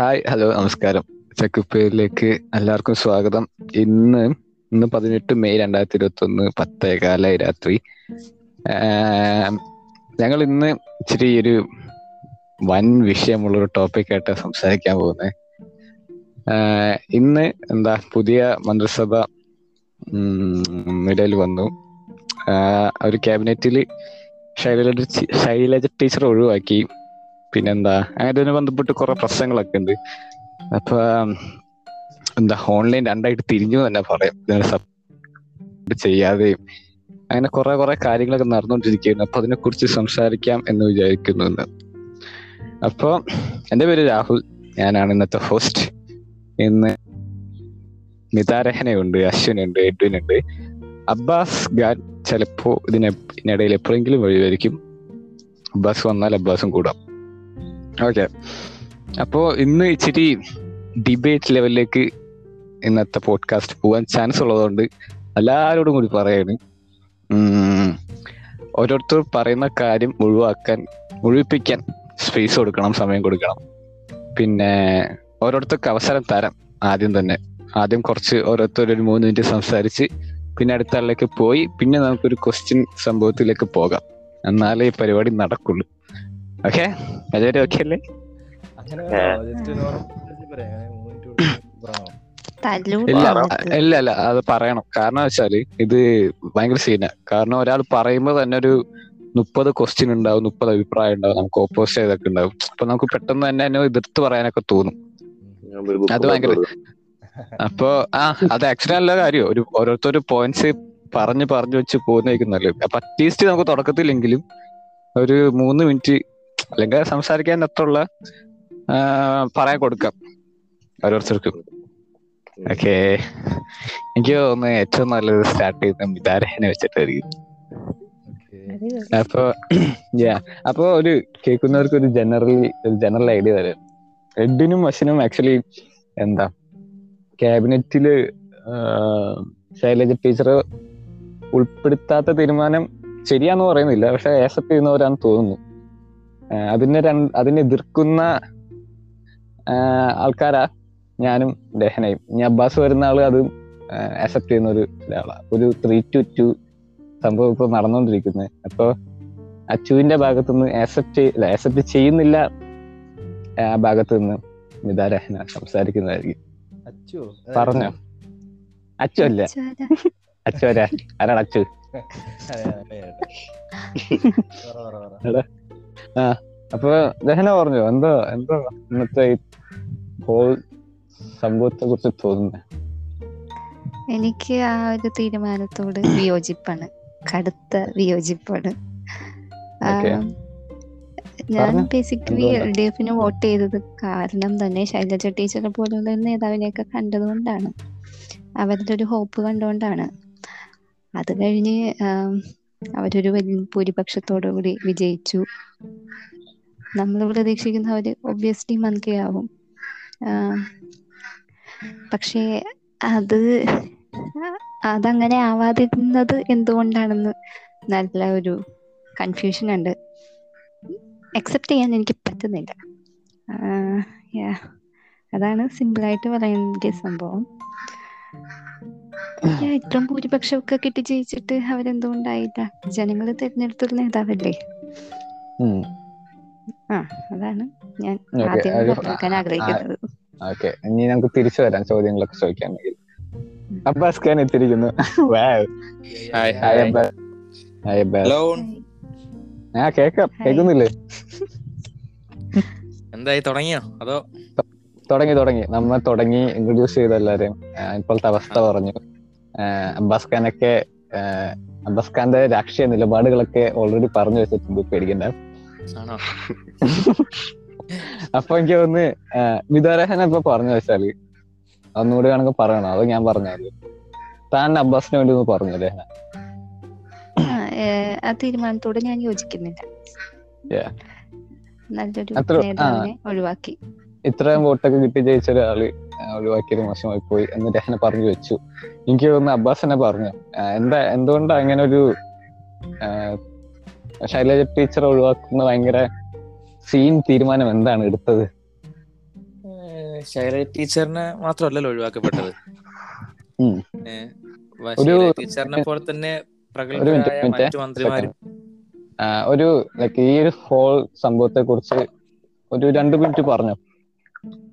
Hi hello നമസ്കാരം. ചെക്കുപ്പേരിലേക്ക് എല്ലാവർക്കും സ്വാഗതം. ഇന്ന് ഇന്ന് പതിനെട്ട് മെയ് രണ്ടായിരത്തി ഇരുപത്തി ഒന്ന് പത്തേകാലായി രാത്രി. ഞങ്ങൾ ഇന്ന് ഇച്ചിരി ഒരു വൻ വിഷയമുള്ള ഒരു ടോപ്പിക് ആയിട്ട് സംസാരിക്കാൻ പോകുന്നത് ഇന്ന് എന്താ പുതിയ മന്ത്രിസഭ നിലയിൽ വന്നു. ഒരു ക്യാബിനറ്റിൽ ശൈലജ ശൈലജ ടീച്ചർ ഒഴിവാക്കി. പിന്നെന്താ? അതിനെ ബന്ധപ്പെട്ട് കുറെ പ്രശ്നങ്ങളൊക്കെ ഉണ്ട് അപ്പൊ എന്താ ഓൺലൈൻ രണ്ടായിട്ട് തിരിഞ്ഞു തന്നെ പറയാം. ചെയ്യാതെയും അങ്ങനെ കുറെ കുറെ കാര്യങ്ങളൊക്കെ നടന്നുകൊണ്ടിരിക്കുകയാണ് അപ്പൊ അതിനെ കുറിച്ച് സംസാരിക്കാം എന്ന് വിചാരിക്കുന്നു അപ്പോ എന്റെ പേര് രാഹുൽ. ഞാനാണ് ഇന്നത്തെ ഹോസ്റ്റ് ഇന്ന് മിതാരഹനയുണ്ട് അശ്വിനുണ്ട് എഡ്വിനുണ്ട്. അബ്ബാസ് ഖാൻ ചിലപ്പോ ഇതിനെ ഇതിനിടയിൽ എപ്പോഴെങ്കിലും വഴിയായിരിക്കും. അബ്ബാസ് വന്നാൽ അബ്ബാസും കൂടാം. ഓക്കെ അപ്പോ ഇന്ന് ഇച്ചിരി ഡിബേറ്റ് ലെവലിലേക്ക് ഇന്നത്തെ പോഡ്കാസ്റ്റ് പോകാൻ ചാൻസ് ഉള്ളതുകൊണ്ട് എല്ലാവരോടും കൂടി പറയാണ്. ഓരോരുത്തർ പറയുന്ന കാര്യം ഒഴിവാക്കാൻ ഒഴിപ്പിക്കാൻ സ്പേസ് കൊടുക്കണം സമയം കൊടുക്കണം. പിന്നെ ഓരോരുത്തർക്ക് അവസരം തരാം ആദ്യം തന്നെ. ആദ്യം കുറച്ച് ഓരോരുത്തർ ഒരു മൂന്ന് മിനിറ്റ് സംസാരിച്ച് പിന്നെ അടുത്ത ആളിലേക്ക് പോയി പിന്നെ നമുക്കൊരു ക്വസ്റ്റ്യൻ സംഭവത്തിലേക്ക് പോകാം. എന്നാലേ ഈ പരിപാടി നടക്കുള്ളൂ. ഓക്കെ? അതുവരെ ഓക്കെ അല്ലേ ഇല്ല ഇല്ല അല്ല അത് പറയണം. കാരണം വെച്ചാൽ ഇത് ഭയങ്കര സീന കാരണം ഒരാൾ പറയുമ്പോ തന്നെ ഒരു മുപ്പത് ക്വസ്റ്റ്യൻ ഉണ്ടാവും മുപ്പത് അഭിപ്രായം ഉണ്ടാവും. നമുക്ക് ഓപ്പോസിറ്റ് ചെയ്തൊക്കെ ഉണ്ടാവും. അപ്പൊ നമുക്ക് പെട്ടെന്ന് തന്നെ എന്നെ എതിർത്ത് പറയാനൊക്കെ തോന്നും. അത് ഭയങ്കര അപ്പൊ ആ അത് ആക്ച്വലി നല്ല കാര്യം. ഒരു ഓരോരുത്തർ പോയിന്റ്സ് പറഞ്ഞു പറഞ്ഞു വെച്ച് പോകുന്നതായിരിക്കും നല്ലത്. അപ്പൊ അറ്റ്ലീസ്റ്റ് നമുക്ക് തുടക്കത്തിലെങ്കിലും ഒരു മൂന്ന് മിനിറ്റ് അല്ലെങ്കിൽ സംസാരിക്കാൻ അത്രയുള്ള പറയാൻ കൊടുക്കാം. ഓരോരുത്തർക്കും. ഓക്കെ. എനിക്ക് തോന്നുന്നു ഏറ്റവും നല്ലത് സ്റ്റാർട്ട് ചെയ്യുന്ന മിതാരഹനെ വെച്ചിട്ടായിരിക്കും. അപ്പൊ യാ അപ്പൊ ഒരു കേൾക്കുന്നവർക്ക് ഒരു ജനറലി ഒരു ജനറൽ ഐഡിയ തരാം. എഡിനും അശ്വനും ആക്ച്വലി എന്താ? ക്യാബിനറ്റിൽ ശൈലജ ടീച്ചർ ഉൾപ്പെടുത്താത്ത തീരുമാനം ശരിയാന്ന് പറയുന്നില്ല. പക്ഷെ ആക്സെപ്റ്റ് ചെയ്യുന്നവരാന്ന് തോന്നുന്നു. അതിനെ രണ്ട് അതിനെ എതിർക്കുന്ന ആൾക്കാരാ ഞാനും ദഹനയും ഇനി അബ്ബാസ് വരുന്ന ആൾ അത് അക്സെപ്റ്റ് ചെയ്യുന്ന ഒരു ഒരാളാണ് ഒരു ത്രീ ടു ടു സംഭവം ഇപ്പൊ നടന്നുകൊണ്ടിരിക്കുന്നത് അപ്പോൾ അച്ചുവിന്റെ ഭാഗത്തു നിന്ന് ആക്സെപ്റ്റ് അല്ല ആക്സെപ്റ്റ് ചെയ്യുന്നില്ല ആ ഭാഗത്തു നിന്ന് മിതാരഹന സംസാരിക്കുന്നതായിരിക്കും. പറഞ്ഞോ? അച്ചു അല്ല? അച്ചു ആരാ? ആരാണ് അച്ചു അപ്പൊ ദഹന പറഞ്ഞു എന്തോ എന്തോ ഇന്നത്തെ ഹോൾ സംഭവത്തെ കുറിച്ച് തോന്നുന്നത് എനിക്ക് ആ ഒരു തീരുമാനത്തോട് വിയോജിപ്പാണ്. കടുത്ത വിയോജിപ്പാണ്. ഞാൻ ബേസിക്കലി എൽ ഡി എഫിന് വോട്ട് ചെയ്തത് കാരണം തന്നെ ശൈലജ ടീച്ചറെ പോലുള്ള നേതാവിനെയൊക്കെ കണ്ടതുകൊണ്ടാണ്. അവരുടെ ഒരു ഹോപ്പ് കണ്ടുകൊണ്ടാണ് അത് കഴിഞ്ഞ് അവരൊരു വലിയ ഭൂരിപക്ഷത്തോടു കൂടി വിജയിച്ചു. നമ്മൾ പ്രതീക്ഷിക്കുന്ന അവർ ഒബ്വിയസ്ലി മന്ത്രിയാവും പക്ഷേ അത് അതങ്ങനെ ആവാതിരുന്നത് എന്തുകൊണ്ടാണെന്ന് നല്ല ഒരു കൺഫ്യൂഷൻ ഉണ്ട്. അക്സെപ്റ്റ് ചെയ്യാൻ എനിക്ക് പറ്റുന്നില്ല. അതാണ് സിമ്പിളായിട്ട് പറയുന്ന സംഭവം. ഇത്രയും ഭൂരിപക്ഷമൊക്കെ കിട്ടി ജയിച്ചിട്ട് അവരെന്തുകൊണ്ടായില്ല ജനങ്ങൾ തിരഞ്ഞെടുത്തൊരു നേതാവല്ലേ ആ അതാണ് ഞാൻ ആദ്യം ആഗ്രഹിക്കുന്നത്. ഓക്കെ ഇനി നമുക്ക് തിരിച്ചു വരാം ചോദ്യങ്ങളൊക്കെ ചോദിക്കാണെങ്കിൽ അബ്ബാസ് ഖാൻ എത്തിയിരിക്കുന്നു. ആ കേക്കാം കേൾക്കുന്നില്ലേ? എന്തായി തുടങ്ങിയോ? അതോ? തുടങ്ങി തുടങ്ങി. നമ്മൾ തുടങ്ങി ഇൻട്രൊഡ്യൂസ് ചെയ്ത എല്ലാരെയും. ഇപ്പോഴത്തെ അവസ്ഥ പറഞ്ഞു. അബ്ബാസ് ഖാനൊക്കെ അബ്ബാസ് ഖാന്റെ രാഷ്ട്രീയ നിലപാടുകളൊക്കെ ഓൾറെഡി പറഞ്ഞു വെച്ചിട്ടുണ്ട് പേടിക്കണ്ട അപ്പൊ എനിക്ക് ഒന്ന് വിദാരഹന ഇപ്പൊ പറഞ്ഞു വെച്ചാൽ ഒന്നുകൂടി വേണമെങ്കിൽ പറയണോ. അത് ഞാൻ പറഞ്ഞാൽ. താൻ അബ്ബാസിന് വേണ്ടി ഒന്ന് പറഞ്ഞു രഹന ആ തീരുമാനത്തോട് ഞാൻ യോജിക്കുന്നില്ല. നല്ലൊരു ഒഴിവാക്കി. ഇത്രയും വോട്ടൊക്കെ കിട്ടി ജയിച്ച ഒരാൾ ഒഴിവാക്കിയത് മോശമായി പോയി എന്ന് അങ്ങനെ പറഞ്ഞു വെച്ചു. എനിക്ക് തോന്നുന്നു അബ്ബാസ് തന്നെ പറഞ്ഞു. എന്താ എന്തുകൊണ്ടാ അങ്ങനെ ഒരു ശൈലജ ടീച്ചർ ഒഴിവാക്കുന്ന ഭയങ്കര സീൻ തീരുമാനം എന്താണ് എടുത്തത്? ശൈലജ ടീച്ചറിനെ മാത്രമല്ലല്ലോ ഒഴിവാക്കപ്പെട്ടത്. ഒരു- ടീച്ചറിനെ പോലെ തന്നെ ഒരു ലൈക്ക് ഈ ഒരു ഹോൾ സംഭവത്തെ കുറിച്ച് ഒരു രണ്ടു മിനിറ്റ് പറഞ്ഞു?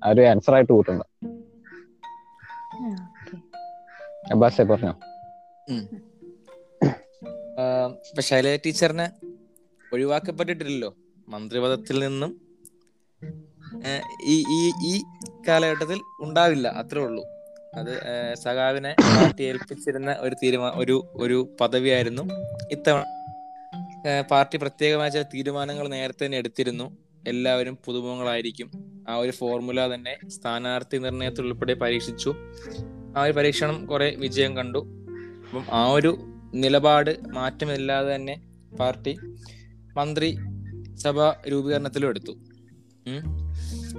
ആ ഒരു ആൻസർ ആയിട്ട് കൂട്ടണ്ട. അബ്ബാസെ പറഞ്ഞോ? ശൈലജ ടീച്ചറിനെ ഒഴിവാക്കപ്പെട്ടിട്ടില്ലല്ലോ? മന്ത്രിപദത്തിൽ നിന്നും ഈ ഈ ഈ കാലഘട്ടത്തിൽ ഉണ്ടാവില്ല അത്രേ ഉള്ളൂ. അത് സഖാവിനെ പാർട്ടി ഏൽപ്പിച്ചിരുന്ന ഒരു തീരുമാന ഒരു ഒരു പദവിയായിരുന്നു. ഇത്തവണ പാർട്ടി പ്രത്യേകമായ ചില തീരുമാനങ്ങൾ നേരത്തെ തന്നെ എടുത്തിരുന്നു. എല്ലാവരും പുതുമുഖങ്ങളായിരിക്കും. ആ ഒരു ഫോർമുല തന്നെ സ്ഥാനാർത്ഥി നിർണയത്തിൽ ഉൾപ്പെടെ പരീക്ഷിച്ചു. ആ ഒരു പരീക്ഷണം കുറെ വിജയം കണ്ടു. അപ്പം ആ ഒരു നിലപാട് മാറ്റമില്ലാതെ തന്നെ പാർട്ടി മന്ത്രി സഭ രൂപീകരണത്തിലും എടുത്തു.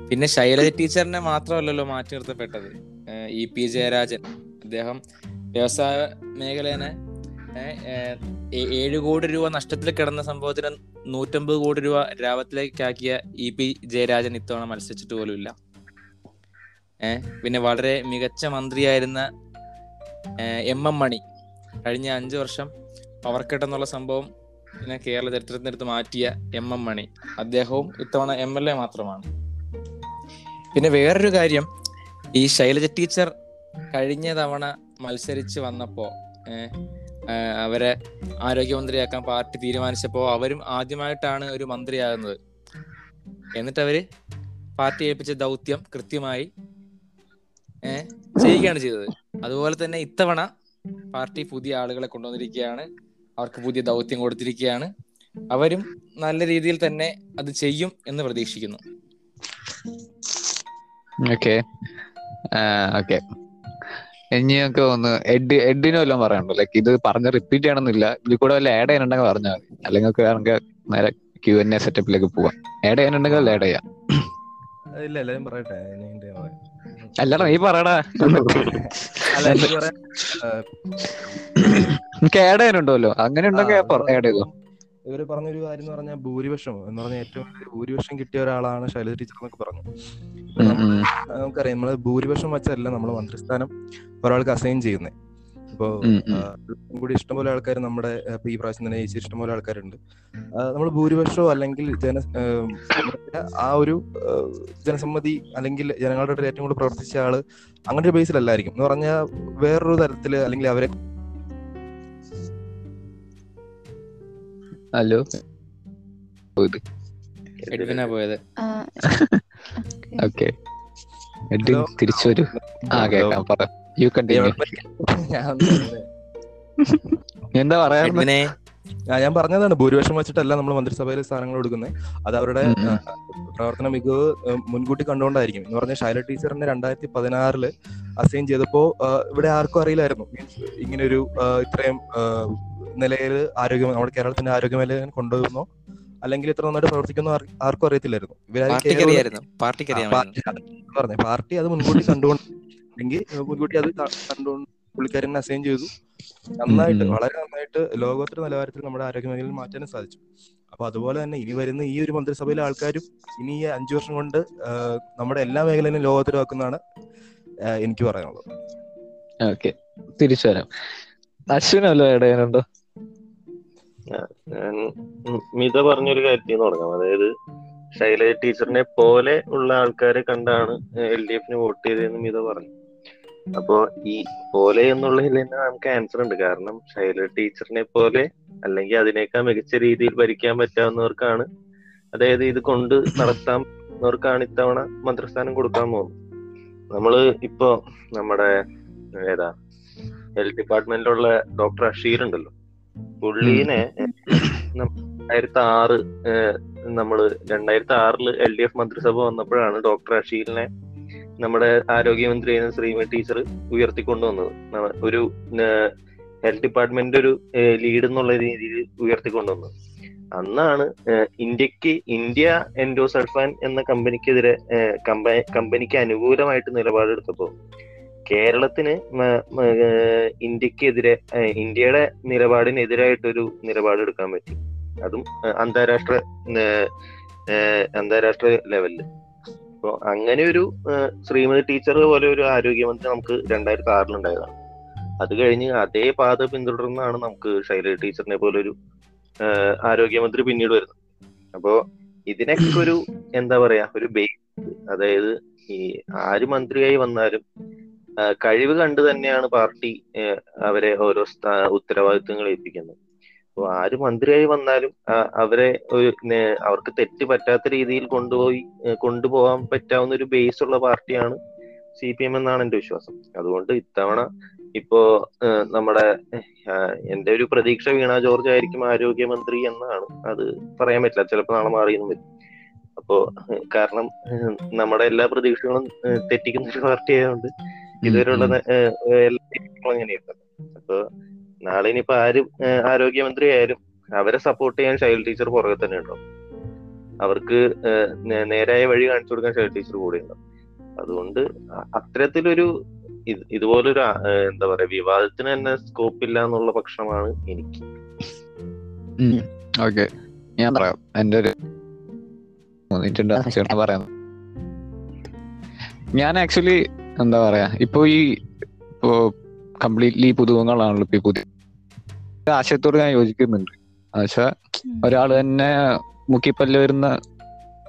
പിന്നെ ശൈലജ ടീച്ചറിനെ മാത്രമല്ലല്ലോ മാറ്റി നിർത്തപ്പെട്ടത്. E P Jayarajan. അദ്ദേഹം വ്യവസായ മേഖലേനെ ഏഴ് കോടി രൂപ നഷ്ടത്തിൽ കിടന്ന സംഭവത്തിന് നൂറ്റമ്പത് കോടി രൂപ ലാഭത്തിലേക്കാക്കിയ ഇ പി ജയരാജൻ ഇത്തവണ മത്സരിച്ചിട്ട് പോലുമില്ല ഏഹ് പിന്നെ വളരെ മികച്ച മന്ത്രിയായിരുന്ന എം എം മണി കഴിഞ്ഞ അഞ്ചു വർഷം പവർ കട്ട് എന്നുള്ള സംഭവം പിന്നെ കേരള ചരിത്രത്തിനടുത്ത് മാറ്റിയ എം എം മണി അദ്ദേഹവും ഇത്തവണ എം എൽ എ മാത്രമാണ്. പിന്നെ വേറൊരു കാര്യം ഈ ശൈലജ ടീച്ചർ കഴിഞ്ഞ തവണ മത്സരിച്ച് വന്നപ്പോ അവരെ ആരോഗ്യമന്ത്രിയാക്കാൻ പാർട്ടി തീരുമാനിച്ചപ്പോ അവരും ആദ്യമായിട്ടാണ് ഒരു മന്ത്രിയാകുന്നത്. എന്നിട്ട് അവർ പാർട്ടി ഏൽപ്പിച്ച ദൗത്യം കൃത്യമായി ചെയ്യുകയാണ് ചെയ്തത്. അതുപോലെ തന്നെ ഇത്തവണ പാർട്ടി പുതിയ ആളുകളെ കൊണ്ടുവന്നിരിക്കുകയാണ്. അവർക്ക് പുതിയ ദൗത്യം കൊടുത്തിരിക്കുകയാണ്. അവരും നല്ല രീതിയിൽ തന്നെ അത് ചെയ്യും എന്ന് പ്രതീക്ഷിക്കുന്നു. ഇനി ഞങ്ങൾക്ക് ഒന്ന് എഡ് എഡിന് വല്ലതും പറയാനുണ്ടോ? ലൈക്ക് ഇത് പറഞ്ഞ് റിപ്പീറ്റ് ചെയ്യണമെന്നില്ല. ഇതിൽ കൂടെ വല്ല ആഡ് ചെയ്യാനുണ്ടെങ്കിൽ പറഞ്ഞാൽ മതി. അല്ലെങ്കിൽ നമുക്ക് നേരെ ക്യു എൻ എ സെറ്റപ്പിലേക്ക് പോവാം. ആഡ് ചെയ്യാനുണ്ടെങ്കിൽ ആഡ് ചെയ്യാം. ഇല്ല ഞാൻ. അല്ലടാ നീ പറയടാ. എനിക്ക് ആഡ് ചെയ്യാനുണ്ടല്ലോ. അങ്ങനെ ഉണ്ടെങ്കിൽ ആഡ് ചെയ്തോ. ഇവർ പറഞ്ഞൊരു കാര്യം എന്ന് പറഞ്ഞാൽ ഭൂരിപക്ഷം എന്ന് പറഞ്ഞാൽ ഏറ്റവും വലിയ ഭൂരിപക്ഷം കിട്ടിയ ഒരാളാണ് ശൈലജ ടീച്ചർ എന്നൊക്കെ പറഞ്ഞു. നമുക്കറിയാം നമ്മൾ ഭൂരിപക്ഷം വെച്ചല്ല നമ്മൾ മന്ത്രിസ്ഥാനം ഒരാൾക്ക് അസൈൻ ചെയ്യുന്നത് ഇപ്പോ കൂടി ഇഷ്ടംപോലെ ആൾക്കാർ നമ്മുടെ ഈ പ്രാവശ്യം തന്നെ ജയിച്ച ഇഷ്ടംപോലെ ആൾക്കാരുണ്ട്. നമ്മൾ ഭൂരിപക്ഷമോ അല്ലെങ്കിൽ ജന ആ, ആ ഒരു ജനസമ്മതി അല്ലെങ്കിൽ ജനങ്ങളുടെ ഏറ്റവും കൂടുതൽ പ്രവർത്തിച്ച ആൾ അങ്ങനെ ഒരു ബേസിലല്ലായിരിക്കും എന്ന് പറഞ്ഞാൽ വേറൊരു തരത്തിൽ അല്ലെങ്കിൽ അവരെ ഹലോ എഡ്വിനാ പോയത് ഓക്കെ എഡ്വിൻ തിരിച്ചു വരൂ ആ കേക്കാം പറ യു കണ്ടിന്യൂ ഞാൻ എന്താ പറയാ ഞാൻ പറഞ്ഞതാണ് ഭൂരിപക്ഷം വെച്ചിട്ടല്ല നമ്മൾ മന്ത്രിസഭയിലെ സ്ഥാനങ്ങൾ കൊടുക്കുന്നത് അത് അവരുടെ. പ്രവർത്തന മികവ് മുൻകൂട്ടി കണ്ടുകൊണ്ടായിരിക്കും. എന്ന് പറഞ്ഞാൽ ശൈല ടീച്ചറിനെ രണ്ടായിരത്തി പതിനാറിൽ അസൈൻ ചെയ്തപ്പോ ഇവിടെ ആർക്കും അറിയില്ലായിരുന്നു. മീൻസ് ഇങ്ങനെ ഒരു ഇത്രയും നിലയിൽ ആരോഗ്യം നമ്മുടെ കേരളത്തിന്റെ ആരോഗ്യമേഖല കൊണ്ടുവന്നോ അല്ലെങ്കിൽ ഇത്ര നന്നായിട്ട് പ്രവർത്തിക്കുന്നോ ആർ- ആർക്കും അറിയത്തില്ലായിരുന്നു. പറഞ്ഞു. പാർട്ടി അത് മുൻകൂട്ടി കണ്ടുകൊണ്ട് അല്ലെങ്കിൽ മുൻകൂട്ടി അത് കണ്ടുകൊണ്ട് പുള്ളിക്കാരൻ അസൈൻ ചെയ്തു. നന്നായിട്ട് വളരെ നന്നായിട്ട് ലോകോത്തര നിലവാരത്തിൽ നമ്മുടെ ആരോഗ്യ മേഖലയിൽ മാറ്റാനും സാധിച്ചു. അപ്പൊ അതുപോലെ തന്നെ ഇനി വരുന്ന ഈ ഒരു മന്ത്രിസഭയിലെ ആൾക്കാരും ഇനി ഈ അഞ്ചു വർഷം കൊണ്ട് നമ്മുടെ എല്ലാ മേഖലയിലും ലോകോത്തരമാക്കുന്നതാണ് എനിക്ക് പറയാനുള്ളത്. ഓക്കെ. തിരിച്ചു വരാം. അശ്വിനല്ലോ ആഡ് ചെയ്യാനുണ്ടോ? മിത പറഞ്ഞൊരു കാര്യത്തിൽ തുടങ്ങാം. അതായത് ശൈലജ ടീച്ചറിനെ പോലെ ഉള്ള ആൾക്കാരെ കണ്ടാണ് എൽ ഡി എഫിന് വോട്ട് ചെയ്തതെന്ന് മിത പറഞ്ഞു. അപ്പോ ഈ പോലെ എന്നുള്ളതിൽ തന്നെ നമുക്ക് ആൻസർ ഉണ്ട്. കാരണം ശൈലജ ടീച്ചറിനെ പോലെ അല്ലെങ്കിൽ അതിനേക്കാൾ മികച്ച രീതിയിൽ ഭരിക്കാൻ പറ്റാവുന്നവർക്കാണ് അതായത് ഇത് കൊണ്ട് നടത്താവുന്നവർക്കാണ് ഇത്തവണ മന്ത്രിസ്ഥാനം കൊടുക്കാൻ പോകുന്നത്. നമ്മൾ ഇപ്പോ നമ്മുടെ ഏതാ ഹെൽത്ത് ഡിപ്പാർട്ട്മെന്റിലുള്ള ഡോക്ടർ അഷീർ ഉണ്ടല്ലോ പുള്ളീനെ രണ്ടായിരത്തി ആറ് നമ്മൾ രണ്ടായിരത്തി ആറിൽ എൽ ഡി എഫ് മന്ത്രിസഭ വന്നപ്പോഴാണ് ഡോക്ടർ അഷീലിനെ നമ്മുടെ ആരോഗ്യമന്ത്രി ആയിരുന്ന ശ്രീമതി ടീച്ചർ ഉയർത്തിക്കൊണ്ടുവന്നത്. ഒരു ഹെൽത്ത് ഡിപ്പാർട്ട്മെന്റ് ഒരു ലീഡ് എന്നുള്ള രീതിയിൽ ഉയർത്തിക്കൊണ്ടുവന്നത്. അന്നാണ് ഇന്ത്യയ്ക്ക് ഇന്ത്യ എൻഡോസൾഫാൻ എന്ന കമ്പനിക്കെതിരെ കമ്പനിക്ക് അനുകൂലമായിട്ട് നിലപാടെടുത്തപ്പോ കേരളത്തിന് ഇന്ത്യക്കെതിരെ ഇന്ത്യയുടെ നിലപാടിനെതിരായിട്ടൊരു നിലപാട് എടുക്കാൻ പറ്റി. അതും അന്താരാഷ്ട്ര അന്താരാഷ്ട്ര ലെവലിൽ. അപ്പൊ അങ്ങനെ ഒരു ശ്രീമതി ടീച്ചർ പോലെ ഒരു ആരോഗ്യമന്ത്രി നമുക്ക് രണ്ടായിരത്തി ആറിലുണ്ടായതാണ് അത് കഴിഞ്ഞ് അതേ പാത പിന്തുടർന്നാണ് നമുക്ക് ശൈലജ ടീച്ചറിനെ പോലെ ഒരു ആരോഗ്യമന്ത്രി പിന്നീട് വരുന്നത്. അപ്പോ ഇതിനൊക്കെ ഒരു എന്താ പറയാ ഒരു ബേസ് അതായത് ഈ ആര് മന്ത്രിയായി വന്നാലും കഴിവ് കണ്ട് തന്നെയാണ് പാർട്ടി അവരെ ഓരോ ഉത്തരവാദിത്തങ്ങൾ ഏൽപ്പിക്കുന്നത്. അപ്പോൾ ആര് മന്ത്രിയായി വന്നാലും അവരെ ഒരു അവർക്ക് തെറ്റ് പറ്റാത്ത രീതിയിൽ കൊണ്ടുപോയി കൊണ്ടുപോകാൻ പറ്റാവുന്ന ഒരു ബേസ് ഉള്ള പാർട്ടിയാണ് സി പി എം എന്നാണ് എന്റെ വിശ്വാസം. അതുകൊണ്ട് ഇത്തവണ ഇപ്പോ നമ്മുടെ എന്റെ ഒരു പ്രതീക്ഷ വീണ ജോർജ് ആയിരിക്കും ആരോഗ്യമന്ത്രി എന്നാണ്. അത് പറയാൻ പറ്റില്ല. ചിലപ്പോൾ നാളെ മാറിയെന്നും വരും. അപ്പോ കാരണം നമ്മുടെ എല്ലാ പ്രതീക്ഷകളും തെറ്റിക്കുന്ന ഒരു പാർട്ടി ആയതുകൊണ്ട് ഇതുവരെയുള്ള എല്ലാ രീതികളും അപ്പൊ നാളെ ഇനിയിപ്പോ ആരും ആരോഗ്യമന്ത്രി ആയാലും അവരെ സപ്പോർട്ട് ചെയ്യാൻ ശൈൽ ടീച്ചർ പുറകെ തന്നെ ഉണ്ടാവും. അവർക്ക് നേരായ വഴി കാണിച്ചു കൊടുക്കാൻ ശൈൽ ടീച്ചർ കൂടെ ഉണ്ടാവും. അതുകൊണ്ട് അത്തരത്തിലൊരു ഇത് ഇതുപോലൊരു എന്താ പറയാ വിവാദത്തിന് തന്നെ സ്കോപ്പ് ഇല്ല എന്നുള്ള പക്ഷമാണ് എനിക്ക്. ഓക്കെ ഞാൻ പറയാം. എന്റെ ഒരു തോന്നിയിട്ടുണ്ട് ചേട്ടൻ പറയാം. ഞാൻ ആക്ച്വലി എന്താ പറയാ ഇപ്പൊ ഈ ഇപ്പോ കംപ്ലീറ്റ്ലി പുതുമുഖങ്ങളാണല്ലോ ഇപ്പൊ പുതിയ ആശയത്തോട് ഞാൻ യോജിക്കുന്നുണ്ട്. എന്നുവെച്ചാ ഒരാൾ തന്നെ മുക്കിപ്പല്ല് വരുന്ന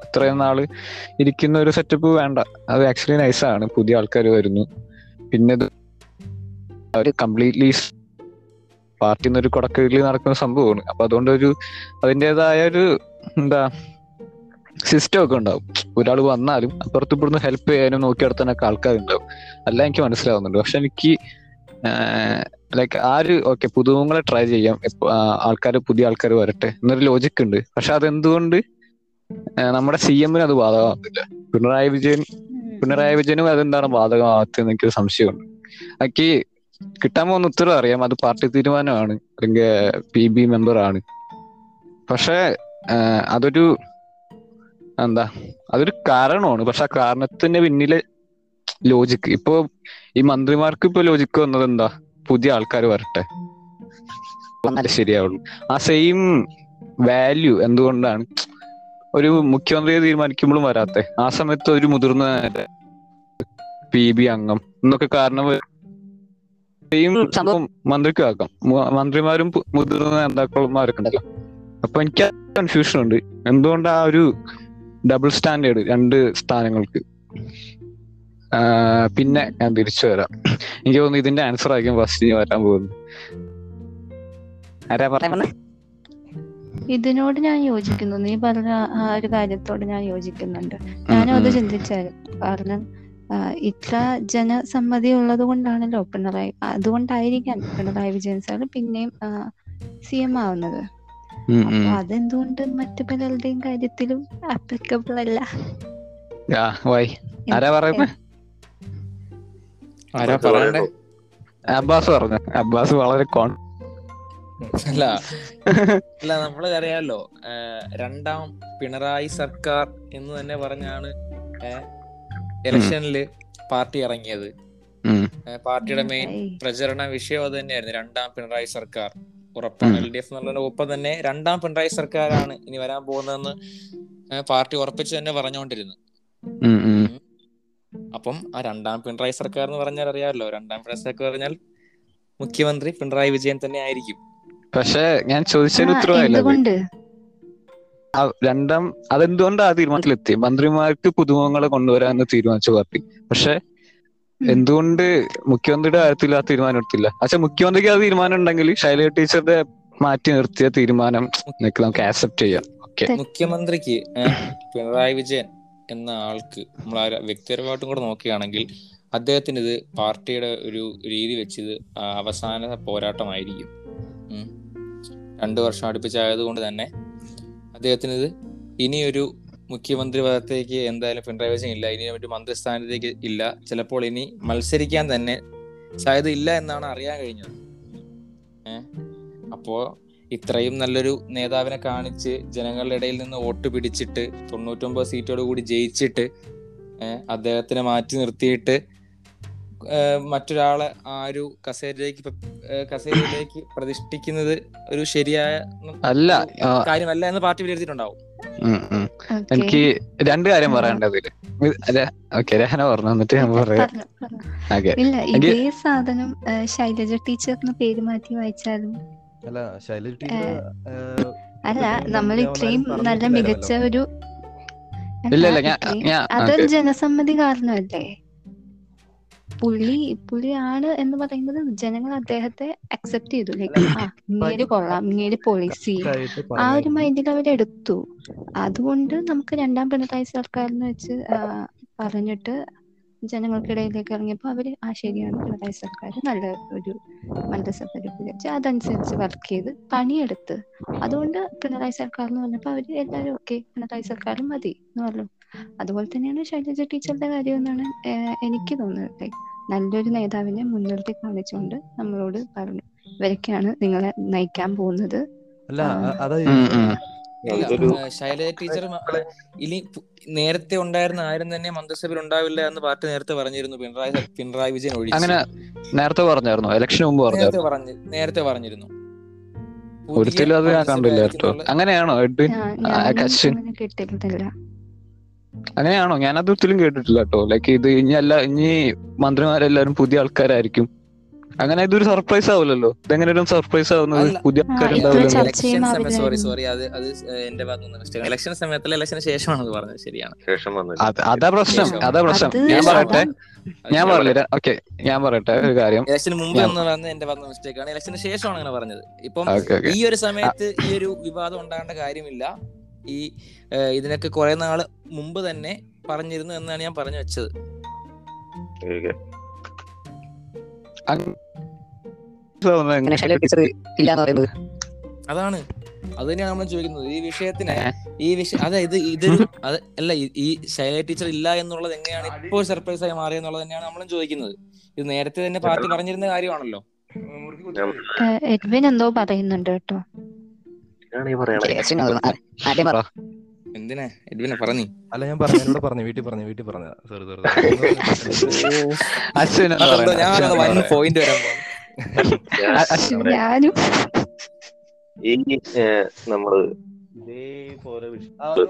ഇത്രയും നാൾ ഇരിക്കുന്ന ഒരു സെറ്റപ്പ് വേണ്ട. അത് ആക്ച്വലി നൈസാണ് പുതിയ ആൾക്കാർ വരുന്നു. പിന്നെ അവർ കംപ്ലീറ്റ്ലി പാർട്ടിന്ന് ഒരു കൊടക്കീഴിൽ നടക്കുന്ന സംഭവമാണ്. അപ്പൊ അതുകൊണ്ട് ഒരു അതിന്റെതായ ഒരു എന്താ സിസ്റ്റം ഒക്കെ ഉണ്ടാവും. ഒരാൾ വന്നാലും അപ്പുറത്ത് ഇവിടുന്ന് ഹെൽപ്പ് ചെയ്യാനും നോക്കി നടത്താനൊക്കെ ആൾക്കാരുണ്ടാവും. അല്ല എനിക്ക് മനസ്സിലാവുന്നുണ്ട്. പക്ഷെ എനിക്ക് ലൈക്ക് ആര് ഓക്കെ പുതുമുഖങ്ങളെ ട്രൈ ചെയ്യാം. ആൾക്കാർ പുതിയ ആൾക്കാർ വരട്ടെ എന്നൊരു ലോജിക് ഉണ്ട്. പക്ഷെ അതെന്തുകൊണ്ട് നമ്മുടെ സി എമ്മിന് അത് ബാധകമാകുന്നില്ല. പിണറായി വിജയൻ പിണറായി വിജയനും അതെന്താണ് ബാധകമാകത്തെന്ന് എനിക്കൊരു സംശയമുണ്ട്. എനിക്ക് കിട്ടാൻ പോകുന്ന ഉത്തരവ് അറിയാം. അത് പാർട്ടി തീരുമാനമാണ്. അല്ലെങ്കിൽ പി ബി മെമ്പർ ആണ്. പക്ഷെ അതൊരു എന്താ അതൊരു കാരണമാണ്. പക്ഷെ ആ കാരണത്തിന്റെ പിന്നിലെ ലോജിക്ക് ഇപ്പൊ ഈ മന്ത്രിമാർക്ക് ഇപ്പൊ ലോജിക്ക് വന്നത് എന്താ? പുതിയ ആൾക്കാർ വരട്ടെ. ശരിയാവുള്ളൂ ആ സെയിം വാല്യൂ എന്തുകൊണ്ടാണ് ഒരു മുഖ്യമന്ത്രിയെ തീരുമാനിക്കുമ്പോഴും വരാത്തെ? ആ സമയത്ത് ഒരു മുതിർന്ന പി ബി അംഗം എന്നൊക്കെ കാരണം സെയിം സംഭവം മന്ത്രിക്കും ആക്കാം മന്ത്രിമാരും മുതിർന്ന നേതാക്കന്മാരൊക്കെ ഉണ്ടല്ലോ. അപ്പൊ എനിക്ക് കൺഫ്യൂഷൻ ഉണ്ട്. എന്തുകൊണ്ട് ആ ഒരു ഡബിൾ സ്റ്റാൻഡേർഡ് രണ്ട് സ്ഥാനങ്ങൾക്ക്. പിന്നെ ഞാൻ തിരിച്ചു വരാം. എനിക്ക് തോന്നുന്നു ഇതിന്റെ ആൻസർ ആയിരിക്കും ഫസ്റ്റ് ഇനി വരാൻ പോകുന്നത്. ആരാ പറഞ്ഞു? ഇതിനോട് ഞാൻ യോജിക്കുന്നു. നീ പറഞ്ഞ ആ ഒരു കാര്യത്തോട് ഞാൻ യോജിക്കുന്നുണ്ട്. ഞാനും അത് ചിന്തിച്ചായിരുന്നു. കാരണം ഇത്ര ജനസമ്മതി ഉള്ളത് കൊണ്ടാണല്ലോ പിണറായി അതുകൊണ്ടായിരിക്കാം പിണറായി വിജയൻ സാർ പിന്നെയും സി എം ആവുന്നത്. അപ്പൊ അതെന്തുകൊണ്ട് മറ്റു പലരുടെയും കാര്യത്തിലും ആപ്ലിക്കബിൾ അല്ല? വൈ. ആരാ പറയുന്നത് ആരാ പറയണ്ടേ അബ്ബാസ് പറഞ്ഞു. അബ്ബാസ് വളരെ കോൺ അല്ല. അല്ല നമ്മൾ അറിയാലോ രണ്ടാം പിണറായി സർക്കാർ എന്ന് തന്നെ പറഞ്ഞാണ് ഇലക്ഷനിൽ പാർട്ടി ഇറങ്ങിയത്. പാർട്ടിയുടെ മെയിൻ പ്രചരണ വിഷയം അത് തന്നെയായിരുന്നു രണ്ടാം പിണറായി സർക്കാർ. ഉറപ്പാണ്. എൽ ഡി എഫ് എന്നുള്ളതിന്റെ ഒപ്പം തന്നെ രണ്ടാം പിണറായി സർക്കാരാണ് ഇനി വരാൻ പോകുന്നതെന്ന് പാർട്ടി ഉറപ്പിച്ച് തന്നെ പറഞ്ഞുകൊണ്ടിരുന്നു. അപ്പം ആ രണ്ടാം പിണറായി സർക്കാർ എന്ന് പറഞ്ഞാൽ അറിയാമല്ലോ. രണ്ടാം പിണറായി സർക്കാർ പറഞ്ഞാൽ മുഖ്യമന്ത്രി പിണറായി വിജയൻ തന്നെ ആയിരിക്കും. പക്ഷേ ഞാൻ ചോദിച്ചതിന് ഉത്തരവായില്ല രണ്ടാം അതെന്തുകൊണ്ടാണ് ആ തീരുമാനത്തിലെത്തി മന്ത്രിമാർക്ക് പുതുമുഖങ്ങളെ കൊണ്ടുവരാന്ന് തീരുമാനിച്ചു പാർട്ടി. പക്ഷെ. എന്തുകൊണ്ട് മുഖ്യമന്ത്രിയുടെ കാര്യത്തിൽ ആ തീരുമാനം എടുത്തില്ല? പക്ഷെ മുഖ്യമന്ത്രിക്ക് ആ തീരുമാനം ഉണ്ടെങ്കിൽ ശൈലജ ടീച്ചറുടെ മാറ്റി നിർത്തിയ തീരുമാനം നമുക്ക് ആക്സെപ്റ്റ് ചെയ്യാം. ഓക്കെ മുഖ്യമന്ത്രിക്ക് പിണറായി വിജയൻ എന്ന ആൾക്ക് നമ്മൾ ആ വ്യക്തിപരമായിട്ടും കൂടെ നോക്കുകയാണെങ്കിൽ അദ്ദേഹത്തിന് ഇത് പാർട്ടിയുടെ ഒരു രീതി വെച്ചത് അവസാന പോരാട്ടമായിരിക്കും. രണ്ടു വർഷം അടുപ്പിച്ചായത് കൊണ്ട് തന്നെ അദ്ദേഹത്തിന് ഇത് ഇനിയൊരു മുഖ്യമന്ത്രി പദത്തേക്ക് എന്തായാലും പിണറായി വിജയൻ ഇല്ല. ഇനി മറ്റു മന്ത്രിസ്ഥാനത്തേക്ക് ഇല്ല. ചിലപ്പോൾ ഇനി മത്സരിക്കാൻ തന്നെ സാധ്യത ഇല്ല എന്നാണ് അറിയാൻ കഴിഞ്ഞത്. ഏഹ് അപ്പോ ഇത്രയും നല്ലൊരു നേതാവിനെ കാണിച്ച് ജനങ്ങളുടെ ഇടയിൽ നിന്ന് വോട്ട് പിടിച്ചിട്ട് തൊണ്ണൂറ്റൊമ്പത് സീറ്റോട് കൂടി ജയിച്ചിട്ട് ഏഹ് അദ്ദേഹത്തിനെ മാറ്റി നിർത്തിയിട്ട് മറ്റൊരാളെ ആ ഒരു കസേരയിലേക്ക് കസേരയിലേക്ക് പ്രതിഷ്ഠിക്കുന്നത് ഒരു ശരിയായ അല്ല കാര്യമല്ല എന്ന് പാർട്ടി വിലയിരുത്തിയിട്ടുണ്ടാവും. എനിക്ക് രണ്ട് കാര്യം പറയണ്ടത് അതിൽ. ഓക്കെ രഹന പറഞ്ഞു എന്നിട്ട് ഞാൻ പറയാം. ഇല്ല ഇതേ സാധനം ശൈലജ ടീച്ചറിന് പേര് മാറ്റി വായിച്ചാലും അല്ല ശൈലജ ടീച്ചർ അല്ല നമ്മൾ ഇത്രയും നല്ല മികച്ച ഒരു അതൊരു. ജനസമ്മതി കാരണമല്ലേ? പുള്ളി പുള്ളിയാണ് എന്ന് പറയുന്നത് ജനങ്ങൾ അദ്ദേഹത്തെ അക്സെപ്റ്റ് ചെയ്തു. ലൈക്ക് ആ ഇങ്ങേര് കൊള്ളാം ഇങ്ങേര് പോളിസി ആ ഒരു. മൈൻഡിൽ അവരെടുത്തു അതുകൊണ്ട് നമുക്ക് രണ്ടാം പിണറായി സർക്കാരിന് വെച്ച് പറഞ്ഞിട്ട് ജനങ്ങൾക്കിടയിലേക്ക് ഇറങ്ങിയപ്പോൾ അവർ ആ ശരിയാണ് പിണറായി സർക്കാർ നല്ല ഒരു മന്ത്രിസഭ രൂപീകരിച്ച് അതനുസരിച്ച് വർക്ക് ചെയ്ത് പണിയെടുത്ത്. അതുകൊണ്ട് പിണറായി സർക്കാർ എന്ന് പറഞ്ഞപ്പോൾ അവർ എല്ലാവരും ഓക്കെ പിണറായി സർക്കാർ മതി എന്ന് പറഞ്ഞു. അതുപോലെ തന്നെയാണ് ശൈലജ ടീച്ചറുടെ കാര്യം എന്നാണ് എനിക്ക് തോന്നുന്നത്. നല്ലൊരു നേതാവിനെ മുൻനിർത്തി കാണിച്ചുകൊണ്ട് നമ്മളോട് പറഞ്ഞു. ഇവരൊക്കെയാണ് നിങ്ങളെ നയിക്കാൻ പോകുന്നത്. അല്ല ശൈലജ ടീച്ചർ ഇനി നേരത്തെ ഉണ്ടായിരുന്ന ആരും തന്നെ മന്ത്രിസഭയിൽ ഉണ്ടാവില്ല എന്ന് പാർട്ടി നേരത്തെ പറഞ്ഞിരുന്നു. പിണറായി പിണറായി വിജയൻ ഒഴിച്ച്. അങ്ങനെ നേരത്തെ പറഞ്ഞായിരുന്നു. ഇലക്ഷന് മുമ്പ് നേരത്തെ പറഞ്ഞു നേരത്തെ പറഞ്ഞിരുന്നു. ഒരിക്കലും അത് ഞാൻ കണ്ടില്ല അങ്ങനെയാണോ എഡ്വിൻ? ഞാൻ അങ്ങനെയാണോ? ഞാനത് ഒത്തിരി കേട്ടിട്ടില്ല കേട്ടോ ലൈക്ക് ഇത് ഇനി അല്ല ഇനി മന്ത്രിമാരെല്ലാരും പുതിയ ആൾക്കാരായിരിക്കും. അങ്ങനെ ഇതൊരു സർപ്രൈസ് ആവില്ലല്ലോ ഇതെങ്ങനെ ഒരു സർപ്രൈസ് ആവുന്നത്? പുതിയ ആൾക്കാരുണ്ടാവില്ല ഇലക്ഷൻ സോറി സോറി അത് അത് എന്റെ ഭാഗത്തുനിന്ന് മിസ്റ്റേക്ക് ഇലക്ഷൻ സമയത്തല്ല ഇലക്ഷന് ശേഷമാണ് അത് പറഞ്ഞത് ശരിയാണ്. അത് പ്രശ്നം. അതാ പ്രശ്നം. ഞാൻ പറയട്ടെ. ഞാൻ പറയില്ല ഓക്കെ. ഞാൻ പറയട്ടെ ഒരു കാര്യം. ഇലക്ഷന് മുമ്പ് എന്ന് പറഞ്ഞത് എന്റെ ഭാഗത്ത് മിസ്റ്റേക്ക് ആണ്. ഇലക്ഷന് ശേഷമാണ് അങ്ങനെ പറഞ്ഞത്. ഇപ്പം ഈ ഒരു സമയത്ത് ഈ ഒരു വിവാദം ഉണ്ടാകേണ്ട കാര്യമില്ല. ഈ ഇതിനൊക്കെ കുറെ നാൾ മുമ്പ് തന്നെ പറഞ്ഞിരുന്നു എന്നാണ് ഞാൻ പറഞ്ഞു വെച്ചത്. അതാണ്. അത് തന്നെയാണ് നമ്മൾ ചോദിക്കുന്നത്. ഈ വിഷയത്തിന് ഈ വിഷയം അതായത് ഇത് അത് അല്ല ഈ- ശൈല ടീച്ചർ ഇല്ല എന്നുള്ളത് എങ്ങനെയാണ് ഇപ്പോൾ സർപ്രൈസ് ആയി മാറിയെന്നുള്ളത് തന്നെയാണ് നമ്മളും ചോദിക്കുന്നത്. ഇത് നേരത്തെ തന്നെ പാർട്ടി പറഞ്ഞിരുന്ന കാര്യമാണല്ലോ. എഡ്വിൻ എന്തോ പറയുന്നുണ്ട് കേട്ടോ. എന്തിനാ? എഡ്വിനെ പറഞ്ഞു. അല്ല ഞാൻ പറഞ്ഞു പറഞ്ഞു വീട്ടിൽ പറഞ്ഞു വീട്ടിൽ സോറി സോറി ഞാൻ പോയിന്റ് വരാൻ. ഞാനും. ഈ നമ്മൾ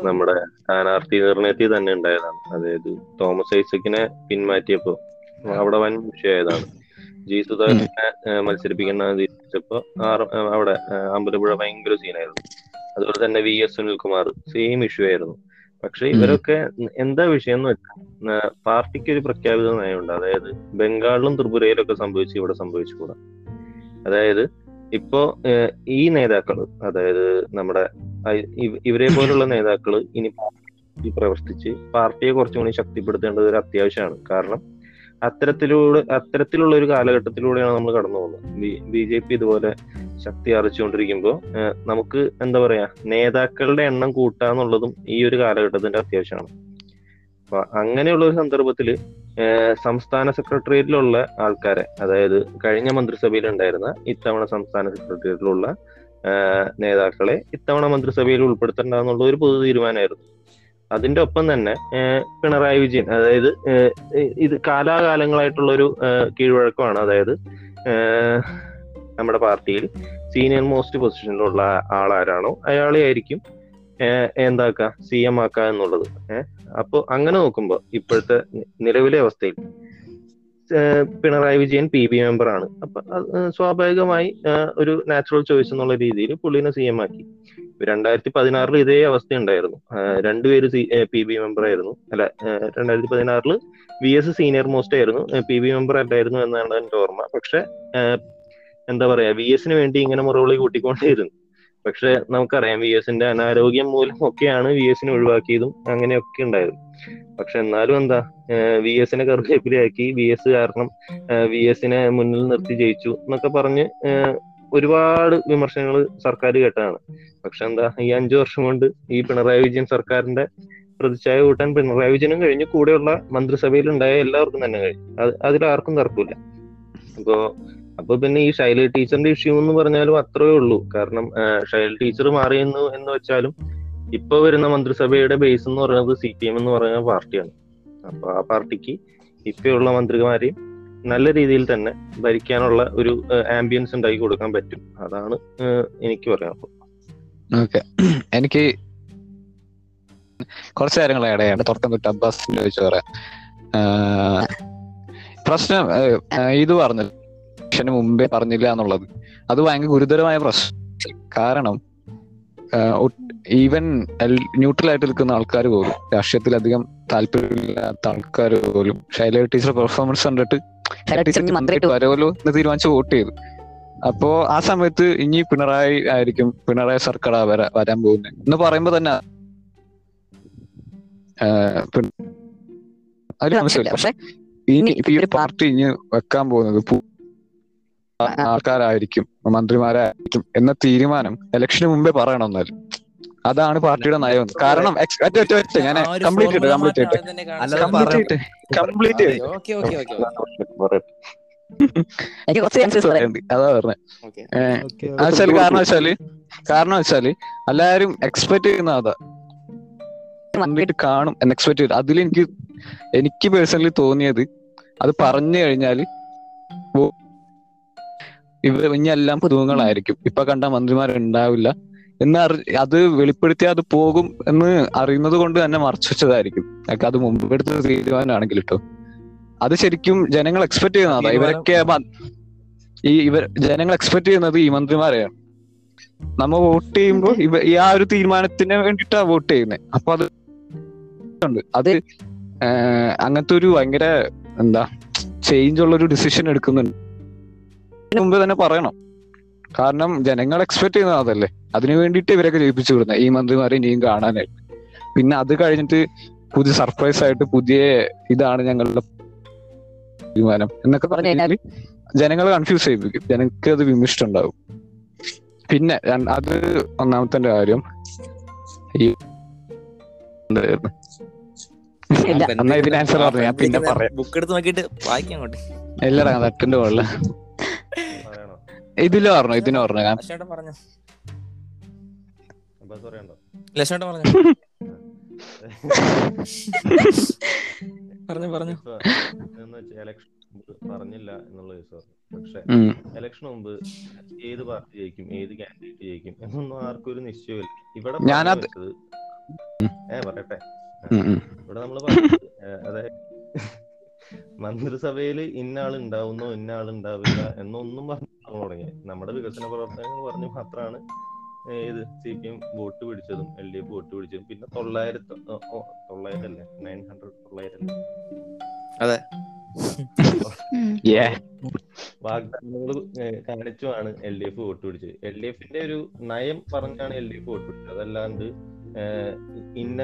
നമ്മുടെ സ്ഥാനാർത്ഥി നിർണയത്തിൽ തന്നെ ഉണ്ടായതാണ്. അതായത് തോമസ് ഐസക്കിനെ പിന്മാറ്റിയപ്പോ അവിടെ വൻ വിഷയമായതാണ്. ജി സുധാകരനെ മത്സരിപ്പിക്കുന്ന തീരുമാനിച്ചപ്പോ അവിടെ അമ്പലപ്പുഴ ഭയങ്കര സീനായിരുന്നു അതുപോലെ തന്നെ V S Sunilkumar same issue ആയിരുന്നു. പക്ഷെ ഇവരൊക്കെ എന്താ വിഷയം എന്ന് വെച്ചാൽ പാർട്ടിക്ക് ഒരു പ്രഖ്യാപിത നയമുണ്ട്. അതായത് ബംഗാളിലും ത്രിപുരയിലും ഒക്കെ സംഭവിച്ചു ഇവിടെ സംഭവിച്ചുകൂടാ അതായത് ഇപ്പോ ഈ നേതാക്കൾ അതായത് നമ്മുടെ ഇവരെ പോലുള്ള നേതാക്കൾ ഇനി പ്രവർത്തിച്ച് പാർട്ടിയെ കുറച്ചും കൂടി ശക്തിപ്പെടുത്തേണ്ടത് ഒരു അത്യാവശ്യമാണ്. കാരണം അത്തരത്തിലൂടെ അത്തരത്തിലുള്ള ഒരു കാലഘട്ടത്തിലൂടെയാണ് നമ്മൾ കടന്നു പോകുന്നത്. ബി ജെ പി ഇതുപോലെ ശക്തി ആർജിച്ചുകൊണ്ടിരിക്കുമ്പോൾ നമുക്ക് എന്താ പറയാ നേതാക്കളുടെ എണ്ണം കൂട്ടാന്നുള്ളതും ഈ ഒരു കാലഘട്ടത്തിന്റെ അത്യാവശ്യമാണ്. അപ്പൊ അങ്ങനെയുള്ള ഒരു സന്ദർഭത്തിൽ സംസ്ഥാന സെക്രട്ടേറിയറ്റിലുള്ള ആൾക്കാരെ അതായത് കഴിഞ്ഞ മന്ത്രിസഭയിൽ ഉണ്ടായിരുന്ന ഇത്തവണ സംസ്ഥാന സെക്രട്ടേറിയറ്റിലുള്ള നേതാക്കളെ ഇത്തവണ മന്ത്രിസഭയിൽ ഉൾപ്പെടുത്തേണ്ടെന്നുള്ള ഒരു പൊതു തീരുമാനമായിരുന്നു. അതിന്റെ ഒപ്പം തന്നെ പിണറായി വിജയൻ അതായത് ഇത് കാലാകാലങ്ങളായിട്ടുള്ള ഒരു കീഴ്വഴക്കമാണ്. അതായത് നമ്മുടെ പാർട്ടിയിൽ സീനിയർ മോസ്റ്റ് പൊസിഷനിലുള്ള ആളാരാണോ അയാളെ ആയിരിക്കും എന്താക്ക സി എം ആക്കുക എന്നുള്ളത്. ഏഹ് അപ്പൊ അങ്ങനെ നോക്കുമ്പോൾ ഇപ്പോഴത്തെ നിലവിലെ അവസ്ഥയിൽ Pinarayi Vijayan P B member ആണ് അപ്പൊ സ്വാഭാവികമായി ഒരു നാച്ചുറൽ ചോയ്സ് എന്നുള്ള രീതിയിൽ പുള്ളിനെ സി എം ആക്കി. രണ്ടായിരത്തി പതിനാറിൽ ഇതേ അവസ്ഥ ഉണ്ടായിരുന്നു രണ്ടുപേര് പി ബി മെമ്പർ ആയിരുന്നു. അല്ല രണ്ടായിരത്തി പതിനാറിൽ വി എസ് സീനിയർ മോസ്റ്റ് ആയിരുന്നു. പി ബി മെമ്പർ അല്ലായിരുന്നു എന്നാണ് എന്റെ ഓർമ്മ. പക്ഷെ എന്താ പറയാ വി എസിന് വേണ്ടി ഇങ്ങനെ മുറവിളി കൂട്ടിക്കൊണ്ടേയിരുന്നു. പക്ഷെ നമുക്കറിയാം വി എസിന്റെ അനാരോഗ്യം മൂലം ഒക്കെയാണ് വി എസിനെ ഒഴിവാക്കിയതും അങ്ങനെയൊക്കെ ഉണ്ടായിരുന്നു പക്ഷെ എന്നാലും എന്താ വി എസിനെ കറുകേപ്പിലാക്കി വി എസ് കാരണം വി എസിനെ മുന്നിൽ നിർത്തി ജയിച്ചു എന്നൊക്കെ പറഞ്ഞ് ഒരുപാട് വിമർശനങ്ങൾ സർക്കാർ കേട്ടതാണ്. പക്ഷെ എന്താ ഈ അഞ്ചു വർഷം കൊണ്ട് ഈ പിണറായി വിജയൻ സർക്കാരിന്റെ പ്രതിച്ഛായ കൂട്ടാൻ പിണറായി വിജയനും കഴിഞ്ഞു. കൂടെയുള്ള മന്ത്രിസഭയിൽ ഉണ്ടായ എല്ലാവർക്കും തന്നെ കഴിഞ്ഞു. അത് അതിലാർക്കും തർക്കമില്ല. അപ്പോ അപ്പൊ പിന്നെ ഈ ശൈല ടീച്ചറിന്റെ ഇഷ്യൂ എന്ന് പറഞ്ഞാലും അത്രേ ഉള്ളൂ. കാരണം ശൈല ടീച്ചർ മാറിയെന്നു എന്ന് വെച്ചാലും ഇപ്പൊ വരുന്ന മന്ത്രിസഭയുടെ ബേസ് എന്ന് പറയുന്നത് സി പി എം എന്ന് പറയുന്ന പാർട്ടിയാണ്. അപ്പൊ ആ പാർട്ടിക്ക് ഇപ്പോഴുള്ള മന്ത്രിമാരെയും നല്ല രീതിയിൽ തന്നെ ഭരിക്കാനുള്ള ഒരു ആംബിയൻസ് ഉണ്ടാക്കി കൊടുക്കാൻ പറ്റും. അതാണ് എനിക്ക് പറയാനുള്ളത് എനിക്ക് കുറച്ച് കാര്യങ്ങൾ ആഡ് തുടക്കം തൊട്ട് അബ്ബാസിന്റെ ചോദിച്ചു പറയാം. പ്രശ്നം ഇത് പറഞ്ഞു. ഇലക്ഷന് മുമ്പേ പറഞ്ഞില്ല എന്നുള്ളത്. അത് ഭയങ്കര ഗുരുതരമായ പ്രശ്നം. കാരണം ഈവൻ ന്യൂട്രൽ ആയിട്ട് നിൽക്കുന്ന ആൾക്കാർ പോലും രാഷ്ട്രീയത്തിൽ അധികം താല്പര്യമില്ലാത്ത ആൾക്കാർ പോലും ശൈല ടീച്ചർ പെർഫോമൻസ് കണ്ടിട്ട് ടീച്ചറിന് മന്ത്രി വരവല്ലോ എന്ന് തീരുമാനിച്ച് വോട്ട് ചെയ്തു. അപ്പോ ആ സമയത്ത് ഇനി പിണറായി ആയിരിക്കും പിണറായി സർക്കാർ വരാ- വരാൻ പോകുന്നത്. എന്ന് പറയുമ്പോ തന്നെ അതിൽ പക്ഷെ ഇനി ഈ പാർട്ടി ഇനി വെക്കാൻ പോകുന്നത് ആൾക്കാരായിരിക്കും മന്ത്രിമാരായിരിക്കും എന്ന തീരുമാനം ഇലക്ഷന് മുമ്പേ പറയണം എന്നാലും. അതാണ് പാർട്ടിയുടെ നയം. കാരണം ഒറ്റ ഒറ്റ ഞാൻ complete formula complete. Complete complete അതെ. പറഞ്ഞത് കാരണം വെച്ചാൽ കാരണം വെച്ചാൽ എല്ലാരും എക്സ്പെക്ട് ചെയ്യുന്ന അതാ. കണ്ടിട്ട് കാണും എക്സ്പെക്ട് ചെയ്തു അതിൽ എനിക്ക് എനിക്ക് പേഴ്സണലി തോന്നിയത് അത് പറഞ്ഞു കഴിഞ്ഞാൽ ഇവ എല്ലാം പുതുമങ്ങളായിരിക്കും ഇപ്പൊ കണ്ട മന്ത്രിമാർ ഉണ്ടാവില്ല എന്ന് അറി അത് വെളിപ്പെടുത്തി അത് പോകും എന്ന് അറിയുന്നത് കൊണ്ട് തന്നെ മറച്ചു വെച്ചതായിരിക്കും. like അത് മുമ്പ് എടുത്ത തീരുമാനമാണെങ്കിൽ കേട്ടോ അത് ശരിക്കും ജനങ്ങൾ എക്സ്പെക്ട് ചെയ്യുന്നതാണ് ഇവരൊക്കെ ഈ ഇവർ ജനങ്ങൾ എക്സ്പെക്ട് ചെയ്യുന്നത് ഈ മന്ത്രിമാരെയാണ്. നമ്മ വോട്ട് ചെയ്യുമ്പോൾ ഇവ ഈ ആ ഒരു തീരുമാനത്തിന് വേണ്ടിയിട്ടാണ് വോട്ട് ചെയ്യുന്നത് അപ്പൊ അത് ഉണ്ട്. അത് അങ്ങനത്തെ ഒരു ഭയങ്കര എന്താ ചേഞ്ച് ഉള്ള ഒരു ഡിസിഷൻ എടുക്കുന്നുണ്ട്. മുമ്പ് തന്നെ പറയണം. കാരണം ജനങ്ങൾ എക്സ്പെക്ട് ചെയ്യുന്നത് അതല്ലേ. അതിനു വേണ്ടിയിട്ട് ഇവരൊക്കെ ജയിപ്പിച്ചു വിടുന്നത് ഈ മന്ത്രിമാരെ ഇനിയും കാണാനായിട്ട്. പിന്നെ അത് കഴിഞ്ഞിട്ട് പുതിയ സർപ്രൈസ് ആയിട്ട് പുതിയ ഇതാണ് ഞങ്ങളുടെ തീരുമാനം എന്നൊക്കെ പറഞ്ഞു പറഞ്ഞാൽ ജനങ്ങളെ കൺഫ്യൂസ് ചെയ്യിപ്പിക്കും. ജനങ്ങൾക്ക് അത് വിമിഷ്ടം ഉണ്ടാവും പിന്നെ അത് ഒന്നാമത്തെ കാര്യം. ഈ എന്നാ ഇതിന് answer പറഞ്ഞു, ഞാൻ പിന്നെ പറയാം. ബുക്ക് എടുത്ത് നോക്കിയിട്ട് വായിക്കാൻ അങ്ങോട്ട്. ഇല്ലടാ തട്ടിന്റെ മുകളിൽ. ഇതിലും ഇതിൽ ഇതിന് പറഞ്ഞു? അബ്ബാസ് പറയണ്ടോ ലക്ഷ്മേട്ടൻ പറഞ്ഞു. പറഞ്ഞു പറഞ്ഞു. ഇലക്ഷൻ പറഞ്ഞില്ല എന്നുള്ള കേസ് പക്ഷെ ഉം. ഇലക്ഷന് മുമ്പ് ഏത് പാർട്ടി ജയിക്കും ഏത് കാൻഡിഡേറ്റ് ജയിക്കും എന്നൊന്നും ആർക്കും ഒരു നിശ്ചയമില്ല ഇവിടെ ഏ പറയട്ടെ. ഇവിടെ നമ്മൾ അതായത് മന്ത്രിസഭയിൽ ഇന്ന ആൾ എന്നൊന്നും പറഞ്ഞു തുടങ്ങി നമ്മുടെ വികസന പ്രവർത്തനങ്ങൾ പറഞ്ഞു മാത്രമാണ് ഏത് സി പി എം വോട്ട് പിടിച്ചതും എൽ ഡി എഫ് വോട്ട് പിടിച്ചതും പിന്നെ തൊള്ളായിരത്തി തൊള്ളായിരം അല്ലേ നയൻ ഹൺഡ്രഡ് തൊള്ളായിരം അല്ലേ ഉം. Yeah. വാഗ്ദാനങ്ങൾ കാണിച്ചുമാണ് എൽ ഡി എഫ് വോട്ട് പിടിച്ചത്. എൽ ഡി എഫിന്റെ ഒരു നയം പറഞ്ഞാണ് എൽ ഡി എഫ് വോട്ട് പിടിച്ചത്. അതല്ലാണ്ട് ഇന്ന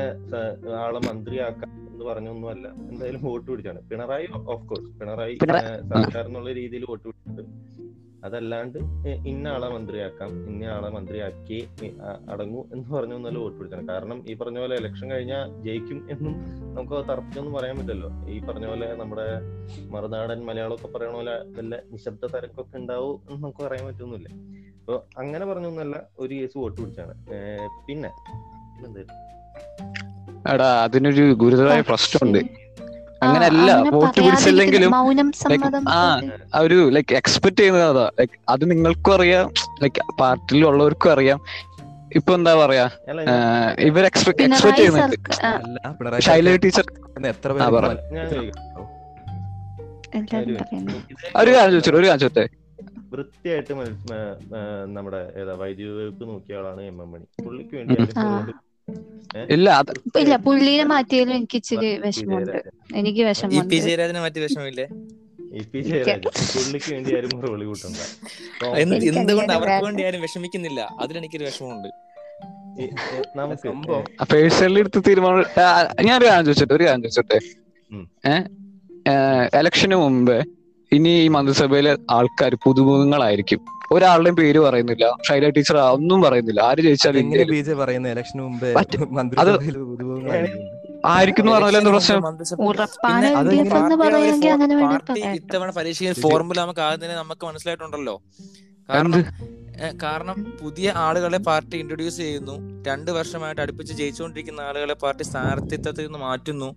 ആളെ മന്ത്രിയാക്കാം എന്ന് പറഞ്ഞൊന്നുമല്ല. എന്തായാലും വോട്ട് പിടിച്ചാണ്. പിണറായി ഓഫ് കോഴ്സ് പിണറായി പിണറായി- സർക്കാർ എന്നുള്ള രീതിയിൽ വോട്ട് പിടിച്ചത് അതല്ലാണ്ട് ഇന്ന ആളെ മന്ത്രിയാക്കാം ഇന്ന ആളെ മന്ത്രിയാക്കി അടങ്ങൂ എന്ന് പറഞ്ഞൊന്നല്ല വോട്ട് പിടിക്കണം. കാരണം ഈ പറഞ്ഞ പോലെ ഇലക്ഷൻ കഴിഞ്ഞാൽ ജയിക്കും എന്നും നമുക്ക് തർപ്പിച്ചൊന്നും പറയാൻ പറ്റില്ലല്ലോ. ഈ പറഞ്ഞ പോലെ നമ്മുടെ മറുനാടൻ മലയാളമൊക്കെ പറയണ പോലെ വല്ല നിശബ്ദ തരക്കൊക്കെ ഉണ്ടാവും എന്ന് നമുക്ക് പറയാൻ പറ്റുന്നില്ല അപ്പൊ അങ്ങനെ പറഞ്ഞൊന്നല്ല ഒരു കേസ് വോട്ട് പിടിച്ചാണ്. പിന്നെ എന്തായിരുന്നു? എടാ അതിനൊരു ഗുരുതരമായ പ്രശ്നമുണ്ട്. അങ്ങനെയല്ല അങ്ങനെ വോട്ട് പിടിച്ചില്ലെങ്കിലും ആ ഒരു ലൈക് എക്സ്പെക്ട് ചെയ്യുന്നത് അതാ. ലൈക്ക് അത് നിങ്ങൾക്കും അറിയാം ലൈക്ക് പാർട്ടിയിലുള്ളവർക്കും അറിയാം. ഇപ്പൊ എന്താ പറയാ? ഇവർ എക്സ്പെക്ട് എക്സ്പെക്ട് ചെയ്യുന്നുണ്ട് ശൈല ടീച്ചർ എത്ര ഒരു കാര്യം ചോദിച്ചോട്ടെ ഒരു കാര്യം ചോദിച്ചേ. വൃത്തിയായിട്ട് നമ്മുടെ ഏതാ വൈദ്യുതി വകുപ്പ് നോക്കിയ ആളാണ് എം എം മണി. പുള്ളിക്ക് വേണ്ടി ഇല്ല ഇല്ല പുള്ളീനെ മാറ്റിയാലും എനിക്ക് ഇച്ചിരി വിഷമമുണ്ട്. എനിക്ക് വിഷമമുണ്ട്. ജയരാജനെ മാറ്റി വിഷമമില്ലേ? പുള്ളിക്ക് വേണ്ടി ആരും കൂട്ടണ്ട എന്തുകൊണ്ട് അവർക്ക് വേണ്ടി ആരും വിഷമിക്കുന്നില്ല? അതിലെനിക്കൊരു വിഷമമുണ്ട്. പേഴ്സണലി എടുത്ത് തീരുമാനം ഞാൻ ഞാനൊരു കാര്യം ചോദിച്ചോട്ടെ ഒരു കാര്യം ചോദിച്ചോട്ടെ. ഏഹ് എലക്ഷന് മുമ്പ് ഇനി ഈ മന്ത്രിസഭയിലെ ആൾക്കാർ പുതുമുഖങ്ങളായിരിക്കും. ഒരാളുടെയും പേര് പറയുന്നില്ല ഷൈല ടീച്ചർ ഒന്നും പറയുന്നില്ല. ആര് ജയിച്ചാലും ആയിരിക്കും പ്രശ്നം. ഇത്തവണ പരീക്ഷയിൽ ഫോർമുല നമുക്ക് ആദ്യം തന്നെ നമുക്ക് മനസ്സിലായിട്ടുണ്ടല്ലോ. കാരണം കാരണം പുതിയ ആളുകളെ പാർട്ടി ഇൻട്രൊഡ്യൂസ് ചെയ്യുന്നു. രണ്ട് വർഷമായിട്ട് അടുപ്പിച്ച് ജയിച്ചുകൊണ്ടിരിക്കുന്ന ആളുകളെ പാർട്ടി സ്ഥാനാർത്ഥിത്വത്തിൽ നിന്ന് മാറ്റുന്നു.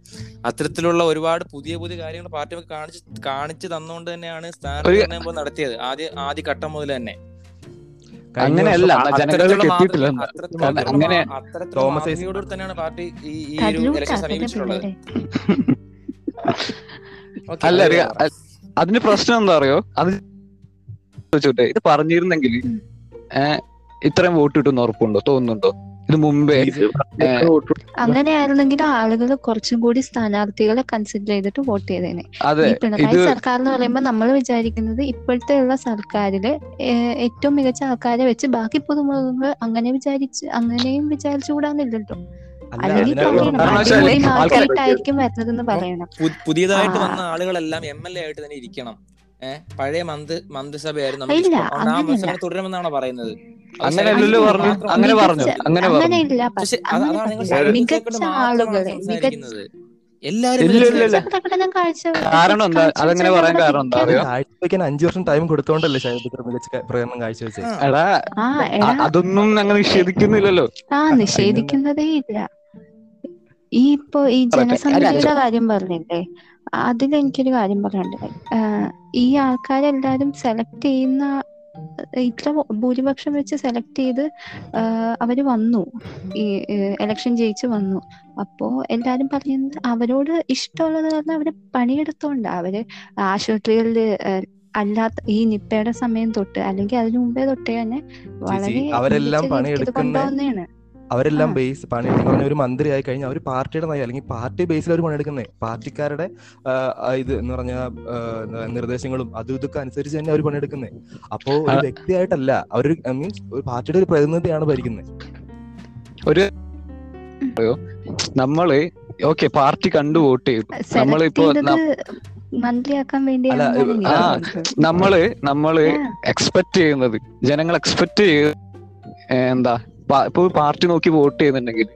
അത്തരത്തിലുള്ള ഒരുപാട് പുതിയ പുതിയ കാര്യങ്ങൾ പാർട്ടി കാണിച്ച് കാണിച്ചു തന്നുകൊണ്ട് തന്നെയാണ് സ്ഥാനാർത്ഥി നടത്തിയത്. ആദ്യ ആദ്യ ഘട്ടം മുതൽ തന്നെ. അങ്ങനെയല്ല അങ്ങനെ തോമസ് തന്നെയാണ് പാർട്ടി ഈ ഈ ഒരു ഇലക്ഷൻ അതിന്റെ സമീപിച്ചിട്ടുള്ളത്. അല്ല. അതിന് പ്രശ്നം എന്താ അറിയോ? അത് ചോദിച്ചോട്ടെ ഇത് പറഞ്ഞിരുന്നെങ്കിൽ ഇത്രയും വോട്ട് കിട്ടുമെന്ന് ഉറപ്പുണ്ടോ? തോന്നുന്നുണ്ടോ? ഇത് മുമ്പേ അങ്ങനെയായിരുന്നെങ്കിൽ ആളുകൾ കുറച്ചും കൂടി സ്ഥാനാർത്ഥികളെ കൺസിഡർ ചെയ്തിട്ട് വോട്ട് ചെയ്തേനെ. അതെ ഈ പിണറായി സർക്കാർ എന്ന് പറയുമ്പോൾ നമ്മൾ വിചാരിക്കുന്നത് ഇപ്പോഴത്തെ ഉള്ള സർക്കാരിൽ ഏറ്റവും മികച്ച ആൾക്കാരെ വെച്ച് ബാക്കി പുതുമുഖങ്ങൾ അങ്ങനെ വിചാരിച്ച് അങ്ങനെയും വിചാരിച്ചുകൂടാന്നില്ലല്ലോ പുതിയതായിട്ട് വന്ന ആളുകളെല്ലാം എം എൽ എ ആയിട്ട് തന്നെ ഇരിക്കണം. ഏഹ് പഴയ മന്ത്രി മന്ത്രിസഭയായിരുന്നു. നമുക്ക് അതുകൊണ്ട് മത്സരം തുടരുമെന്നാണ് പറയുന്നത്? അങ്ങനെയല്ലല്ലോ പറഞ്ഞു അങ്ങനെ പറഞ്ഞു അങ്ങനെ പറഞ്ഞു. അങ്ങനെ കാരണം എന്താ? അതങ്ങനെ പറയാൻ കാരണം എന്താ. അറിയോ കാഴ്ചവെക്കാൻ അഞ്ചു വർഷം ടൈം കൊടുത്തോണ്ടല്ലേ ഇത്ര മികച്ച പ്രകടനം കാഴ്ചവെച്ചത്? എടാ അതൊന്നും ഞങ്ങൾ നിഷേധിക്കുന്നില്ലല്ലോ. ആ നിഷേധിക്കുന്നതേ ഇല്ല. ഈ ഇപ്പൊ ഈ ജനസംഖ്യയുടെ കാര്യം പറഞ്ഞില്ലേ? അതിൽ എനിക്കൊരു കാര്യം പറയാനുണ്ട് ഈ ആൾക്കാരെല്ലാരും സെലക്ട് ചെയ്യുന്ന ഇത്ര ഭൂരിപക്ഷം വെച്ച് സെലക്ട് ചെയ്ത് അവർ വന്നു. ഈ എലക്ഷൻ ജയിച്ച് വന്നു. അപ്പോ എല്ലാരും പറയുന്നത് അവരോട് ഇഷ്ടമുള്ളത് കാരണം അവർ പണിയെടുത്തോണ്ട് അവർ ആശുപത്രികളിൽ ആഹ് അല്ലാത്ത ഈ നിപ്പയുടെ സമയം തൊട്ട് അല്ലെങ്കിൽ അതിനു മുമ്പേ തൊട്ടേ തന്നെ വളരെ അവരെല്ലാം അവരെല്ലാം ബേസ് പണിയെടുക്കുന്ന പറഞ്ഞ ഒരു മന്ത്രി ആയി കഴിഞ്ഞാൽ അവർ പാർട്ടിയുടെ നയം അല്ലെങ്കിൽ പാർട്ടി ബേസിൽ അവർ പണിയെടുക്കുന്നത് പാർട്ടിക്കാരുടെ ഇത് എന്ന് പറഞ്ഞ നിർദ്ദേശങ്ങളും അതും ഇതൊക്കെ അനുസരിച്ച് തന്നെ അവർ പണിയെടുക്കുന്നത് അപ്പോ ഒരു വ്യക്തിയായിട്ടല്ല അവർ മീൻസ് ഒരു പാർട്ടിയുടെ ഒരു പ്രതിനിധിയാണ് ഭരിക്കുന്നത് ഒരു നമ്മൾ ഓക്കെ പാർട്ടി കണ്ടു വോട്ട് ചെയ്തു. നമ്മളിപ്പോ മന്ത്രിയാക്കാൻ നമ്മൾ നമ്മൾ എക്സ്പെക്ട് ചെയ്യുന്നത് ജനങ്ങൾ എക്സ്പെക്ട് ചെയ്ത് എന്താ പ- ഇപ്പൊ പാർട്ടി നോക്കി വോട്ട് ചെയ്യുന്നുണ്ടെങ്കിൽ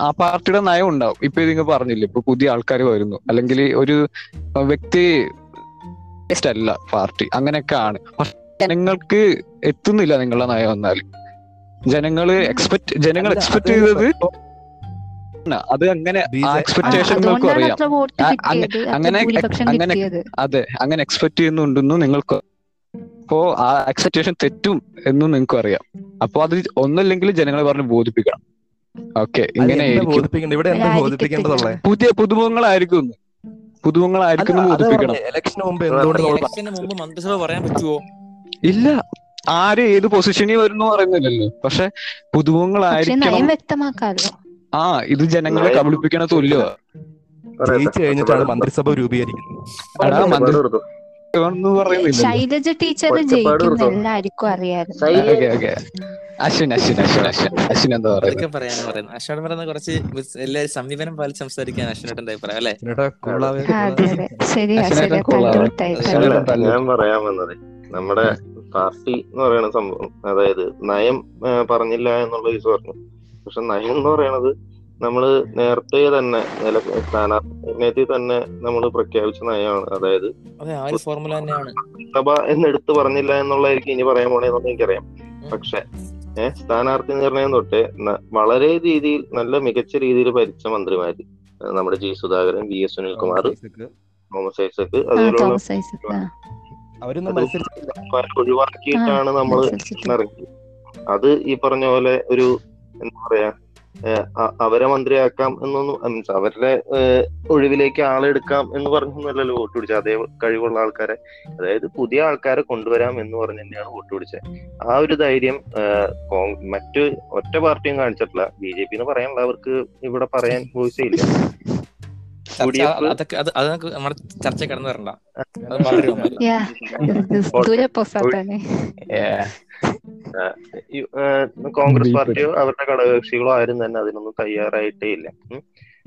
ആ പാർട്ടിയുടെ നയം ഉണ്ടാവും. ഇപ്പൊ ഇതിങ്ങ് പറഞ്ഞില്ല ഇപ്പൊ പുതിയ ആൾക്കാർ വരുന്നു. അല്ലെങ്കിൽ ഒരു വ്യക്തി അല്ല പാർട്ടി അങ്ങനെയൊക്കെ ആണ് ജനങ്ങൾക്ക് എത്തുന്നില്ല നിങ്ങളുടെ നയം വന്നാൽ. ജനങ്ങൾ എക്സ്പെക്ട് ജനങ്ങൾ എക്സ്പെക്ട് ചെയ്തത് അത് അങ്ങനെ ആ ആ, അറിയാം അങ്ങനെ- അങ്ങനെ- അതെ അങ്ങനെ എക്സ്പെക്ട് ചെയ്യുന്നുണ്ടെന്ന് നിങ്ങൾക്ക് അപ്പോ ആ എക്സ്പെക്ടേഷൻ തെറ്റും എന്നും നിങ്ങൾക്ക് അറിയാം. അപ്പോ അത് ഒന്നല്ലെങ്കിൽ ജനങ്ങളെ പറഞ്ഞ് ബോധിപ്പിക്കണം. ഓക്കെ ഇങ്ങനെ. പുതിയ പുതുമുഖങ്ങളായിരിക്കും. പുതുമുഖങ്ങളായിരിക്കും ബോധിപ്പിക്കണം. ഇലക്ഷന് മുമ്പ് മന്ത്രിസഭ പറയാൻ പറ്റുമോ ഇല്ല. ആര് ഏത് പൊസിഷനിൽ വരുന്നു പറയുന്നില്ലല്ലോ. പക്ഷെ പുതുമുഖങ്ങളായിരിക്കും പുതുമുഖങ്ങളായിരിക്കണം. വ്യക്തമാക്കാമല്ലോ. ആ ഇത് ജനങ്ങളെ കബളിപ്പിക്കണ തുല്യോ ജയിച്ചു കഴിഞ്ഞിട്ടാണ് മന്ത്രിസഭ രൂപീകരിക്കുന്നത്. ശൈലജ ടീച്ചർ ജയിക്കുന്ന? എല്ലാവർക്കും അറിയായിരുന്നു അശ്വിൻ അശ്വിൻ അശ്വിൻ അശ്വിൻ അശ്വിൻ എന്താ പറയുന്നത് അശ്വിൻ പറയുന്ന. കുറച്ച് എല്ലാവരും സമീപനം പാലിച്ച് സംസാരിക്കാൻ അശ്വനേട്ടന്റെ അഭിപ്രായം അല്ലേ. ഞാൻ പറയാൻ വന്നത് നമ്മുടെ പാർട്ടി എന്ന് പറയുന്ന സംഭവം അതായത് നയം പറഞ്ഞില്ല എന്നുള്ള കേസ് പറഞ്ഞു പക്ഷെ നയം എന്ന് പറയണത് നമ്മൾ നേരത്തെ തന്നെ നില സ്ഥാനാർത്ഥി തന്നെ നമ്മൾ പ്രഖ്യാപിച്ച നയമാണ്. അതായത് അതെ ആ ഫോർമുല തന്നെയാണ്. സഭ എന്ന് എടുത്തു പറഞ്ഞില്ല എന്നുള്ളതായിരിക്കും ഇനി പറയാൻ പോണേന്നൊന്നും എനിക്കറിയാം. പക്ഷെ ഏഹ് സ്ഥാനാർത്ഥി നിർണയം തൊട്ട് വളരെ രീതിയിൽ നല്ല മികച്ച രീതിയിൽ ഭരിച്ച മന്ത്രിമാര് നമ്മുടെ G Sudhakaran V S Sunilkumar Thomas Isaac അതുപോലെ അതുപോലുള്ള ഒഴിവാക്കിയിട്ടാണ് നമ്മൾ. ഇറങ്ങിയത്. അത് ഈ പറഞ്ഞ പോലെ ഒരു എന്താ പറയാ അവരെ മന്ത്രിയാക്കാം എന്നൊന്നും മീൻസ് അവരുടെ ഒഴിവിലേക്ക് ആളെടുക്കാം എന്ന് പറഞ്ഞൊന്നുമല്ലല്ലോ വോട്ട് പിടിച്ചത് അതേ കഴിവുള്ള ആൾക്കാരെ അതായത് പുതിയ ആൾക്കാരെ കൊണ്ടുവരാം എന്ന് പറഞ്ഞ് തന്നെയാണ് വോട്ട് പിടിച്ചത് ആ ഒരു ധൈര്യം മറ്റു ഒറ്റ പാർട്ടിയും കാണിച്ചിട്ടില്ല. ബി ജെ പി എന്ന് പറയാനുള്ള അവർക്ക് ഇവിടെ പറയാൻ വോയിസേ ഇല്ല. അതൊക്കെ അത് നമ്മുടെ ചർച്ച കടന്നു വരണ്ട. കോൺഗ്രസ് പാർട്ടിയോ അവരുടെ ഘടകകക്ഷികളോ ആരും തന്നെ അതിനൊന്നും തയ്യാറായിട്ടേ ഇല്ല.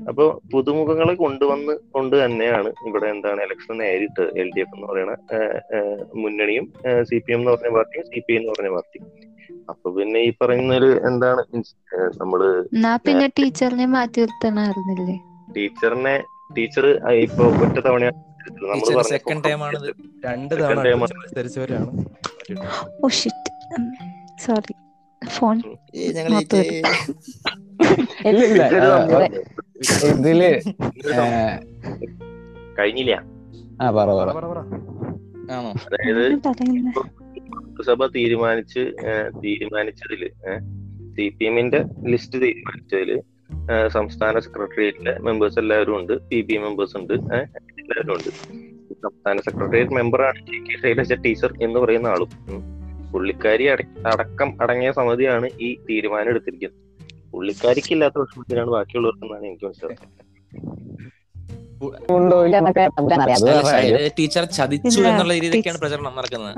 അപ്പോ പുതുമുഖങ്ങളെ കൊണ്ടുവന്ന് കൊണ്ട് തന്നെയാണ് ഇവിടെ എന്താണ് ഇലക്ഷൻ നേരിട്ട് എൽ ഡി എഫ് എന്ന് പറയുന്ന മുന്നണിയും സി പി എം എന്ന് പറഞ്ഞ പാർട്ടിയും സി പി ഐ എന്ന് പറഞ്ഞ പാർട്ടിയും. അപ്പൊ പിന്നെ ഈ പറയുന്നൊരു എന്താണ് മീൻസ് നമ്മൾ പിന്നെ ടീച്ചറിനെ മാറ്റി നിർത്തണമായിരുന്നില്ലേ? ടീച്ചറിനെ ടീച്ചർ ഇപ്പൊ ഒറ്റ തവണ നമ്മൾ സെക്കൻഡ് ടൈം രണ്ട് തവണ സോറി ഫോൺ ഇല്ല. ഇതിൽ. കഴിഞ്ഞില്ല. ആ പറ പറ. അതായത് മന്ത്രിസഭ തീരുമാനിച്ച് തീരുമാനിച്ചതിൽ സി പി എമ്മിന്റെ ലിസ്റ്റ് തീരുമാനിച്ചതിൽ സംസ്ഥാന സെക്രട്ടേറിയറ്റിലെ മെമ്പേഴ്സ് എല്ലാവരും ഉണ്ട് പി ബി മെമ്പേഴ്സ് ഉണ്ട് എല്ലാവരും ഉണ്ട്. സംസ്ഥാന സെക്രട്ടേറിയറ്റ് മെമ്പറാണ് ജെ കെ ശൈലജ ടീച്ചർ എന്ന് പറയുന്ന ആളും. പുള്ളിക്കാരി അട- അടക്കം അടങ്ങിയ സമിതിയാണ് ഈ തീരുമാനം എടുത്തിരിക്കുന്നത്. പുള്ളിക്കാരിക്ക് ഇല്ലാത്ത വിഷമത്തിലാണ് ബാക്കിയുള്ളവർക്കെന്നാണ് എനിക്ക് മനസ്സിലാക്കുന്നത് ടീച്ചർ ചതിച്ചു എന്നുള്ള പ്രചരണം നടക്കുന്നത്.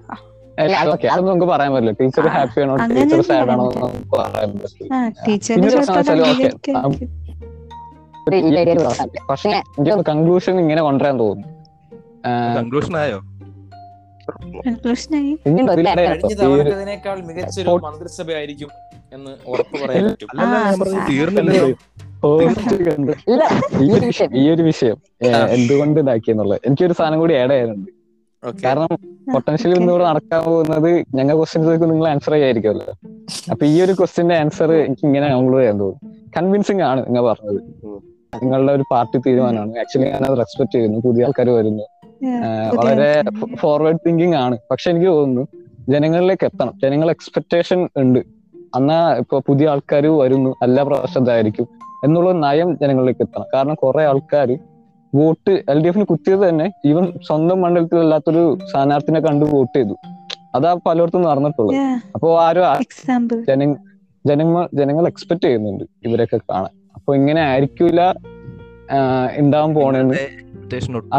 അതൊന്നും നമുക്ക് പറയാൻ പറ്റില്ല. ടീച്ചർ ഹാപ്പി ആണോ? ടീച്ചർ സാഡ് ആണോ പറയാൻ പറ്റില്ല. പക്ഷെ എനിക്ക് കൺക്ലൂഷൻ ഇങ്ങനെ കൊണ്ടുവരാൻ തോന്നുന്നു. കൺക്ലൂഷൻ ആയോ? മികച്ചൊരു മന്ത്രിസഭയായിരിക്കും എന്ന് ഉറപ്പ് പറയാൻ പറ്റും. ഇല്ല ഈ ഒരു വിഷയം. ഈ ഒരു വിഷയം. എന്തുകൊണ്ട് ഇതാക്കിയെന്നുള്ളത്. എനിക്കൊരു സാധനം കൂടി ആഡ് ചെയ്യാനുണ്ട്. ഓക്കെ. കാരണം പൊട്ടൻഷ്യലി. ഇന്നിവിടെ നടക്കാൻ പോകുന്നത് ഞങ്ങൾ ക്വസ്റ്റ്യൻ ചോദിക്കും നിങ്ങൾ ആൻസർ ചെയ്യായിരിക്കുമല്ലോ. അപ്പൊ ഈ ഒരു ക്വസ്റ്റിന്റെ ആൻസർ എനിക്ക് ഇങ്ങനെ കൺക്ലൂഡ് ചെയ്യാൻ തോന്നുന്നു കൺവിൻസിങ് ആണ് നിങ്ങൾ പറഞ്ഞത്. നിങ്ങളുടെ ഒരു പാർട്ടി തീരുമാനമാണ്. ആക്ച്വലി ഞാൻ അത് റെസ്പെക്ട് ചെയ്യുന്നു. പുതിയ ആൾക്കാർ വരുന്നു. വളരെ ഫോർവേഡ് തിങ്കിങ് ആണ്. പക്ഷെ എനിക്ക് തോന്നുന്നു ജനങ്ങളിലേക്ക് എത്തണം. ജനങ്ങൾ എക്സ്പെക്ടേഷൻ ഉണ്ട്. എന്നാ ഇപ്പൊ പുതിയ ആൾക്കാർ വരുന്നു. അല്ല പ്രശ്നതായിരിക്കും എന്നുള്ള നയം ജനങ്ങളിലേക്ക് എത്തണം. കാരണം കുറെ ആൾക്കാർ വോട്ട് എൽ ഡി എഫിന് കുത്തിയത് തന്നെ ഈവൻ സ്വന്തം മണ്ഡലത്തിലല്ലാത്തൊരു സ്ഥാനാർത്ഥിനെ കണ്ട് വോട്ട് ചെയ്തു. അതാ പലയിടത്തും നടന്നിട്ടുള്ളത്. അപ്പൊ ആരും ജന ജനങ്ങൾ ജനങ്ങൾ എക്സ്പെക്ട് ചെയ്യുന്നുണ്ട് ഇവരൊക്കെ കാണാൻ. അപ്പൊ ഇങ്ങനെ ആയിരിക്കൂല ആ, ഉണ്ടാവാൻ പോണെന്ന്. Expectation ഒട്ടും.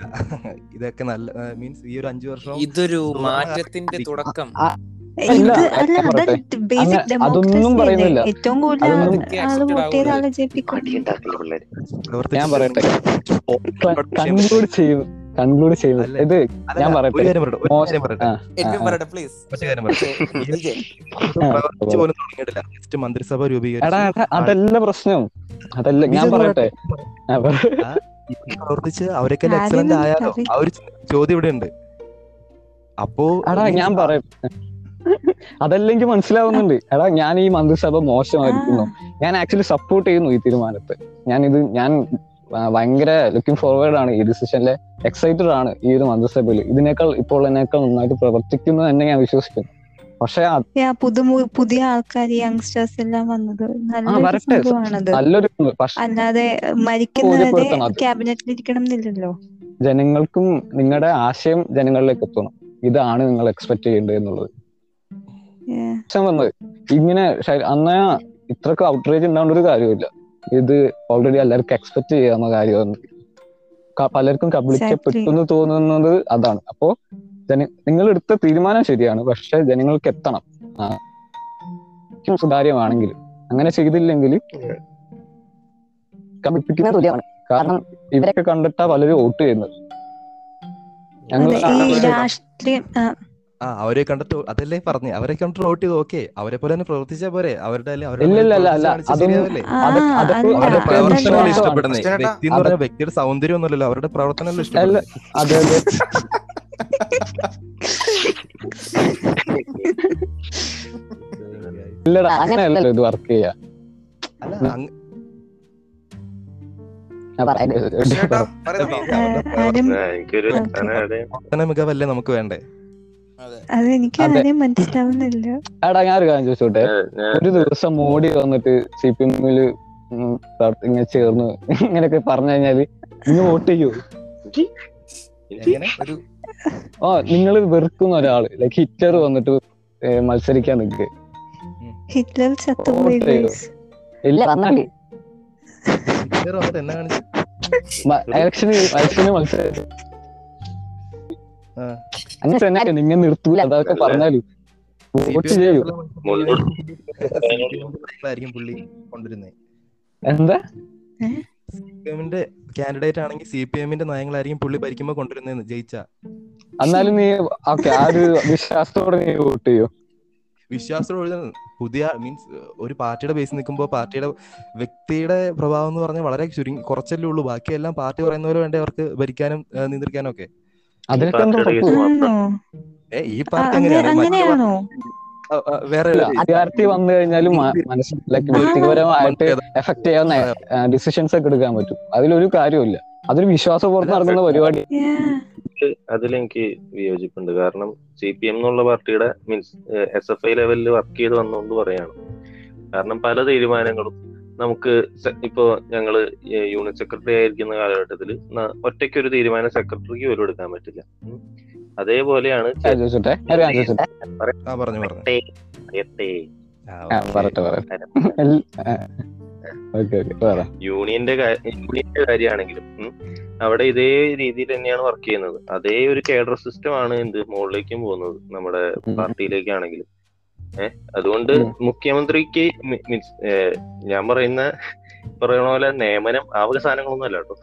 ഇതൊക്കെ നല്ല മീൻസ് ഈ ഒരു അഞ്ചു വർഷം ഇതൊരു മാറ്റത്തിന്റെ തുടക്കം. അതൊന്നും പറയുന്നില്ല. ഏറ്റവും കൂടുതൽ ഞാൻ പറയട്ടെ. കൺക്ലൂഡ് ചെയ്യും. കൺക്ലൂഡ് ചെയ്യുന്നു ഇത് ഞാൻ പറയട്ടെ. അതല്ല പ്രശ്നം. അതല്ല ഞാൻ പറയട്ടെ. പ്രവർത്തിച്ച് അവരൊക്കെ എക്സലന്റ് ആയാലോ? ആ ഒരു ചോദ്യം ഇവിടെ ഉണ്ട്. അപ്പോ എടാ ഞാൻ പറയാം. അതല്ലെങ്കിൽ മനസ്സിലാവുന്നുണ്ട്. എടാ ഞാൻ ഈ മന്ത്രിസഭ മോശമായിരിക്കുന്നു. ഞാൻ ആക്ച്വലി സപ്പോർട്ട് ചെയ്യുന്നു ഈ തീരുമാനത്തെ. ഞാൻ ഇത് ഞാൻ ഭയങ്കര ലുക്കിംഗ് ഫോർവേഡ് ആണ് ഈ ഡിസിഷനിലെ എക്സൈറ്റഡ് ആണ് ഈ ഒരു മന്ത്രിസഭയിൽ ഇതിനേക്കാൾ ഇപ്പോൾ എന്നേക്കാൾ നന്നായിട്ട് പ്രവർത്തിക്കുന്നു തന്നെ ഞാൻ വിശ്വസിക്കുന്നു. പക്ഷെ പുതിയ ആൾക്കാർ യങ്സ്റ്റേഴ്സ് എല്ലാം വന്നത് നല്ലൊരു. സംഭവമാണത്. അല്ലാതെ അത്. ക്യാബിനറ്റിൽ ഇരിക്കണം എന്നില്ലല്ലോ ജനങ്ങൾക്കും നിങ്ങളുടെ ആശയം ജനങ്ങളിലേക്ക് എത്തണം. ഇതാണ് നിങ്ങൾ എക്സ്പെക്ട് ചെയ്യേണ്ടത് എന്നുള്ളത്. വന്നത് ഇങ്ങനെ അന്ന അന്ന് ഇത്രക്ക് ഔട്ട്റേജ് ഉണ്ടാവേണ്ട ഒരു കാര്യമില്ല ഇത് ഓൾറെഡി എല്ലാവർക്കും എക്സ്പെക്ട് ചെയ്യാവുന്ന കാര്യമാണ്. പലർക്കും കബളിക്കപ്പെട്ടു എന്ന് തോന്നുന്നത് അതാണ്. അപ്പോ ജന നിങ്ങൾ എടുത്ത തീരുമാനം ശരിയാണ് പക്ഷെ ജനങ്ങൾക്ക് എത്തണം. ആ, സുതാര്യമാണെങ്കിൽ. അങ്ങനെ ചെയ്തില്ലെങ്കിൽ തുല്യമാണ്. കാരണം ഇവരൊക്കെ കണ്ടിട്ടാ പലരും വോട്ട് ചെയ്യുന്നത്. ഞങ്ങൾ ഈ കാണുന്നത് ആ, അവരെ കണ്ടിട്ട് അതല്ലേ പറഞ്ഞു. അവരെ കണ്ടിട്ട് വോട്ട് ചെയ്ത് ഓക്കെ. അവരെ പോലെ തന്നെ പ്രവർത്തിച്ചാ പോരെ. അവരുടെ വ്യക്തിയുടെ സൗന്ദര്യം ഒന്നുമല്ലല്ലോ അവരുടെ പ്രവർത്തനമല്ലോ അല്ല. ഇഷ്ടപ്പെടുന്നത്? അതെ അതെ. ഇല്ലടാ ഇത് വർക്ക് ചെയ്യാ. മികവല്ലേ നമുക്ക് വേണ്ടേ. ആരെയും മനസ്സിലാവുന്നില്ല. എടാ ഞാൻ ഒരു കാര്യം ചോദിച്ചോട്ടെ? ഒരു ദിവസം മോഡി വന്നിട്ട് സി പി എമ്മിൽ ഇങ്ങനെ ചേർന്ന് ഇങ്ങനെയൊക്കെ പറഞ്ഞു കഴിഞ്ഞാൽ ഇന്ന് വോട്ട് ചെയ്യൂ? എങ്ങനെ? ഒരു ആ നിങ്ങൾ വെറുക്കുന്ന ഒരാൾ. ലൈക്ക് ഹിറ്റ്ലർ വന്നിട്ട് മത്സരിക്കാൻ നിൽക്ക് ഹിറ്റ്ലർ ഇലക്ഷന് ഇലക്ഷന് മത്സരിച്ചു ആ. അങ്ങനെ തന്നെ നിങ്ങൾ നിർത്തൂല. അതൊക്കെ പറഞ്ഞാലും. വോട്ട് ചെയ്യൂ. എന്താ? എമ്മിന്റെ കാൻഡിഡേറ്റ് ആണെങ്കിൽ സിപിഎമ്മിന്റെ പി എമ്മിന്റെ നയങ്ങളായിരിക്കും പുള്ളി ഭരിക്കുമ്പോ കൊണ്ടുവരുന്നതെന്ന് ജയിച്ച. എന്നാലും നീ ഓക്കെ ആ ഒരു വിശ്വാസത്തോടെ നീ വോട്ട് ചെയ്യോ? വിശ്വാസത്തോടെ പുതിയ മീൻസ് ഒരു പാർട്ടിയുടെ ബേസ് നിൽക്കുമ്പോൾ പാർട്ടിയുടെ വ്യക്തിയുടെ പ്രഭാവം എന്ന് പറഞ്ഞാൽ വളരെ ചുരുങ്ങി കുറച്ചല്ലേ ഉള്ളൂ. ബാക്കിയെല്ലാം പാർട്ടി പറയുന്ന പോലെ വേണ്ടി അവർക്ക് ഭരിക്കാനും നിയന്ത്രിക്കാനും ഒക്കെ. അതിനൊക്കെ ഈ പാർട്ടി അങ്ങനെ- അങ്ങനെയാണ്? വേറെ അധികാരത്തിൽ വന്നു കഴിഞ്ഞാലും മനസ്സിലാക്കി വ്യക്തിപരമായിട്ട് എഫക്ട് ചെയ്യാവുന്ന ഡിസിഷൻസ് ഒക്കെ എടുക്കാൻ പറ്റും. അതിലൊരു കാര്യമില്ല അതൊരു വിശ്വാസപൂർവം നടക്കുന്ന പരിപാടി. അതിലെനിക്ക് വിയോജിപ്പുണ്ട്. കാരണം സി പി എം എന്നുള്ള പാർട്ടിയുടെ മീൻസ് എസ് എഫ് ഐ ലെവലിൽ വർക്ക് ചെയ്ത് വന്നുകൊണ്ട് പറയാണ്. കാരണം പല തീരുമാനങ്ങളും നമുക്ക് ഇപ്പോ ഞങ്ങൾ യൂണിറ്റ് സെക്രട്ടറി ആയിരിക്കുന്ന കാലഘട്ടത്തിൽ ഒറ്റയ്ക്ക് ഒരു തീരുമാനം സെക്രട്ടറിക്ക് പോലും എടുക്കാൻ പറ്റില്ല. അതേപോലെയാണ് യൂണിയന്റെ യൂണിയന്റെ കാര്യമാണെങ്കിലും അവിടെ ഇതേ രീതിയിൽ തന്നെയാണ് വർക്ക് ചെയ്യുന്നത്. അതേ ഒരു കേഡർ സിസ്റ്റം ആണ് എന്ത് മുകളിലേക്കും പോകുന്നത് നമ്മുടെ പാർട്ടിയിലേക്കാണെങ്കിലും. ഏഹ് അതുകൊണ്ട് മുഖ്യമന്ത്രിക്ക് മീൻസ് ഞാൻ പറയുന്ന പറയണ പോലെ നിയമനം ആവശ്യ സാധനങ്ങളൊന്നും അല്ല കേട്ടോ.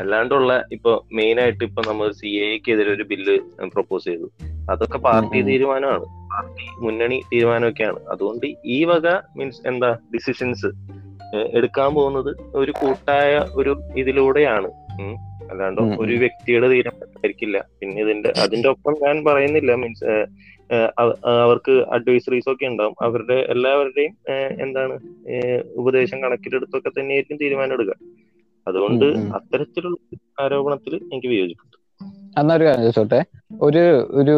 അല്ലാണ്ടുള്ള ഇപ്പൊ മെയിൻ ആയിട്ട് ഇപ്പൊ നമ്മൾ സി എക്കെതിരെ ഒരു ബില്ല് പ്രപ്പോസ് ചെയ്തു. അതൊക്കെ പാർട്ടി. തീരുമാനമാണ്. പാർട്ടി മുന്നണി തീരുമാനമൊക്കെയാണ്. അതുകൊണ്ട് ഈ വക മീൻസ് എന്താ ഡിസിഷൻസ് എടുക്കാൻ പോകുന്നത് ഒരു കൂട്ടായ ഒരു ഇതിലൂടെയാണ്. അല്ലാണ്ട്. ഒരു വ്യക്തിയുടെ തീരുമാനമായിരിക്കില്ല. പിന്നെ ഇതിന്റെ അതിന്റെ ഒപ്പം ഞാൻ പറയുന്നില്ല. മീൻസ് അവർക്ക് അഡ്വൈസറീസ് ഒക്കെ ഉണ്ടാവും. അവരുടെ എല്ലാവരുടെയും എന്താണ് ഉപദേശം കണക്കിലെടുത്തൊക്കെ തന്നെയായിരിക്കും തീരുമാനം എടുക്കുക. അതുകൊണ്ട്. അത്തരത്തിലുള്ള ആരോപണത്തിൽ എനിക്ക് വിയോജിപ്പുണ്ട്. എന്നാ ഒരു കാര്യം ചോദിച്ചോട്ടെ? ഒരു ഒരു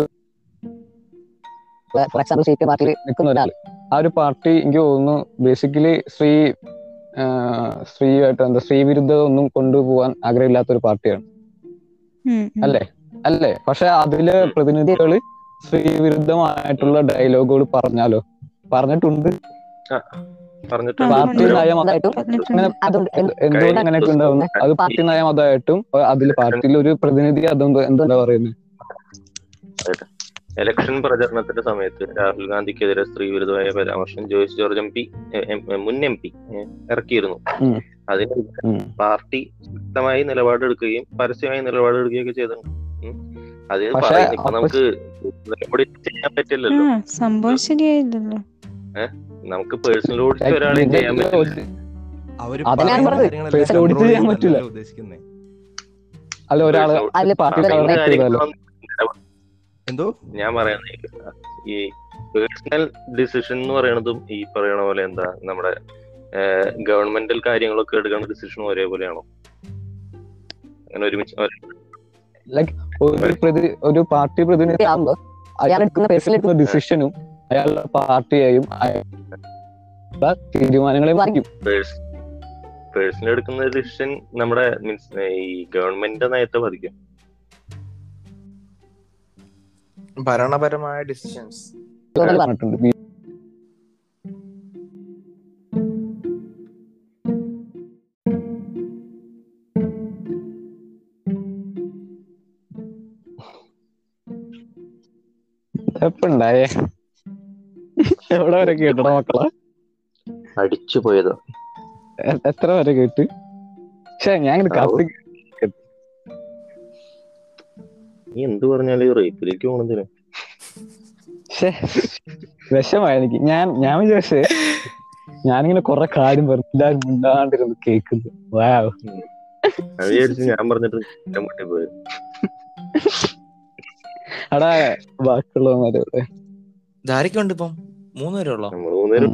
ഫോർ എക്സാമ്പിൾ സി പി പാർട്ടിയിൽ നിൽക്കുന്ന ഒരാൾ ആ. ഒരു പാർട്ടി എനിക്ക് തോന്നുന്നു ബേസിക്കലി സ്ത്രീ സ്ത്രീയായിട്ട് എന്താ സ്ത്രീ വിരുദ്ധത ഒന്നും കൊണ്ടുപോകാൻ ആഗ്രഹമില്ലാത്ത ഒരു പാർട്ടിയാണ്. അല്ലേ? അല്ലേ? പക്ഷെ അതിലെ പ്രതിനിധികൾ സ്ത്രീ വിരുദ്ധമായിട്ടുള്ള ഡയലോഗുകൾ പറഞ്ഞാലോ? പറഞ്ഞിട്ടുണ്ട്. പറഞ്ഞിട്ടുണ്ട് പാർട്ടി ഉണ്ട്. നയം അതായിട്ടും പറഞ്ഞിട്ടുണ്ട്. അങ്ങനെ അതുകൊണ്ട് എന്ത് എന്തുകൊണ്ട് അങ്ങനെയൊക്കെ ഉണ്ടാവുന്നു അത് പാർട്ടി നയം അതായിട്ടും അതിൽ പാർട്ടിയിൽ ഒരു പ്രതിനിധി അതെന്ത് എന്താ പറയുന്നത് ഇലക്ഷൻ പ്രചരണത്തിന്റെ സമയത്ത് രാഹുൽ ഗാന്ധിക്കെതിരെ സ്ത്രീ വിരുദ്ധമായ പരാമർശം ജോയിസ് ജോർജ് എം പി മുൻ എം പി ഇറക്കിയിരുന്നു. അതിന്. പാർട്ടി ശക്തമായി നിലപാടെടുക്കുകയും പരസ്യമായി നിലപാടെടുക്കുകയും ഒക്കെ ചെയ്തിട്ടുണ്ട്. അത് നമുക്ക് നടപടി ചെയ്യാൻ പറ്റില്ലല്ലോ സംഭവം ശരിയായില്ലല്ലോ നമുക്ക് പേഴ്സണൽ ഓഡിറ്റ് ഒരാളെ ചെയ്യാൻ പറ്റില്ല. ഉദ്ദേശിക്കുന്നേ. അല്ല ഒരാൾ എന്തോ? ഞാൻ പറയുന്നത് ഈ പേഴ്സണൽ ഡിസിഷൻ എന്ന് പറയുന്നതും ഈ പറയണ പോലെ എന്താ നമ്മുടെ ഗവൺമെന്റൽ കാര്യങ്ങളൊക്കെ എടുക്കുന്ന ഡിസിഷനും ഒരേപോലെയാണോ? അങ്ങനെ ഒരുമിച്ച് ഒരേ- ലൈക് ഒരു പ്രതി ഒരു പാർട്ടി പ്രതിനിധി ആകുമ്പോൾ അയാൾ എടുക്കുന്ന പേഴ്സണൽ എടുക്കുന്ന ഡിസിഷനും അയാളുടെ പാർട്ടിയെയും തീരുമാനങ്ങളെ തീരുമാനങ്ങളെയും ബാധിക്കും പേഴ്സണൽ എടുക്കുന്ന ഡിസിഷൻ നമ്മുടെ മീൻസ് ഈ ഗവൺമെന്റിന്റെ നയത്തെ ബാധിക്കും. ഭരണപരമായ ഡിസിഷൻസ്. പറഞ്ഞിട്ടുണ്ട്. ഉണ്ടായേ? എവിടെ വരെ കേട്ടടാ മക്കളെ? അടിച്ചു പോയതോ. എത്ര വരെ കേട്ട്? പക്ഷെ ഞാൻ കത്തി നീ എന്ത് പറഞ്ഞാലും റേപ്പിലേക്ക് പോണെന്തിനാ വിഷമായി എനിക്ക്. ഞാൻ ഞാൻ വിചാരിച്ചേ ഞാനിങ്ങനെ കൊറേ കാര്യം പറഞ്ഞു എല്ലാരും മിണ്ടാണ്ടിരുന്ന് കേക്കുന്നു വാവ് ഞാൻ പറഞ്ഞിട്ട് അടാ ബാക്കിയുള്ളവന്മാരെ ധാരക്കുണ്ട് ഇപ്പം? മൂന്ന് പേരേ ഉള്ളോ നമ്മൾ മൂന്നുപേരും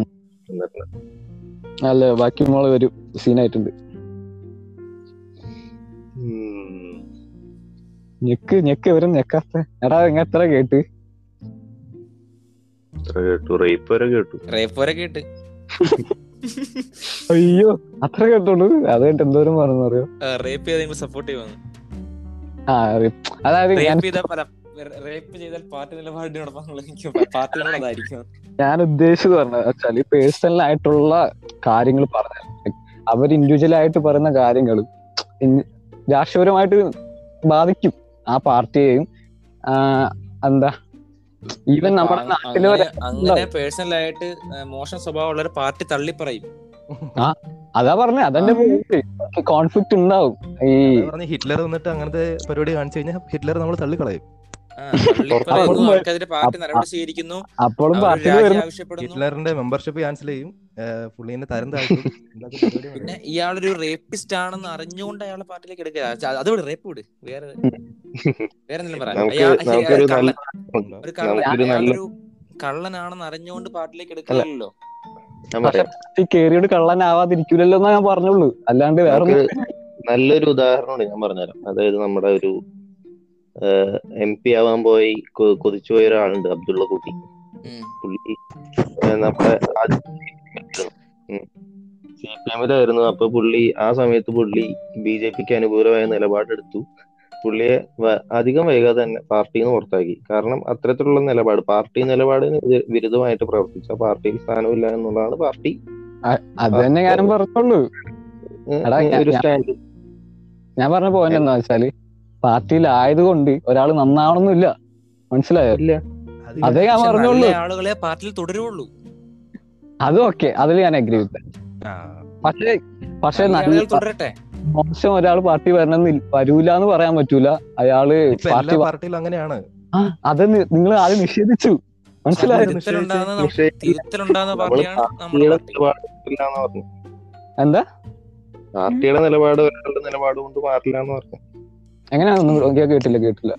അല്ല ബാക്കി മോൾ വരും സീനായിട്ടുണ്ട്. ഞെക്ക് ഞെക്ക് ഇവരും ഞെക്കാത്ത. എടാ ഇങ്ങ എത്ര കേട്ട്? കേട്ടു? റേപ്പ് വരെ കേട്ടു. റേപ്പ് വരെ കേട്ട്. അയ്യോ അത്ര കേട്ടോളൂ. അത് കേട്ട് എന്തോരം പറഞ്ഞു അറിയോ റേപ്പ് ചെയ്ത് നിങ്ങൾ സപ്പോർട്ട് ചെയ്യുവാണ് ആ അതായത് റേപ്പ് ചെയ്ത പല റേപ്പ് ചെയ്താൽ പാർട്ടി നിലപാടിനോടൊപ്പം എനിക്ക് ഞാൻ ഉദ്ദേശിച്ചത് പറഞ്ഞത് വെച്ചാൽ പേഴ്സണൽ ആയിട്ടുള്ള കാര്യങ്ങൾ പറഞ്ഞു അവർ ഇൻഡിവിജ്വൽ ആയിട്ട് പറയുന്ന കാര്യങ്ങൾ രാഷ്ട്രീയപരമായിട്ട് ബാധിക്കും ആ പാർട്ടിയെയും. എന്താ ഈവൻ നമ്മുടെ നാട്ടിൽ അങ്ങനെ- പേഴ്സണൽ ആയിട്ട് മോശം സ്വഭാവമുള്ള ഒരു പാർട്ടി തള്ളി പറയും അതാ പറഞ്ഞ അതെന്റെ കോൺഫ്ലിക്ട് ഉണ്ടാവും. ഈ ഹിറ്റ്ലർ വന്നിട്ട് അങ്ങനത്തെ പരിപാടി കാണിച്ചു കഴിഞ്ഞാൽ ഹിറ്റ്ലർ നമ്മൾ തള്ളിക്കളയും. അപ്പോഴും ഹിറ്റ്ലറിന്റെ മെമ്പർഷിപ്പ് ക്യാൻസൽ ചെയ്യും. പുള്ളീനെ തരം. പിന്നെ ഇയാളൊരു റേപ്പിസ്റ്റ് ആണെന്ന് അറിഞ്ഞുകൊണ്ട് അയാളെ പാർട്ടിയിലേക്ക് എടുക്കുക അത് വിട് റേപ്പ് വിട്. വേറെ വേറെ എന്തെങ്കിലും കള്ളനാണെന്ന് അറിഞ്ഞുകൊണ്ട് പാർട്ടിയിലേക്ക് എടുക്കില്ലല്ലോ കേറിയോട് കള്ളനാവാതിരിക്കൂലല്ലോ എന്നാ ഞാൻ പറഞ്ഞുള്ളൂ. അല്ലാണ്ട് വേറെ നല്ലൊരു ഉദാഹരണമാണ് ഞാൻ പറഞ്ഞുതരാം. അതായത് നമ്മുടെ ഒരു എം പി ആവാൻ പോയി കൊ- കൊതിച്ചു പോയ ഒരാളുണ്ട് അബ്ദുള്ള കുട്ടി. പുള്ളി നമ്മുടെ സി പി എമ്മിലായിരുന്നു. അപ്പൊ പുള്ളി ആ സമയത്ത് പുള്ളി ബി ജെ പിക്ക് അനുകൂലമായ നിലപാടെടുത്തു. പുള്ളിയെ അധികം വൈകാതെ തന്നെ പാർട്ടിയിൽ നിന്ന് പുറത്താക്കി. കാരണം അത്തരത്തിലുള്ള നിലപാട് പാർട്ടി നിലപാടിന് വിരുദ്ധമായിട്ട് പ്രവർത്തിച്ച പാർട്ടിയിൽ സ്ഥാനമില്ല എന്നുള്ളതാണ് പാർട്ടി. അത് തന്നെ ഞാനും പറഞ്ഞുള്ളൂ എടാ, ഒരു സ്റ്റാൻഡ്. ഞാൻ പറഞ്ഞ പോയിന്റ് എന്താ വെച്ചാൽ പാർട്ടിയിലായതുകൊണ്ട് ഒരാൾ നന്നാവണമെന്നില്ല മനസ്സിലായോ? ഇല്ല. അതേ ഞാൻ പറഞ്ഞോളൂ പറഞ്ഞുള്ളൂ. ആളുകളെ പാർട്ടിയിൽ തുടരുള്ളൂ അത് ഓക്കെ. അതിൽ ഞാൻ അഗ്രി വിത്ത് പക്ഷേ പക്ഷേ തുടരട്ടെ. മോശം ഒരാൾ പാർട്ടി വരണമെന്ന് വരൂല എന്ന് പറയാൻ പറ്റൂല. അയാൾ പാർട്ടി പാർട്ടിയിൽ അങ്ങനെയാണ്. അത് നിങ്ങൾ ആദ്യം നിഷേധിച്ചു. മനസ്സിലായോ? എന്താ? പാർട്ടിയുടെ നിലപാട് ഒരാളുടെ നിലപാട് കൊണ്ട് മാറില്ലാന്ന് പറഞ്ഞു. എങ്ങനെയാ ഒന്നും കൂടെ? കേട്ടില്ല കേട്ടില്ല.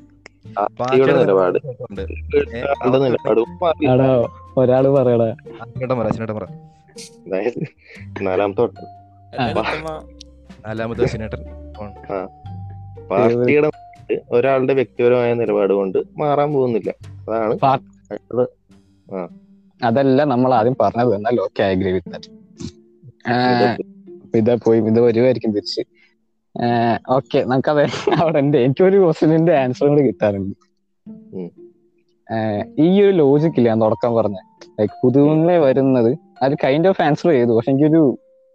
നിലപാട്. ഒരാൾ പറയടാ. പറ അതായത് നാലാമത്തെ വട്ടം. നാലാമത്തെ പാർട്ടിയുടെ ഒരാളുടെ വ്യക്തിപരമായ നിലപാട് കൊണ്ട് മാറാൻ പോകുന്നില്ല. അതാണ് അതല്ല നമ്മൾ ആദ്യം പറഞ്ഞത്. എന്നാൽ ഓക്കെ അഗ്രി വിത്ത് ഇത് ഇത് പോയി ഇത് വരുമായിരിക്കും തിരിച്ച്. ഓക്കെ നമുക്കത് അവിടെ ഉണ്ട്. എനിക്കൊരു ക്വസ്റ്റിന്റെ ആൻസർ കൂടി കിട്ടാറുണ്ട്. ഈ ഒരു ലോജിക് ഇല്ല ഞാൻ തുടക്കം പറഞ്ഞ. ലൈക് പുതുമങ്ങളെ വരുന്നത് അത് കൈൻഡ് ഓഫ് ആൻസർ ചെയ്തു പക്ഷെ എനിക്കൊരു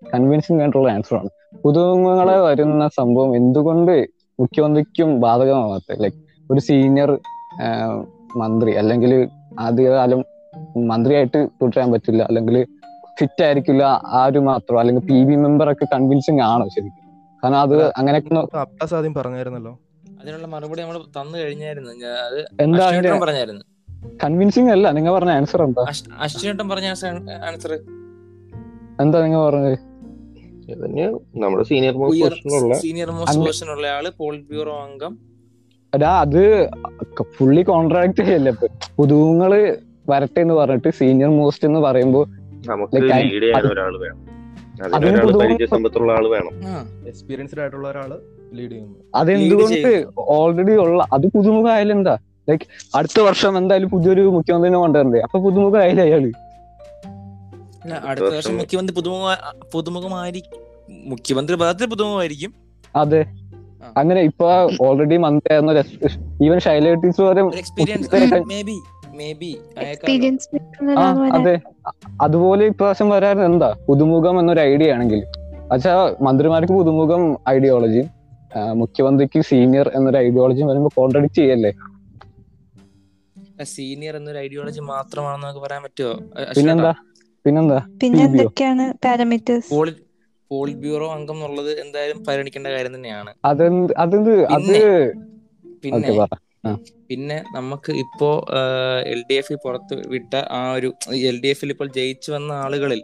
കൺവിൻസിംഗ് ആയിട്ടുള്ള ആൻസർ ആണ്. പുതുമങ്ങളെ വരുന്ന സംഭവം എന്തുകൊണ്ട് മുഖ്യമന്ത്രിക്കും ബാധകമാവാത്ത ലൈക് ഒരു സീനിയർ മന്ത്രി അല്ലെങ്കിൽ ആദ്യകാലം മന്ത്രിയായിട്ട് തുടരാൻ പറ്റില്ല അല്ലെങ്കിൽ ഫിറ്റ് ആയിരിക്കില്ല ആരും മാത്രം അല്ലെങ്കിൽ പി ബി മെമ്പർ ഒക്കെ കൺവിൻസിങ് ആണോ ശരിക്കും? കാരണം അത് അങ്ങനെയൊക്കെ നോ- അബ്ബാസ് ആദ്യം പറഞ്ഞായിരുന്നല്ലോ. അതിനുള്ള മറുപടി നമ്മൾ തന്നു കഴിഞ്ഞായിരുന്നു. ഞാൻ അത് എന്താ പറഞ്ഞായിരുന്നു. കൺവിൻസിങ് അല്ല നിങ്ങൾ പറഞ്ഞ ആൻസർ എന്താ? അശ്- അശ്വിനേട്ടൻ പറഞ്ഞ ആൻസർ എന്താ നിങ്ങൾ പറഞ്ഞത്? നമ്മുടെ സീനിയർ സീനിയർ മോസ്റ്റ് പൊസിഷൻ ഉള്ള ആൾ പോളിറ്റ് ബ്യൂറോ അംഗം അതാ അത് ഫുള്ളി കോൺട്രാക്ട് ചെയ്യല്ലേ? പുതുങ്ങൾ വരട്ടെ എന്ന് പറഞ്ഞിട്ട് സീനിയർ മോസ്റ്റ് എന്ന് പറയുമ്പോ നമുക്ക് Like, I- ലീഡ് ചെയ്യാൻ വേണം അതിന് അതിനൊരാൾ പുതുമ- പരിചയസമ്പത്തുള്ള ആൾ വേണം എക്സ്പീരിയൻസ്ഡ് ആയിട്ടുള്ള ഒരാൾ ലീഡ് ചെയ്യുന്നു. അതെന്തുകൊണ്ട് ഓൾറെഡി ഉള്ള അത് പുതുമുഖ ആയാലും എന്താ? ലൈക്ക് അടുത്ത വർഷം എന്തായാലും പുതിയൊരു മുഖ്യമന്ത്രിനെ കൊണ്ടുവരണ്ടേ അപ്പൊ പുതുമുഖ ആയില്ല അയാൾ അടുത്ത വർഷം മുഖ്യമന്ത്രി പുതുമുഖ പുതുമുഖമായിരിക്കും മുഖ്യമന്ത്രി പദത്തിൽ പുതുമുഖമായിരിക്കും. അതെ. അങ്ങനെ ഇപ്പൊ ഓൾറെഡി മന്ത്രി ആയിരുന്ന ഈവൻ ശൈല ടീച്ചർ വരെ എക്സ്പീരിയൻസ്. മേ ബി അതെ. അതുപോലെ ഇപ്രാവശ്യം വരാൻ എന്താ? പുതുമുഖം എന്നൊരു ഐഡിയ ആണെങ്കിൽ. അച്ഛാ മന്ത്രിമാർക്ക് പുതുമുഖം ഐഡിയോളജിയും മുഖ്യമന്ത്രിക്ക് സീനിയർ എന്നൊരു ഐഡിയോളജിയും വരുമ്പോ കോൺട്രഡിക്ട് ചെയ്യല്ലേ? സീനിയർ എന്നൊരു ഐഡിയോളജി മാത്രമാണെന്ന് നമുക്ക് പറയാൻ പറ്റുമോ പിന്നെന്താ? പിന്നെന്താ? പിന്നെന്തൊക്കെയാണ് പാരാമീറ്റേഴ്സ് പോളിറ്റ് ബ്യൂറോ അംഗം എന്നുള്ളത് എന്തായാലും പരിഗണിക്കേണ്ട കാര്യം തന്നെയാണ്. അതെന്ത് അതെന്ത് അത് പിന്നെ- പിന്നെ നമുക്ക് ഇപ്പോ എൽ ഡി എഫ് പുറത്ത് വിട്ട ആ ഒരു എൽ ഡി എഫിൽ ഇപ്പോൾ ജയിച്ചു വന്ന ആളുകളിൽ.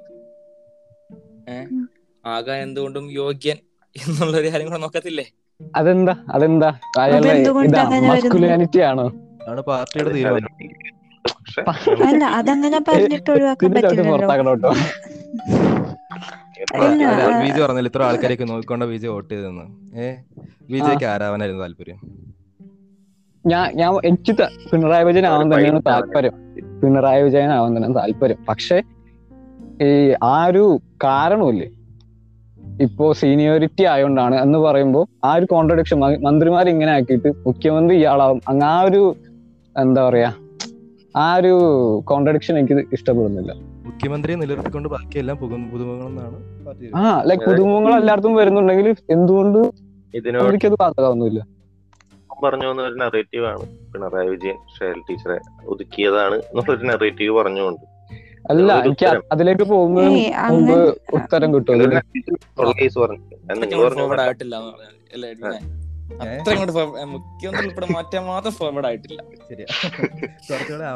ആകാൻ എന്തുകൊണ്ടും യോഗ്യൻ എന്നുള്ള ഒരു കാര്യം കൂടെ നോക്കത്തില്ലേ? അതെന്താ? അതെന്താ? മസ്കുലാനിറ്റി ആണോ? ആണ് പാർട്ടിയുടെ തീരുമാനം. അല്ല അതങ്ങനെ പറഞ്ഞിട്ട് ഒഴിവാക്കാൻ പറ്റില്ലല്ലോ. വിജയ് പറഞ്ഞില്ല ഇത്ര ആൾക്കാരൊക്കെ നോക്കിക്കൊണ്ട ബിജു വോട്ട് ചെയ്തെന്ന് ഏഹ്? വിജയ്ക്ക് ആരാവാനായിരുന്നു താല്പര്യം? ഞാൻ ഞാൻ എനിക്ക് പിണറായി വിജയൻ ആവാൻ തന്നെയാണ് താല്പര്യം. പിണറായി വിജയൻ ആവാൻ തന്നെയാണ് താല്പര്യം. പക്ഷെ ഈ ആ ഒരു കാരണമില്ലേ? ഇപ്പോ സീനിയോറിറ്റി ആയതുകൊണ്ടാണ് എന്ന് പറയുമ്പോൾ ആ ഒരു കോൺട്രഡിക്ഷൻ മന്ത്രിമാർ ഇങ്ങനെ ആക്കിയിട്ട് മുഖ്യമന്ത്രി ഇയാളാവും. അങ്ങ് ആ ഒരു എന്താ പറയാ ആ ഒരു കോൺട്രഡിക്ഷൻ എനിക്ക് ഇഷ്ടപ്പെടുന്നില്ല. മുഖ്യമന്ത്രിയെ നിലനിർത്തിക്കൊണ്ട് ബാക്കിയെല്ലാം പുതു- പുതുമുഖങ്ങളെന്നാണ് പാർട്ടി ആ ലൈക് പുതുമുഖങ്ങൾ എല്ലായിടത്തും വരുന്നുണ്ടെങ്കിൽ എന്തുകൊണ്ട് ഇതിനോട് ബാധകമൊന്നുമില്ല പറഞ്ഞു വന്ന ഒരു നെറേറ്റീവ് ആണ്. പിണറായി വിജയൻ ഷേൽ ടീച്ചറെ ഒതുക്കിയതാണ് എന്നുള്ളൊരു നെറേറ്റീവ് പറഞ്ഞുകൊണ്ട്. അല്ല എനിക്ക് അതിലേക്ക് ഏയ് ഉത്തരം കിട്ടും.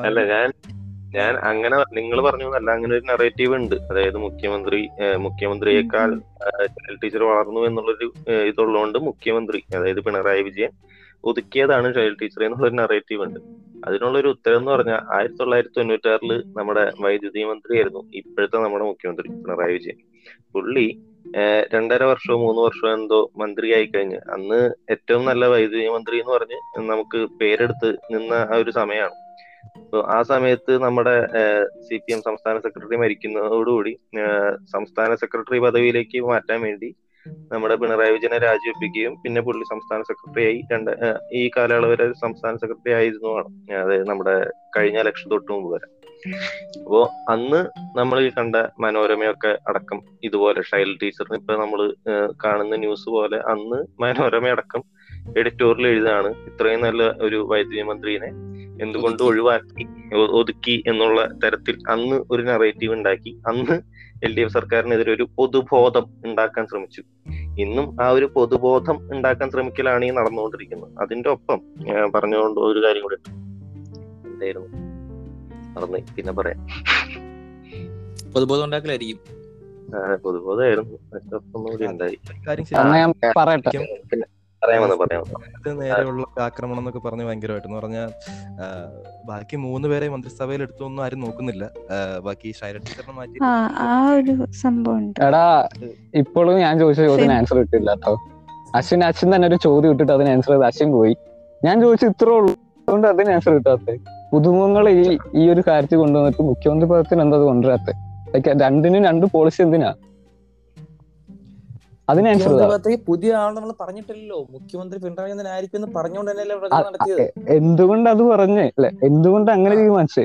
അല്ലേ ഞാൻ ഞാൻ അങ്ങനെ നിങ്ങൾ പറഞ്ഞു അല്ല അങ്ങനെ ഒരു നെറേറ്റീവ് ഉണ്ട്. അതായത് മുഖ്യമന്ത്രി മുഖ്യമന്ത്രിയേക്കാൾ ടീച്ചർ വളർന്നു എന്നുള്ളൊരു ഇതുള്ളതുകൊണ്ട് മുഖ്യമന്ത്രി അതായത് പിണറായി വിജയൻ ഒതുക്കിയതാണ് ചൈൽഡ് ടീച്ചർ എന്നുള്ളൊരു നറേറ്റീവ് ഉണ്ട്. അതിനുള്ളൊരു ഉത്തരം എന്ന് പറഞ്ഞാൽ ആയിരത്തി തൊള്ളായിരത്തി തൊണ്ണൂറ്റാറിൽ നമ്മുടെ വൈദ്യുതി മന്ത്രിയായിരുന്നു ഇപ്പോഴത്തെ നമ്മുടെ മുഖ്യമന്ത്രി പിണറായി വിജയൻ. പുള്ളി രണ്ടര വർഷമോ മൂന്ന് വർഷമോ എന്തോ മന്ത്രിയായി കഴിഞ്ഞ് അന്ന് ഏറ്റവും നല്ല വൈദ്യുതി മന്ത്രി എന്ന് പറഞ്ഞ് നമുക്ക് പേരെടുത്ത് നിന്ന ആ ഒരു സമയമാണ് അപ്പോൾ ആ സമയത്ത് നമ്മുടെ സി പി എം സംസ്ഥാന സെക്രട്ടറി മരിക്കുന്നതോടുകൂടി സംസ്ഥാന സെക്രട്ടറി പദവിയിലേക്ക് മാറ്റാൻ വേണ്ടി നമ്മുടെ പിണറായി വിജയനെ രാജിവെപ്പിക്കുകയും പിന്നെ പുള്ളി സംസ്ഥാന സെക്രട്ടറി ആയി രണ്ട് ഈ കാലയളവ് വരെ സംസ്ഥാന സെക്രട്ടറി ആയിരുന്നു അതായത് നമ്മുടെ കഴിഞ്ഞ ഇലക്ഷൻ തൊട്ട് മുമ്പ് വരെ. അപ്പോ അന്ന് നമ്മൾ ഈ കണ്ട മനോരമയൊക്കെ അടക്കം ഇതുപോലെ ഷൈൽ ടീച്ചറിന് ഇപ്പൊ നമ്മൾ കാണുന്ന ന്യൂസ് പോലെ അന്ന് മനോരമ അടക്കം എഡിറ്റോറിയൽ എഴുതാണ് ഇത്രയും നല്ല ഒരു വൈദ്യുതി മന്ത്രിനെ എന്തുകൊണ്ട് ഒഴിവാക്കി ഒതുക്കി എന്നുള്ള തരത്തിൽ അന്ന് ഒരു നറേറ്റീവ് ഉണ്ടാക്കി. അന്ന് എൽ ഡി എഫ് സർക്കാരിനെതിരെ ഒരു പൊതുബോധം ഉണ്ടാക്കാൻ ശ്രമിച്ചു. ഇന്നും ആ ഒരു പൊതുബോധം ഉണ്ടാക്കാൻ ശ്രമിക്കലാണ് ഈ നടന്നുകൊണ്ടിരിക്കുന്നത്. അതിന്റെ ഒപ്പം ഞാൻ പറഞ്ഞുകൊണ്ട് ഒരു കാര്യം കൂടി ഉണ്ട്. എന്തായിരുന്നു? പറഞ്ഞു പിന്നെ പറയാം. പൊതുബോധം ഉണ്ടാക്കലായിരിക്കും. പൊതുബോധമായിരുന്നു. ഒന്നുകൂടി ഉണ്ടായി. പറയട്ടെ. നേരെയുള്ള ആക്രമണം എന്നൊക്കെ പറഞ്ഞ് ഭയങ്കരമായിട്ട് എന്ന് പറഞ്ഞാൽ ബാക്കി മൂന്ന് പേരെ മന്ത്രിസഭയിൽ എടുത്തൊന്നും ആരും നോക്കുന്നില്ല. ബാക്കി ഷൈല ടീച്ചറിനെ മാറ്റി. ആ ആ ഒരു സംഭവം എടാ ഇപ്പോഴും ഞാൻ ചോദിച്ച ചോദ്യം ആൻസർ കിട്ടില്ല കേട്ടോ അശ്വിൻ അശ്വിൻ തന്നെ ഒരു ചോദ്യം ഇട്ടിട്ട് അതിന് ആൻസർ ചെയ്ത് അശ്വിൻ പോയി. ഞാൻ ചോദിച്ചു ഇത്രേ ഉള്ളൂ. അതുകൊണ്ട് അതിന് ആൻസർ കിട്ടാത്ത പുതുമുഖങ്ങൾ ഈ ഈ ഒരു കാര്യത്തിൽ കൊണ്ടുവന്നിട്ട് മുഖ്യമന്ത്രി പദത്തിന് എന്താ അത് കൊണ്ടുവരാത്ത ലൈക്ക് രണ്ടിനും രണ്ട് പോളിസി എന്തിനാ? അതിന് ആൻസർ പുതിയ ആൾ നമ്മൾ പറഞ്ഞിട്ടില്ലല്ലോ. മുഖ്യമന്ത്രി പിണറായി വിജയൻ ആയിരിക്കും എന്ന് പറഞ്ഞുകൊണ്ട് തന്നെയല്ലേ എന്തുകൊണ്ട് അത് പറഞ്ഞേ? അല്ലെ എന്തുകൊണ്ട് അങ്ങനെ തീരുമാനിച്ചേ?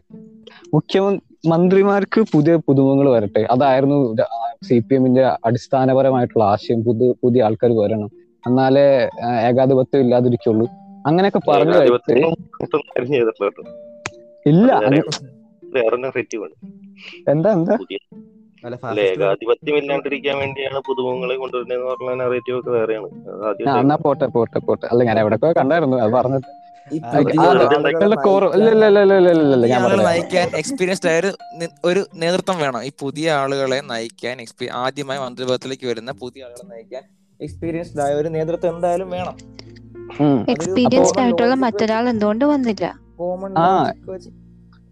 മുഖ്യമന്ത്രി മന്ത്രിമാർക്ക് പുതിയ പുതുമുഖങ്ങൾ വരട്ടെ. അതായിരുന്നു സി പി എമ്മിന്റെ അടിസ്ഥാനപരമായിട്ടുള്ള ആശയം. പുതിയ പുതിയ ആൾക്കാർ വരണം. എന്നാലേ ഏകാധിപത്യം ഇല്ലാതിരിക്കുള്ളൂ. അങ്ങനെയൊക്കെ പറഞ്ഞു ഇല്ല എന്താ എന്താ? ഫാസിസ്റ്റ് വേണ്ടിയാണ് പുതുമുഖങ്ങളെ കൊണ്ടുവരുന്നതെന്ന് പറഞ്ഞ നെറേറ്റീവ് ഒക്കെ വേറെയാണ്. എന്നാ പോട്ടെ പോട്ടെ പോട്ടെ. അല്ല ഞാൻ എവിടെ കണ്ടായിരുന്നു അത് പറഞ്ഞത്. നയിക്കാൻ എക്സ്പീരിയൻസ്ഡ് ആയ ഒരു നേതൃത്വം വേണം. ഈ പുതിയ ആളുകളെ നയിക്കാൻ എക്സ്പീ ആദ്യമായി മന്ത്രിപദത്തിലേക്ക് വരുന്ന പുതിയ ആളുകളെ നയിക്കാൻ എക്സ്പീരിയൻസ്ഡ് ആയ ഒരു നേതൃത്വം എന്തായാലും വേണം. എക്സ്പീരിയൻസ്ഡ് ആയിട്ടുള്ള മറ്റൊരാൾ എന്തുകൊണ്ട് വന്നില്ല? കോമൺ ആ.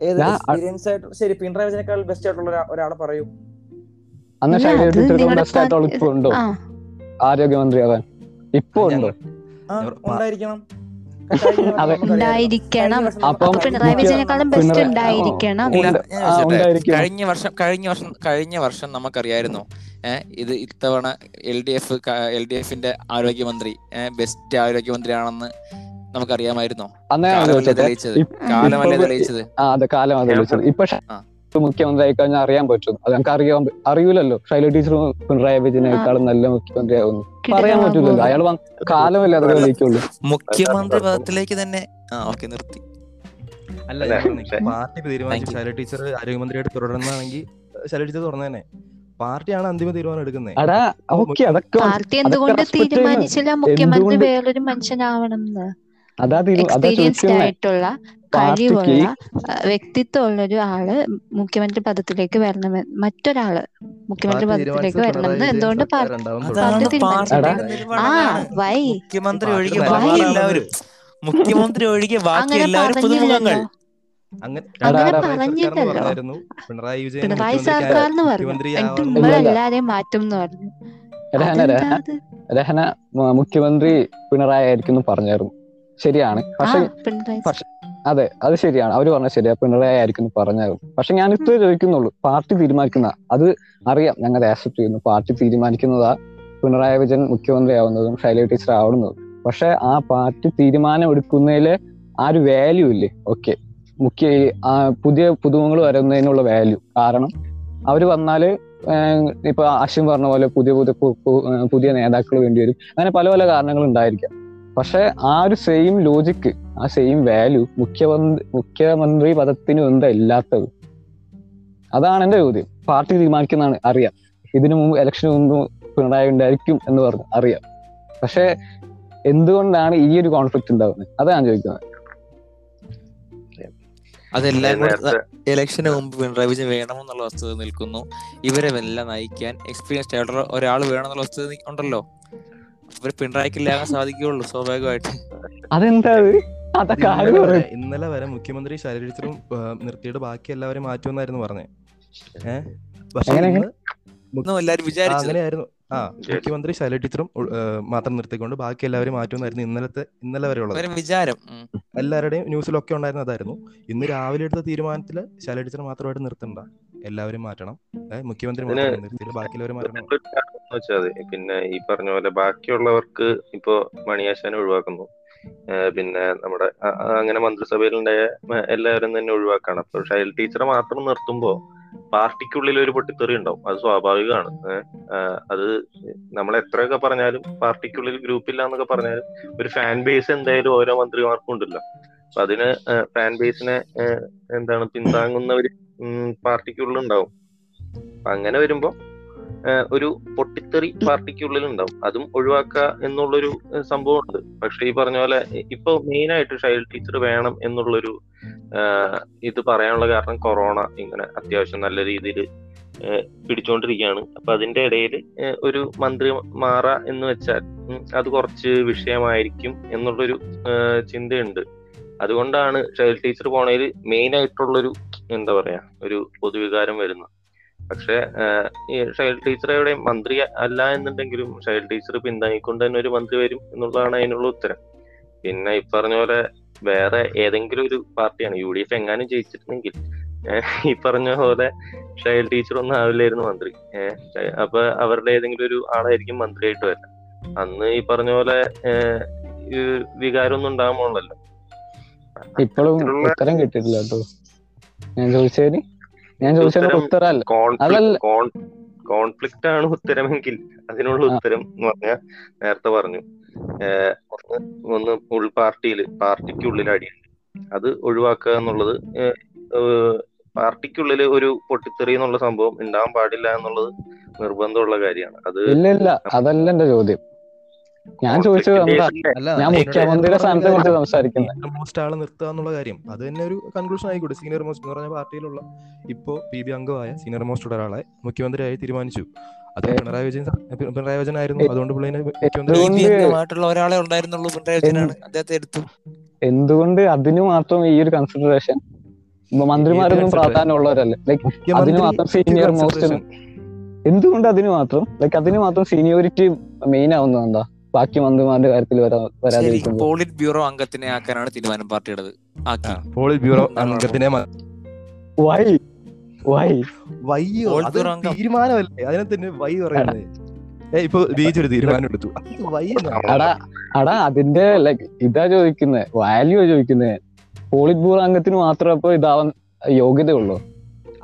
ഏത് ഞാൻ- എക്സ്പീരിയൻസ് ആയിട്ട് ശരി പിണറായി വിജയനേക്കാൾ ബെസ്റ്റ് ആയിട്ടുള്ള ഒരാ- ഒരാളെ പറയൂ. അന്ന് ബെസ്റ്റ് ആയിട്ടുള്ള ഇപ്പൊ ഉണ്ടോ. ആരോഗ്യമന്ത്രി ആവാൻ ഇപ്പൊ ഉണ്ടോ. ഉണ്ടായിരിക്കണം. കഴിഞ്ഞ വർഷം ഉണ്ടായിരിക്കണം. കഴിഞ്ഞ വർഷം പിണറായി വിജയനെക്കാളും ബെസ്റ്റ് ഉണ്ടായിരിക്കണം. കഴിഞ്ഞ വർഷം കഴിഞ്ഞ വർഷം കഴിഞ്ഞ വർഷം നമുക്കറിയായിരുന്നു ഇത് ഇത്തവണ L D F L D എഫിന്റെ ആരോഗ്യമന്ത്രി ബെസ്റ്റ് ആരോഗ്യമന്ത്രിയാണെന്ന് നമുക്കറിയാമായിരുന്നോ. കാലമല്ലേ തെളിയിച്ചത്. കാലമല്ലേ തെളിയിച്ചത്? ആ അതെ കാലം അത് വിളിച്ചത് ഇപ്പൊ. മുഖ്യമന്ത്രി ആയിക്കഴിഞ്ഞാൽ അറിയാൻ പറ്റും. അത് നമുക്ക് അറിയാൻ അറിയൂലല്ലോ. ശൈല ടീച്ചർ പിണറായി വിജയനേക്കാളും നല്ല മുഖ്യമന്ത്രി ആവുന്നു. പറയാൻ പറ്റൂലല്ലോ. അയാൾ കാലമല്ലേ അത് തെളിയിക്കുള്ളൂ മുഖ്യമന്ത്രി പദത്തിലേക്ക് തന്നെ ഓക്കെ നിർത്തി. അല്ല പാർട്ടി തീരുമാനിച്ചു. ശൈല ടീച്ചർ ആരോഗ്യമന്ത്രിയായിട്ട് തുടരുന്നതാണെങ്കിൽ ശൈല ടീച്ചർ തുറന്നു തന്നെ. പാർട്ടിയാണ് അന്തിമ തീരുമാനം എടുക്കുന്നത്. അതൊക്കെ പാർട്ടി എന്തുകൊണ്ട് തീരുമാനിച്ചില്ല മുഖ്യമന്ത്രി? വേറൊരു മനുഷ്യനാവണം എക്സ്പീരിയൻസ്ഡ് ആയിട്ടുള്ള കഴിവുള്ള വ്യക്തിത്വമുള്ള ഒരു ആൾ മുഖ്യമന്ത്രി പദത്തിലേക്ക് വരണമെന്ന് മറ്റൊരാൾ മുഖ്യമന്ത്രി പദത്തിലേക്ക് വരണമെന്ന് എന്തുകൊണ്ട് പാർട്ടി ആ വൈ മുഖ്യമന്ത്രി ഒഴികെ നിലപാടാണ് ബാക്കി എല്ലാവരും മുഖ്യമന്ത്രി ഒഴികെ ബാക്കി എല്ലാവരും പുതുമുഖങ്ങൾ പറഞ്ഞില്ലല്ലോ. അങ്ങനെ അങ്ങനെ പിണറായി സർക്കാർ എന്ന് പറഞ്ഞു. എന്നിട്ട്. എല്ലാരെയും മാറ്റും എന്ന് പറഞ്ഞു. രഹന മുഖ്യമന്ത്രി പിണറായി ആയിരിക്കും പറഞ്ഞായിരുന്നു. ശരിയാണ്. പക്ഷെ പക്ഷെ അതെ അത് ശരിയാണ്. അവർ പറഞ്ഞ ശരിയാ. പിണറായി ആയിരിക്കും എന്ന് പക്ഷെ ഞാൻ ഇത്ര ചോദിക്കുന്നുള്ളൂ. പാർട്ടി തീരുമാനിക്കുന്ന അത് അറിയാം. ഞങ്ങൾ ആക്സെപ്റ്റ് ചെയ്യുന്നു. പാർട്ടി തീരുമാനിക്കുന്നതാ പിണറായി വിജയൻ മുഖ്യമന്ത്രി ആവുന്നതും ടീച്ചർ ആവുന്നതും. പക്ഷെ ആ പാർട്ടി തീരുമാനം എടുക്കുന്നതിൽ ആ ഒരു വാല്യൂ ഇല്ലേ? ഓക്കെ മുഖ്യ പുതിയ പുതുമുഖങ്ങൾ വരുന്നതിനുള്ള വാല്യൂ കാരണം അവർ വന്നാൽ ഇപ്പൊ അശ്വിൻ പറഞ്ഞ പോലെ പുതിയ പുതിയ പുതിയ നേതാക്കൾ വേണ്ടി വരും. അങ്ങനെ പല പല കാരണങ്ങൾ ഉണ്ടായിരിക്കാം. പക്ഷെ ആ ഒരു സെയിം ലോജിക്ക് ആ സെയിം വാല്യൂ മുഖ്യമന്ത്രി മുഖ്യമന്ത്രി പദത്തിന് എന്താ ഇല്ലാത്തത് അതാണ് എന്റെ ചോദ്യം. പാർട്ടി തീരുമാനിക്കുന്നതാണ് അറിയാം. ഇതിനു മുമ്പ് ഇലക്ഷന് മുമ്പ് പിണറായി ഉണ്ടായിരിക്കും എന്ന് പറഞ്ഞു അറിയാം. പക്ഷെ എന്തുകൊണ്ടാണ് ഈ ഒരു കോൺഫ്ലിക്ട് ഉണ്ടാവുന്നത്? അതാണ് ഞാൻ ചോദിക്കുന്നത്. അതെല്ലാം കൂടെ ഇലക്ഷന് മുമ്പ് പിണറായി വിജയൻ വേണമെന്നുള്ള വസ്തുത നിൽക്കുന്നു. ഇവരെ എല്ലാം നയിക്കാൻ എക്സ്പീരിയൻസ് ആയിട്ടുള്ള ഒരാൾ വേണമെന്നുള്ള വസ്തുത ഉണ്ടല്ലോ. ഇവർ പിണറായിക്ക് ഇല്ലാകാൻ സാധിക്കുകയുള്ളൂ സ്വാഭാവികമായിട്ട്. അതെന്താ അതൊക്കെ ഇന്നലെ വരെ മുഖ്യമന്ത്രി ശരീരത്തിലും നിർത്തിയിട്ട് ബാക്കി എല്ലാവരും മാറ്റുമെന്നായിരുന്നു പറഞ്ഞേ. ഏഹ് പക്ഷെ അങ്ങനെയായിരുന്നു. ആ മുഖ്യമന്ത്രി ശൈല ടീച്ചറും മാത്രം നിർത്തിക്കൊണ്ട് ബാക്കി എല്ലാവരും മാറ്റുമെന്നായിരുന്നു ഇന്നലത്തെ ഇന്നലെ വരെ ഉള്ളത്. വിചാരം. എല്ലാവരുടെയും ന്യൂസിലൊക്കെ ഉണ്ടായിരുന്നു അതായിരുന്നു. ഇന്ന് രാവിലെ എടുത്ത തീരുമാനത്തിൽ ശൈല ടീച്ചർ മാത്രമായിട്ട് നിർത്തണ്ട എല്ലാവരും മാറ്റണം. മുഖ്യമന്ത്രി ബാക്കിയുള്ളവർ മാറ്റണം പിന്നെ ഈ പറഞ്ഞ പോലെ ബാക്കിയുള്ളവർക്ക് ഇപ്പോ മണിയാശാനെ ഒഴിവാക്കുന്നു. പിന്നെ നമ്മുടെ അങ്ങനെ മന്ത്രിസഭയിലുണ്ടായ എല്ലാവരും തന്നെ ഒഴിവാക്കാണ്. അപ്പൊ ഷൈൽ ടീച്ചറെ മാത്രം നിർത്തുമ്പോ പാർട്ടിക്കുള്ളിൽ ഒരു പൊട്ടിത്തെറി ഉണ്ടാവും. അത് സ്വാഭാവികമാണ്. അത് നമ്മൾ എത്രയൊക്കെ പറഞ്ഞാലും പാർട്ടിക്കുള്ളിൽ ഗ്രൂപ്പില്ല എന്നൊക്കെ പറഞ്ഞാലും ഒരു ഫാൻ ബേസ് എന്തായാലും ഓരോ മന്ത്രിമാർക്കും ഉണ്ടല്ലോ. അപ്പൊ അതിന് ഫാൻ ബേസിനെ എന്താണ് പിന്താങ്ങുന്നവര് പാർട്ടിക്കുള്ളിൽ ഉണ്ടാവും അങ്ങനെ വരുമ്പോ ഒരു പൊട്ടിത്തെറി പാർട്ടിക്കുള്ളിൽ ഉണ്ടാവും അതും ഒഴിവാക്കുക എന്നുള്ളൊരു സംഭവം ഉണ്ട് പക്ഷെ ഈ പറഞ്ഞ പോലെ ഇപ്പൊ മെയിൻ ആയിട്ട് ഷൈൽഡ് ടീച്ചർ വേണം എന്നുള്ളൊരു ഇത് പറയാനുള്ള കാരണം കൊറോണ. ഇങ്ങനെ അത്യാവശ്യം നല്ല രീതിയിൽ പിടിച്ചുകൊണ്ടിരിക്കുകയാണ് അപ്പൊ അതിന്റെ ഇടയിൽ ഒരു മന്ത്രി മാറ എന്ന് വെച്ചാൽ അത് കുറച്ച് വിഷയമായിരിക്കും എന്നുള്ളൊരു ചിന്തയുണ്ട്. അതുകൊണ്ടാണ് ഷൈൽ ടീച്ചർ പോണതിൽ മെയിൻ ആയിട്ടുള്ളൊരു എന്താ പറയാ ഒരു പൊതുവികാരം വരുന്നു. പക്ഷേ ഈ ഷൈൽ ടീച്ചർ എവിടെയും മന്ത്രി അല്ല എന്നുണ്ടെങ്കിലും ഷൈൽ ടീച്ചർ പിന്താങ്ങിക്കൊണ്ട് തന്നെ ഒരു മന്ത്രി വരും എന്നുള്ളതാണ് അതിനുള്ള ഉത്തരം. പിന്നെ ഈ പറഞ്ഞ പോലെ വേറെ ഏതെങ്കിലും ഒരു പാർട്ടിയാണ് യു ഡി എഫ് എങ്ങാനും ജയിച്ചിരുന്നെങ്കിൽ ഈ പറഞ്ഞ പോലെ ഷൈൽ ടീച്ചർ ഒന്നും ആവില്ലായിരുന്നു മന്ത്രി. ഏഹ് അപ്പൊ അവരുടെ ഏതെങ്കിലും ഒരു ആളായിരിക്കും മന്ത്രിയായിട്ട് വരാം. അന്ന് ഈ പറഞ്ഞ പോലെ വികാരമൊന്നും ഈ വികാരം ഒന്നും ഉണ്ടാകാൻ ഇപ്പോഴും ഉത്തരം കിട്ടിയിട്ടില്ല കേട്ടോ. ഞാൻ ചോദിച്ചതിന്? ഞാൻ ചോദിച്ചതിന് ഉത്തരം ഉത്തരമല്ല. അതല്ല. കോൺഫ്ലിക്റ്റ് ആണ് ഉത്തരമെങ്കിൽ. അതിനുള്ള. ഉത്തരം എന്ന് പറഞ്ഞാൽ നേരത്തെ പറഞ്ഞു. ഒന്ന് ഒന്ന് ഉൾ പാർട്ടിയിൽ പാർട്ടിക്കുള്ളിൽ അടിയുണ്ട് അത് ഒഴിവാക്കുക എന്നുള്ളത് പാർട്ടിക്കുള്ളിൽ ഒരു പൊട്ടിത്തെറി എന്നുള്ള സംഭവം ഉണ്ടാവാൻ പാടില്ല എന്നുള്ളത് നിർബന്ധമുള്ള കാര്യമാണ്. അത് ഇല്ല ഇല്ല. അതല്ല എന്റെ ചോദ്യം. ഞാൻ ചോദിച്ചത് conflict എന്താ? അല്ല ഞാൻ മുഖ്യമന്ത്രിയുടെ സ്ഥാനത്തെ കുറിച്ച് സംസാരിക്കുന്നത് മോസ്റ്റ് most ആളെ നിർത്തുക എന്നുള്ള കാര്യം. അത് തന്നെ ഒരു കൺക്ലൂഷൻ ആയിക്കോട്ടെ സീനിയർ മോസ്റ്റ് എന്ന് പറഞ്ഞ പാർട്ടിയിലുള്ള ഇപ്പോ പി ബി അംഗമായ സീനിയർ മോസ്റ്റ് ഒരാളെ മുഖ്യമന്ത്രിയായി തീരുമാനിച്ചു. അത് പിണറായി വിജയൻ പിണറായി വിജയൻ ആയിരുന്നു. അതുകൊണ്ട് പുള്ളിനെ മുഖ്യമന്ത്രി ഒരാളെ ഉണ്ടായിരുന്നുള്ളൂ പിണറായി വിജയനാണ് അദ്ദേഹത്തെ എടുത്തു. എന്തുകൊണ്ട് അതിന് മാത്രം ഈ ഒരു കൺസിഡറേഷൻ മന്ത്രിമാരൊന്നും? പ്രാധാന്യമുള്ളവരല്ലേ? ലൈക്ക് അതിന് മാത്രം സീനിയർ മോസ്റ്റ് എന്തുകൊണ്ട് അതിന് മാത്രം? ലൈക് അതിന് മാത്രം സീനിയോറിറ്റി മെയിൻ ആവുന്നത് എന്താ? ബാക്കി മന്ത്രിമാരുടെ കാര്യത്തിൽ പോളിറ്റ് ബ്യൂറോ അംഗത്തിനെ ആക്കാനാണ് തീരുമാനം പാർട്ടിയുടേത് പോളിറ്റ് ബ്യൂറോ അംഗത്തിനെ വൈ വൈ. വൈയോ തീരുമാനമല്ലേ? അതിനെ തന്നെ വൈ പറയുന്നത്. ഇപ്പൊ ഒരു തീരുമാനം എടുത്തു. അടാ അതിന്റെ ലൈക്ക് ഇതാ ചോദിക്കുന്നത് വാല്യൂ ചോദിക്കുന്നത് പോളിറ്റ് ബ്യൂറോ അംഗത്തിന് മാത്രം അപ്പൊ ഇതാവാൻ യോഗ്യതയുള്ളൂ.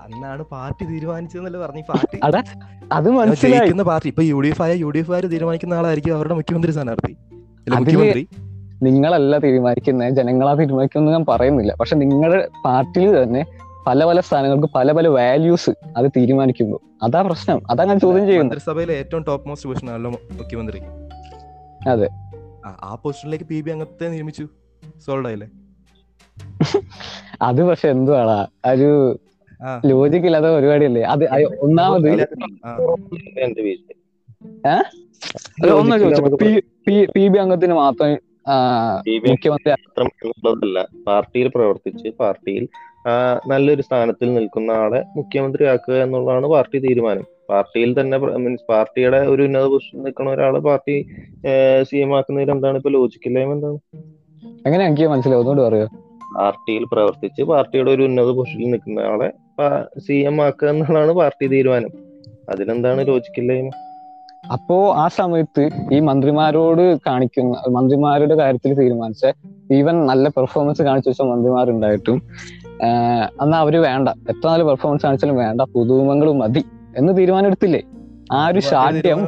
അന്നാണ് പാർട്ടി തീരുമാനിച്ചതെന്നല്ലേ പറഞ്ഞു. പാർട്ടി അടാ അത് മനസ്സിലാക്കുന്ന പാർട്ടി ഇപ്പൊ യു ഡി എഫ് ആയ യു ഡി എഫ് ആര് തീരുമാനിക്കുന്ന ആളായിരിക്കും അവരുടെ മുഖ്യമന്ത്രി സ്ഥാനാർത്ഥി. മുഖ്യമന്ത്രി? നിങ്ങളല്ല തീരുമാനിക്കുന്നത് ജനങ്ങളാ തീരുമാനിക്കുന്നത് ഞാൻ പറയുന്നില്ല. പക്ഷെ നിങ്ങളുടെ പാർട്ടിയിൽ തന്നെ പല പല സ്ഥാനങ്ങൾക്ക് പല പല വാല്യൂസ് അത് തീരുമാനിക്കുമ്പോൾ അതാ പ്രശ്നം. അതാ ഞാൻ ചോദ്യം ചെയ്യുന്നത്. മന്ത്രിസഭയിലെ ഏറ്റവും ടോപ്പ് മോസ്റ്റ് പൊസിഷൻ ആണല്ലോ മുഖ്യമന്ത്രി. അതെ. ആ, പൊസിഷനിലേക്ക് പി. ബി. അംഗത്തെ നിയമിച്ചു. സോൾഡ് ആയില്ലേ? അത് പക്ഷെ എന്തുവാടാ? ഒരു. ലോജിക് ഇല്ലാത്ത പരിപാടിയല്ലേ? അത് ഒന്നാമത് പി ബി അംഗത്തിന് മാത്രം മുഖ്യമന്ത്രി പാർട്ടിയിൽ പ്രവർത്തിച്ച് പാർട്ടിയിൽ നല്ലൊരു സ്ഥാനത്തിൽ നിൽക്കുന്ന ആളെ മുഖ്യമന്ത്രിയാക്കുക എന്നുള്ളതാണ് പാർട്ടി തീരുമാനം. പാർട്ടിയിൽ തന്നെ മീൻസ് പാർട്ടിയുടെ ഒരു ഉന്നത പൊസിഷൻ നിൽക്കുന്ന ഒരാളെ പാർട്ടി സി എം ആക്കുന്നതിൽ എന്താണ് ഇപ്പൊ ലോജിക്കില്ലായ്മ എന്താണ്? എങ്ങനെ എനിക്ക് മനസ്സിലാവും. പറയോ. പാർട്ടിയിൽ പ്രവർത്തിച്ച് പാർട്ടിയുടെ ഒരു ഉന്നത പൊസിഷനിൽ നിൽക്കുന്ന ആളെ സി എം ആക്കുക എന്നുള്ളതാണ് പാർട്ടി തീരുമാനം. അതിലെന്താണ് ലോജിക്കില്ലായ്മ അപ്പോ ആ സമയത്ത് ഈ മന്ത്രിമാരോട് കാണിക്കുന്ന മന്ത്രിമാരുടെ കാര്യത്തിൽ തീരുമാനിച്ച ഈവൻ നല്ല പെർഫോമൻസ് കാണിച്ചു വെച്ച മന്ത്രിമാരുണ്ടായിട്ടും എന്നാ അന്ന് അവർ വേണ്ട എത്ര നല്ല പെർഫോമൻസ് കാണിച്ചാലും വേണ്ട പുതുമങ്ങൾ മതി എന്ന് തീരുമാനം എടുത്തില്ലേ ആ ഒരു അത് ശാഠ്യം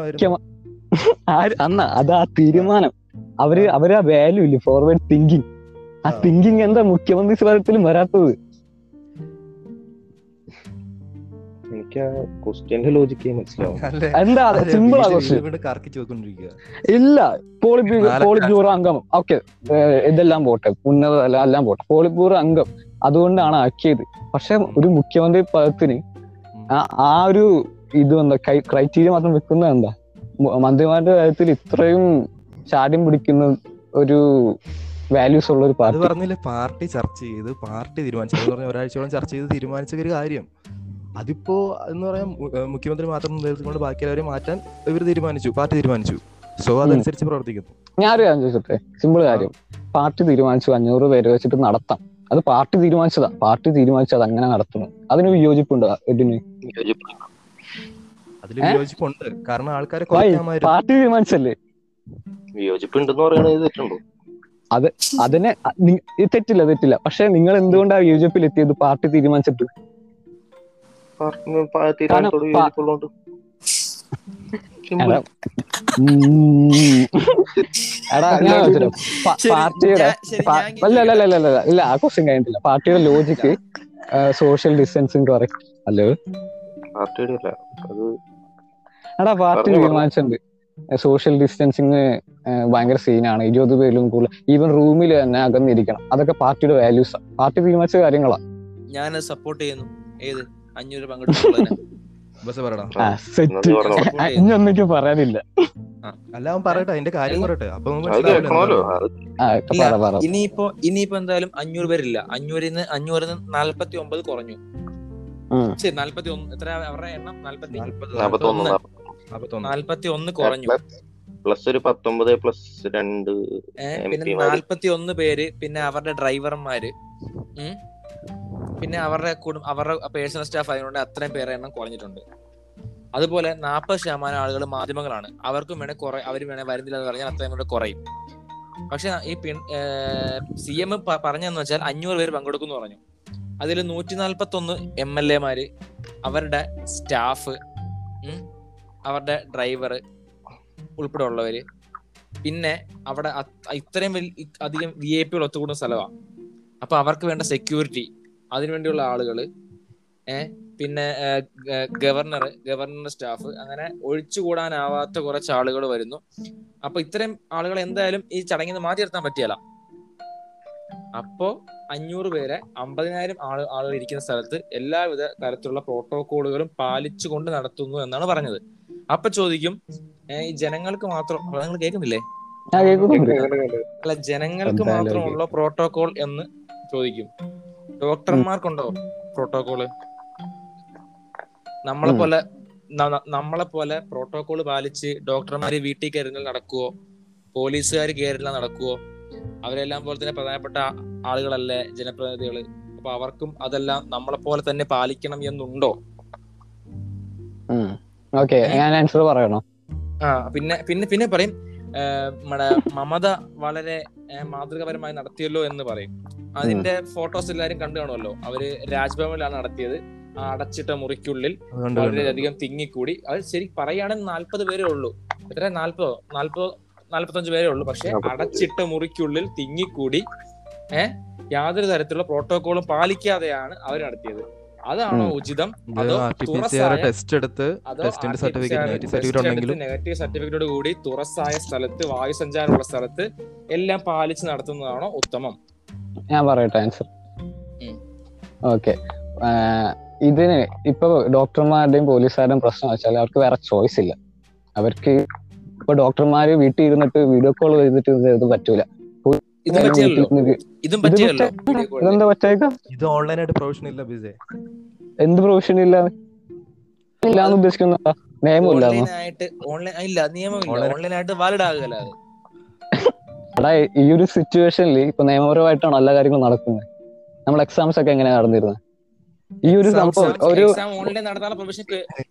അന്ന അത് ആ തീരുമാനം. അവർ അവർ ആ വാല്യൂ ഇല്ലേ? ഫോർവേഡ് തിങ്കിങ് ആ ആ. തിങ്കിങ് എന്താ മുഖ്യമന്ത്രി സ്വരത്തിലും വരാത്തത്? എനിക്ക് ക്വസ്റ്റ്യന്റെ ലോജിക്ക് മനസ്സിലാവും? എന്താ സിമ്പിൾ ആ ക്വസ്റ്റ്യൻ ഇല്ല പോളിറ്റ് അംഗം. ഓക്കെ ഇതെല്ലാം പോട്ടെ. ഉന്നത എല്ലാം പോട്ടെ. പോളിറ്റ് ബ്യൂറോ അംഗം. അതുകൊണ്ടാണ് ആക്കിയത് പക്ഷെ ഒരു മുഖ്യമന്ത്രി പദത്തിന് ആ- ഒരു ഇത് എന്താ ക്രൈറ്റീരിയ മാത്രം വെക്കുന്നത് എന്താ? മന്ത്രിമാരുടെ കാര്യത്തിൽ ഇത്രയും ചാടിയും പിടിക്കുന്ന ഒരു വാല്യൂസ് ഉള്ള ഒരു പാർട്ടി. പറഞ്ഞില്ലേ പാർട്ടി ചർച്ച ചെയ്ത് പാർട്ടി തീരുമാനിച്ചു. ഒരാഴ്ചയോളം ചർച്ച ചെയ്ത് തീരുമാനിച്ച ഒരു കാര്യം. അതിപ്പോ എന്ന് പറയാൻ മുഖ്യമന്ത്രി മാത്രം നിർത്തിക്കൊണ്ട് ബാക്കി എല്ലാവരെയും മാറ്റാൻ ഇവർ തീരുമാനിച്ചു പാർട്ടി തീരുമാനിച്ചു. സോ അതനുസരിച്ച് പ്രവർത്തിക്കുന്നു. ഞാനൊരു കാര്യം ചോദിച്ചോട്ടെ? സിമ്പിൾ കാര്യം. പാർട്ടി തീരുമാനിച്ചു അഞ്ഞൂറ് പേര് വെച്ചിട്ട് നടത്താം. അത് പാർട്ടി തീരുമാനിച്ചതാ. പാർട്ടി തീരുമാനിച്ചത് അങ്ങനെ നടത്തുന്നു. അതിന് വിയോജിപ്പുണ്ടോ ഇതിന് അതിൽ ഏ? വിയോജിപ്പുണ്ട് കാരണം ആൾക്കാരെ പാർട്ടി തീരുമാനിച്ചല്ലേ? വിയോജിപ്പുണ്ടെന്ന് പറയുന്നത് തെറ്റുണ്ടോ? അതിനെ തെറ്റില്ല തെറ്റില്ല. പക്ഷെ നിങ്ങൾ എന്തുകൊണ്ടാണ് വിയോജിപ്പിൽ എത്തിയത് പാർട്ടി തീരുമാനിച്ചിട്ട്. തീരുമാനത്തോട് ഇല്ല ആ ക്വസ്റ്റ്യൻ കഴിഞ്ഞിട്ടില്ല. പാർട്ടിയുടെ ലോജിക്ക് സോഷ്യൽ ഡിസ്റ്റൻസിങ് കറക്റ്റ് അല്ലോ പാർട്ടിയുടെ അല്ല അത് എടാ പാർട്ടി. തീരുമാനിച്ചിട്ടുണ്ട്. സോഷ്യൽ ഡിസ്റ്റൻസിങ് ഭയങ്കര സീനാണ് ഇരുപത് പേരിലും കൂടുതൽ. ഈവൻ റൂമിൽ തന്നെ അകന്നിരിക്കണം. അതൊക്കെ പാർട്ടിയുടെ വാല്യൂസ് പാർട്ടി തീരുമാനിച്ച കാര്യങ്ങളാണ് ഞാൻ സപ്പോർട്ട് ചെയ്യുന്നു. ഏത്? അഞ്ഞൂറ് ബസ് പറയടാ. ഒന്നിക്കും പറയാനില്ല. അല്ല അവൻ പറയട്ടെ അതിന്റെ കാര്യം. പറയട്ടെ. അപ്പൊ ഇനിയിപ്പോ ഇനിയിപ്പോ എന്തായാലും അഞ്ഞൂറ് പേരില്ല. അഞ്ഞൂറിൽ നിന്ന് അഞ്ഞൂറിൽ നിന്ന് നാല്പത്തി ഒമ്പത് കുറഞ്ഞു. ശരി നാല്പത്തി ഒന്ന് എത്ര അവരുടെ എണ്ണം? നാല്പത്തി. നാല്പത്തി ഒന്ന് കുറഞ്ഞു. പ്ലസ് ഒരു പത്തൊമ്പത് പ്ലസ് രണ്ട് പിന്നെ. നാല്പത്തി ഒന്ന് പേര് പിന്നെ അവരുടെ ഡ്രൈവർമാര്. പിന്നെ അവരുടെ കുടുംബ അവരുടെ പേഴ്സണൽ സ്റ്റാഫ് ആയതുകൊണ്ട് അത്രയും പേരെ എണ്ണം കുറഞ്ഞിട്ടുണ്ട്. അതുപോലെ നാൽപ്പത് ശതമാനം ആളുകൾ മാധ്യമങ്ങളാണ്. അവർക്കും വേണേ കുറെ അവർ വേണേ വരുന്നില്ല എന്ന് പറഞ്ഞാൽ അത്രയും കൂടെ കുറയും. പക്ഷെ ഈ പിൻ സി എം പറഞ്ഞെന്ന് വെച്ചാൽ അഞ്ഞൂറ് പേര് പങ്കെടുക്കുന്നു പറഞ്ഞു. അതിൽ നൂറ്റി നാൽപ്പത്തി ഒന്ന് എം എൽ എമാര് അവരുടെ സ്റ്റാഫ് അവരുടെ ഡ്രൈവർ ഉൾപ്പെടെ ഉള്ളവര് പിന്നെ അവിടെ ഇത്രയും വലിയ അധികം വി ഐ പികൾ ഒത്തുകൂടുന്ന സ്ഥലമാണ് അപ്പൊ അവർക്ക് വേണ്ട സെക്യൂരിറ്റി അതിനുവേണ്ടിയുള്ള ആളുകൾ ഏഹ് പിന്നെ ഗവർണർ ഗവർണർ സ്റ്റാഫ് അങ്ങനെ ഒഴിച്ചുകൂടാനാവാത്ത കുറച്ച് ആളുകൾ വരുന്നു. അപ്പൊ ഇത്രയും ആളുകൾ എന്തായാലും ഈ ചടങ്ങിൽ നിന്ന് മാറ്റി നിർത്താൻ പറ്റിയല്ല. അപ്പോ അഞ്ഞൂറ് പേരെ അമ്പതിനായിരം ആൾ ആളുകൾ ഇരിക്കുന്ന സ്ഥലത്ത് എല്ലാവിധ തരത്തിലുള്ള പ്രോട്ടോകോളുകളും പാലിച്ചുകൊണ്ട് നടത്തുന്നു എന്നാണ് പറഞ്ഞത്. അപ്പൊ ചോദിക്കും ഈ ജനങ്ങൾക്ക് മാത്രം നിങ്ങൾ കേൾക്കുന്നില്ലേ? അല്ല ജനങ്ങൾക്ക് മാത്രമുള്ള പ്രോട്ടോകോൾ എന്ന് ചോദിക്കും. ഡോക്ടർമാർക്കുണ്ടോ പ്രോട്ടോകോൾ? നമ്മളെ പോലെ നമ്മളെ പോലെ പ്രോട്ടോകോൾ പാലിച്ച് ഡോക്ടർമാര് വീട്ടിൽ കയറുന്ന നടക്കുവോ? പോലീസുകാർ കയറില്ല നടക്കുവോ? അവരെല്ലാം പോലെ തന്നെ പ്രധാനപ്പെട്ട ആളുകളല്ലേ ജനപ്രതിനിധികൾ? അപ്പൊ അവർക്കും അതെല്ലാം നമ്മളെ പോലെ തന്നെ പാലിക്കണം എന്നുണ്ടോ? ഓക്കെ ഞാൻ ആൻസർ പറയണോ? ആ പിന്നെ പിന്നെ പിന്നെ പറയും. നമ്മുടെ മമത വളരെ മാതൃകപരമായി നടത്തിയല്ലോ എന്ന് പറയും. അതിന്റെ ഫോട്ടോസ് എല്ലാരും കണ്ടു കാണുമല്ലോ. അവർ രാജ്ഭവനിലാണ് നടത്തിയത്. ആ അടച്ചിട്ട മുറിക്കുള്ളിൽ വളരെയധികം തിങ്ങിക്കൂടി. അത് ശരി പറയുകയാണെങ്കിൽ നാല്പത് പേരേ ഉള്ളൂ. എത്ര? നാല്പതോ? നാല്പതോ? നാല്പത്തഞ്ച് പേരേ ഉള്ളൂ. പക്ഷെ അടച്ചിട്ട മുറിക്കുള്ളിൽ തിങ്ങിക്കൂടി ഏഹ് യാതൊരു തരത്തിലുള്ള പ്രോട്ടോകോളും പാലിക്കാതെയാണ് അവർ നടത്തിയത്. അതാണോ ഉചിതം? അതോ ടെസ്റ്റ് എടുത്ത് ടെസ്റ്റിന്റെ സർട്ടിഫിക്കറ്റ് നെഗറ്റീവ് സർട്ടിഫിക്കറ്റ് ഉണ്ടെങ്കിലും നെഗറ്റീവ് സർട്ടിഫിക്കറ്റോട് കൂടി തുറസായ സ്ഥലത്ത് വായു സഞ്ചാരമുള്ള സ്ഥലത്ത് എല്ലാം പാലിച്ച് നടത്തുന്നതാണോ ഉത്തമം? ഞാൻ പറയട്ടെ ആൻസർ. ഓക്കെ ഇതിന് ഇപ്പൊ ഡോക്ടർമാരുടെയും പോലീസുകാരുടെയും പ്രശ്നം വെച്ചാൽ അവർക്ക് വേറെ ചോയ്സ് ഇല്ല. അവർക്ക് ഇപ്പൊ ഡോക്ടർമാര് വീട്ടിൽ ഇരുന്നിട്ട് വീഡിയോ കോൾ ചെയ്തിട്ട് പറ്റൂല. ഇതും പറ്റിയല്ലോ ഇത് പറ്റിയല്ലോ ഇതെന്താ ഇത് ഓൺലൈനായിട്ട് പ്രൊഫഷൻ ഇല്ല ബിസേ. എന്ത് പ്രൊഫഷൻ ഇല്ല? ഇല്ലാന്ന് ഉദ്ദേശിക്കുന്ന നിയമമില്ല ഇല്ല നിയമമില്ല. വാലിഡ് ആകുകയല്ല എടാ ഈ ഒരു സിറ്റുവേഷനിൽ ഇപ്പൊ നിയമപരമായിട്ടാണ് എല്ലാ കാര്യങ്ങളും നടക്കുന്നത്? നമ്മൾ എക്സാംസ് ഒക്കെ എങ്ങനെയാ നടന്നിരുന്നത് ഈ ഒരു സംഭവം ഒരു എക്സാം ഓൺലൈൻ നടത്താനുള്ള പ്രൊഫഷൻ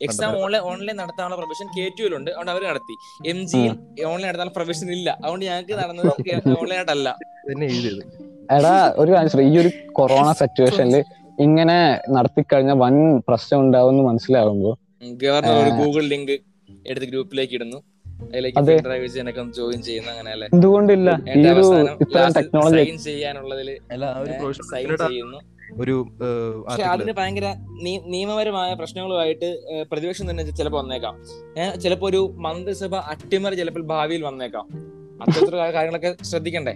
എക്സാം ഓൺലൈൻ ഓൺലൈൻ നടത്താനുള്ള പ്രൊഫഷൻ കെ ഉണ്ട് അതുകൊണ്ട് അവർ നടത്തി. എം ജി ഓൺലൈൻ നടത്താനുള്ള പ്രൊഫഷൻ ഇല്ല. അതുകൊണ്ട് ഞങ്ങൾക്ക് നടന്നത് ഓൺലൈൻ ആയിട്ടല്ല. എടാ ഒരു ആൻസർ ഈ ഒരു കൊറോണ സിറ്റുവേഷനിൽ ഇങ്ങനെ നടത്തി നടത്തിക്കഴിഞ്ഞാൽ വൻ പ്രശ്നം ഉണ്ടാവും എന്ന് മനസ്സിലാവുമ്പോ ഗവർണർ ഒരു ഗൂഗിൾ ലിങ്ക് എടുത്ത് ഗ്രൂപ്പിലേക്ക് ഇടുന്നു. ജോയിൻ ചെയ്യുന്ന അങ്ങനെയല്ലേ എന്തുകൊണ്ടില്ല. ഈ ഒരു ഇത്തരം ടെക്നോളജി സൈൻ ചെയ്യാനുള്ളതിൽ ആ ഒരു സൈൻ ചെയ്യുന്നു. ഒരു അതിന് ഭയങ്കര നിയമപരമായ പ്രശ്നങ്ങളുമായിട്ട് പ്രതിപക്ഷം തന്നെ ചിലപ്പോൾ വന്നേക്കാം. ഏഹ് ചിലപ്പോ ഒരു മന്ത്രിസഭ അട്ടിമറി ചിലപ്പോൾ ഭാവിയിൽ വന്നേക്കാം. അത്തരത്തിലുള്ള കാര്യങ്ങളൊക്കെ ശ്രദ്ധിക്കണ്ടേ?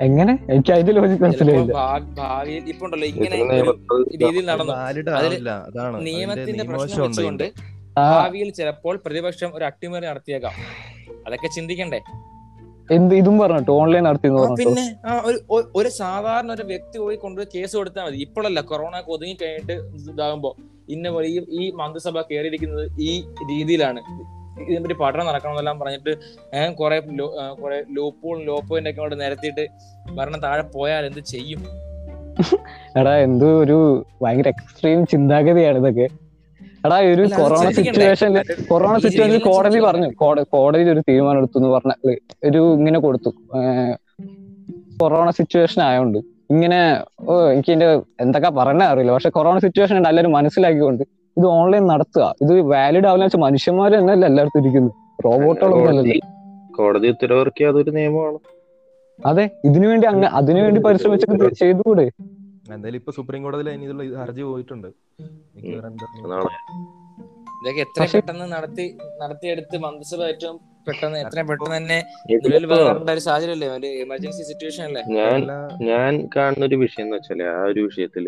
എങ്ങനെ? എനിക്ക് അതിന്റെ ലോജിക് മനസ്സിലായില്ല. ഭാവിയിൽ ഇപ്പൊ ഉണ്ടല്ലോ ഇങ്ങനെ രീതിയിൽ നടന്നു. നിയമത്തിന്റെ പ്രശ്നം വെച്ചുകൊണ്ട് ഭാവിയിൽ ചിലപ്പോൾ പ്രതിപക്ഷം ഒരു അട്ടിമറി നടത്തിയേക്കാം. അതൊക്കെ ചിന്തിക്കണ്ടേ? എന്ത് ഇതും പറഞ്ഞിട്ട് ഓൺലൈൻ നടത്തി പിന്നെ ഒരു ഒരു സാധാരണ ഒരു വ്യക്തി പോയി കൊണ്ടുപോയി കേസ് കൊടുത്താൽ മതി. ഇപ്പോഴല്ല കൊറോണ ഒതുങ്ങി കഴിഞ്ഞിട്ട് ഇതാകുമ്പോ ഇന്ന പോലെ ഈ ഈ മന്ത്രിസഭ കയറിയിരിക്കുന്നത് ഈ രീതിയിലാണ്. ഇതിനെപ്പറ്റി പഠനം നടക്കണമെന്നെല്ലാം പറഞ്ഞിട്ട് കുറെ കുറെ ലൂപ്പും ലോ പോയിന്റ് ഒക്കെ കൊണ്ട് നിരത്തിയിട്ട് ഭരണം താഴെ പോയാൽ എന്ത് ചെയ്യും? എടാ എന്തോ ഒരു ഭയങ്കര എക്സ്ട്രീം ചിന്താഗതിയാണ് ഇതൊക്കെ. എടാ ഈ ഒരു കൊറോണ? സിറ്റുവേഷനിൽ കൊറോണ സിറ്റുവേഷനിൽ കോടതി പറഞ്ഞു. കോട- കോടതിയിൽ ഒരു തീരുമാനം എടുത്തു എന്ന് പറഞ്ഞ ഒരു ഇങ്ങനെ കൊടുത്തു. കൊറോണ സിറ്റുവേഷൻ ആയതുകൊണ്ട് ഇങ്ങനെ ഓ എനിക്ക് എന്റെ എന്തൊക്കെ പറഞ്ഞ അറിയില്ല. പക്ഷെ കൊറോണ സിറ്റുവേഷൻ ഉണ്ട് എല്ലാവരും മനസ്സിലാക്കിക്കൊണ്ട് ഇത് ഓൺലൈൻ നടത്തുക. ഇത് വാലിഡ് ആവില്ല വെച്ചാൽ മനുഷ്യന്മാർ തന്നെയല്ല എല്ലായിടത്തും ഇരിക്കുന്നു. റോബോട്ടുകളൊന്നും കോടതി ഉത്തരവിറക്കിയ അതൊരു നിയമമാണ്. അതെ ഇതിനു വേണ്ടി അങ്ങ് അതിനു വേണ്ടി പരിശ്രമിച്ചിട്ട് ചെയ്തുകൂടെ? എന്തായാലും ഇപ്പൊ സുപ്രീം കോടതിയിൽ അതിനുള്ള ഹർജി പോയിട്ടുണ്ട്. ഇതൊക്കെ എത്ര പെട്ടെന്ന് നടത്തി നടത്തിയെടുത്ത് മന്ത്രിസഭ ഏറ്റവും പെട്ടെന്ന് എത്രയും പെട്ടെന്ന് തന്നെ നിലവിൽ വരേണ്ട ഒരു സാഹചര്യമല്ലേ? ഒരു എമർജൻസി സിറ്റുവേഷൻ അല്ലേ? ഞാൻ ഞാൻ കാണുന്ന ഒരു വിഷയം എന്ന് വെച്ചാൽ ആ ഒരു വിഷയത്തിൽ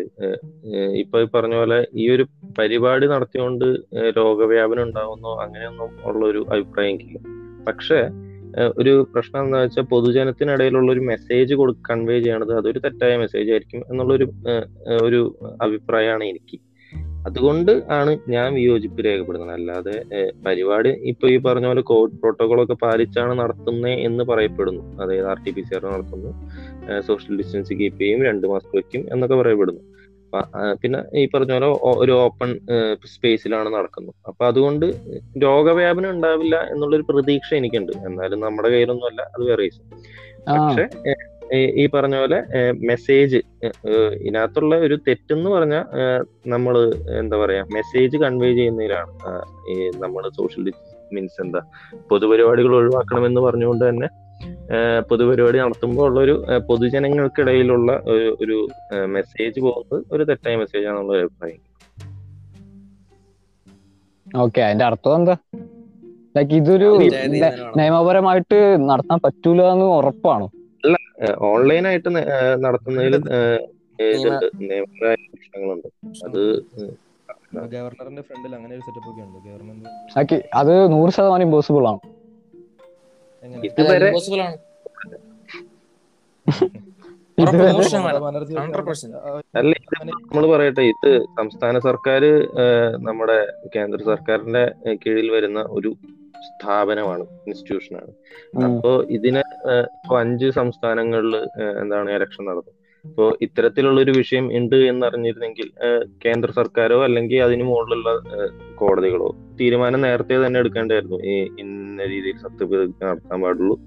ഇപ്പൊ പറഞ്ഞ പോലെ ഈ ഒരു പരിപാടി നടത്തിയോണ്ട് രോഗവ്യാപനം ഉണ്ടാവുന്നോ അങ്ങനെയൊന്നും ഉള്ള ഒരു അഭിപ്രായം എനിക്കില്ല. പക്ഷേ ഒരു പ്രശ്നം എന്താ വെച്ചാൽ പൊതുജനത്തിനിടയിലുള്ള ഒരു മെസ്സേജ് കൊടു കൺവേ ചെയ്യണത് അതൊരു തെറ്റായ മെസ്സേജ് ആയിരിക്കും എന്നുള്ളൊരു ഒരു അഭിപ്രായമാണ് എനിക്ക്. അതുകൊണ്ട് ആണ് ഞാൻ വിയോജിപ്പ് രേഖപ്പെടുന്നത് അല്ലാതെ പരിപാടി ഇപ്പൊ ഈ പറഞ്ഞ പോലെ കോവിഡ് പ്രോട്ടോകോൾ ഒക്കെ പാലിച്ചാണ് നടത്തുന്നത് എന്ന് പറയപ്പെടുന്നു. അതായത് R T P C R നടത്തുന്നു. സോഷ്യൽ ഡിസ്റ്റൻസ് കീപ്പ് ചെയ്യും രണ്ട് മാസ്ക് വെക്കും എന്നൊക്കെ പറയപ്പെടുന്നു. പിന്നെ ഈ പറഞ്ഞ പോലെ ഒരു ഓപ്പൺ സ്പേസിലാണ് നടക്കുന്നത്. അപ്പൊ അതുകൊണ്ട് രോഗവ്യാപനം ഉണ്ടാവില്ല എന്നുള്ളൊരു പ്രതീക്ഷ എനിക്കുണ്ട്. എന്നാലും നമ്മുടെ കയ്യിലൊന്നുമല്ല അത് വേറെ. പക്ഷെ ഈ- പറഞ്ഞ പോലെ മെസ്സേജ് ഇതിനകത്തുള്ള ഒരു തെറ്റെന്ന് പറഞ്ഞാൽ നമ്മൾ എന്താ പറയാ മെസ്സേജ് കൺവേ ചെയ്യുന്നതിലാണ്. നമ്മൾ സോഷ്യൽ മീൻസ് എന്താ പൊതുപരിപാടികൾ ഒഴിവാക്കണമെന്ന് പറഞ്ഞുകൊണ്ട് തന്നെ പൊതുപരിപാടി നടത്തുമ്പോൾ ഉള്ള ഒരു ഏഹ്, പൊതുജനങ്ങൾക്കിടയിലുള്ള ഒരു ഒരു മെസ്സേജ് പോകുന്നത് ഒരു തെറ്റായ മെസ്സേജ് ആണെന്നുള്ള ഒരു അഭിപ്രായം. ഓക്കെ അതിന്റെ അർത്ഥം എന്താ? ലൈക്ക് ഇതൊരു. നിയമപരമായിട്ട് നടത്താൻ പറ്റൂല എന്ന് ഉറപ്പാണോ? ഓൺലൈനായിട്ട് നടത്തുന്നതിൽ ആയിട്ട് നിയമപരമായ പ്രശ്നങ്ങളുണ്ട്. അത് ഗവർണറിന്റെ ഫ്രണ്ടിൽ അങ്ങനെ ഒരു സെറ്റപ്പ് ഒക്കെ ഉണ്ട്. ഗവർണർ അത് നൂറ് ശതമാനം ഇമ്പോസിബിൾ ആണ്. ആ, അല്ല നമ്മൾ പറയട്ടെ ഇത് സംസ്ഥാന സർക്കാർ നമ്മുടെ കേന്ദ്ര സർക്കാരിന്റെ കീഴിൽ വരുന്ന ഒരു സ്ഥാപനമാണ് ഇൻസ്റ്റിറ്റ്യൂഷനാണ്. അപ്പോ ഇതിന് ഇപ്പൊ അഞ്ച് സംസ്ഥാനങ്ങളിൽ എന്താണ് ഇലക്ഷൻ നടന്നു ഇപ്പോ ഇത്തരത്തിലുള്ള ഒരു വിഷയം ഉണ്ട് എന്നറിഞ്ഞിരുന്നെങ്കിൽ കേന്ദ്ര സർക്കാരോ അല്ലെങ്കിൽ അതിനു മുകളിലുള്ള കോടതികളോ തീരുമാനം നേരത്തെ തന്നെ എടുക്കേണ്ടായിരുന്നു ഈ ഇന്ന രീതിയിൽ സത്യപ്രതിജ്ഞ നടത്താൻ പാടുള്ളൂ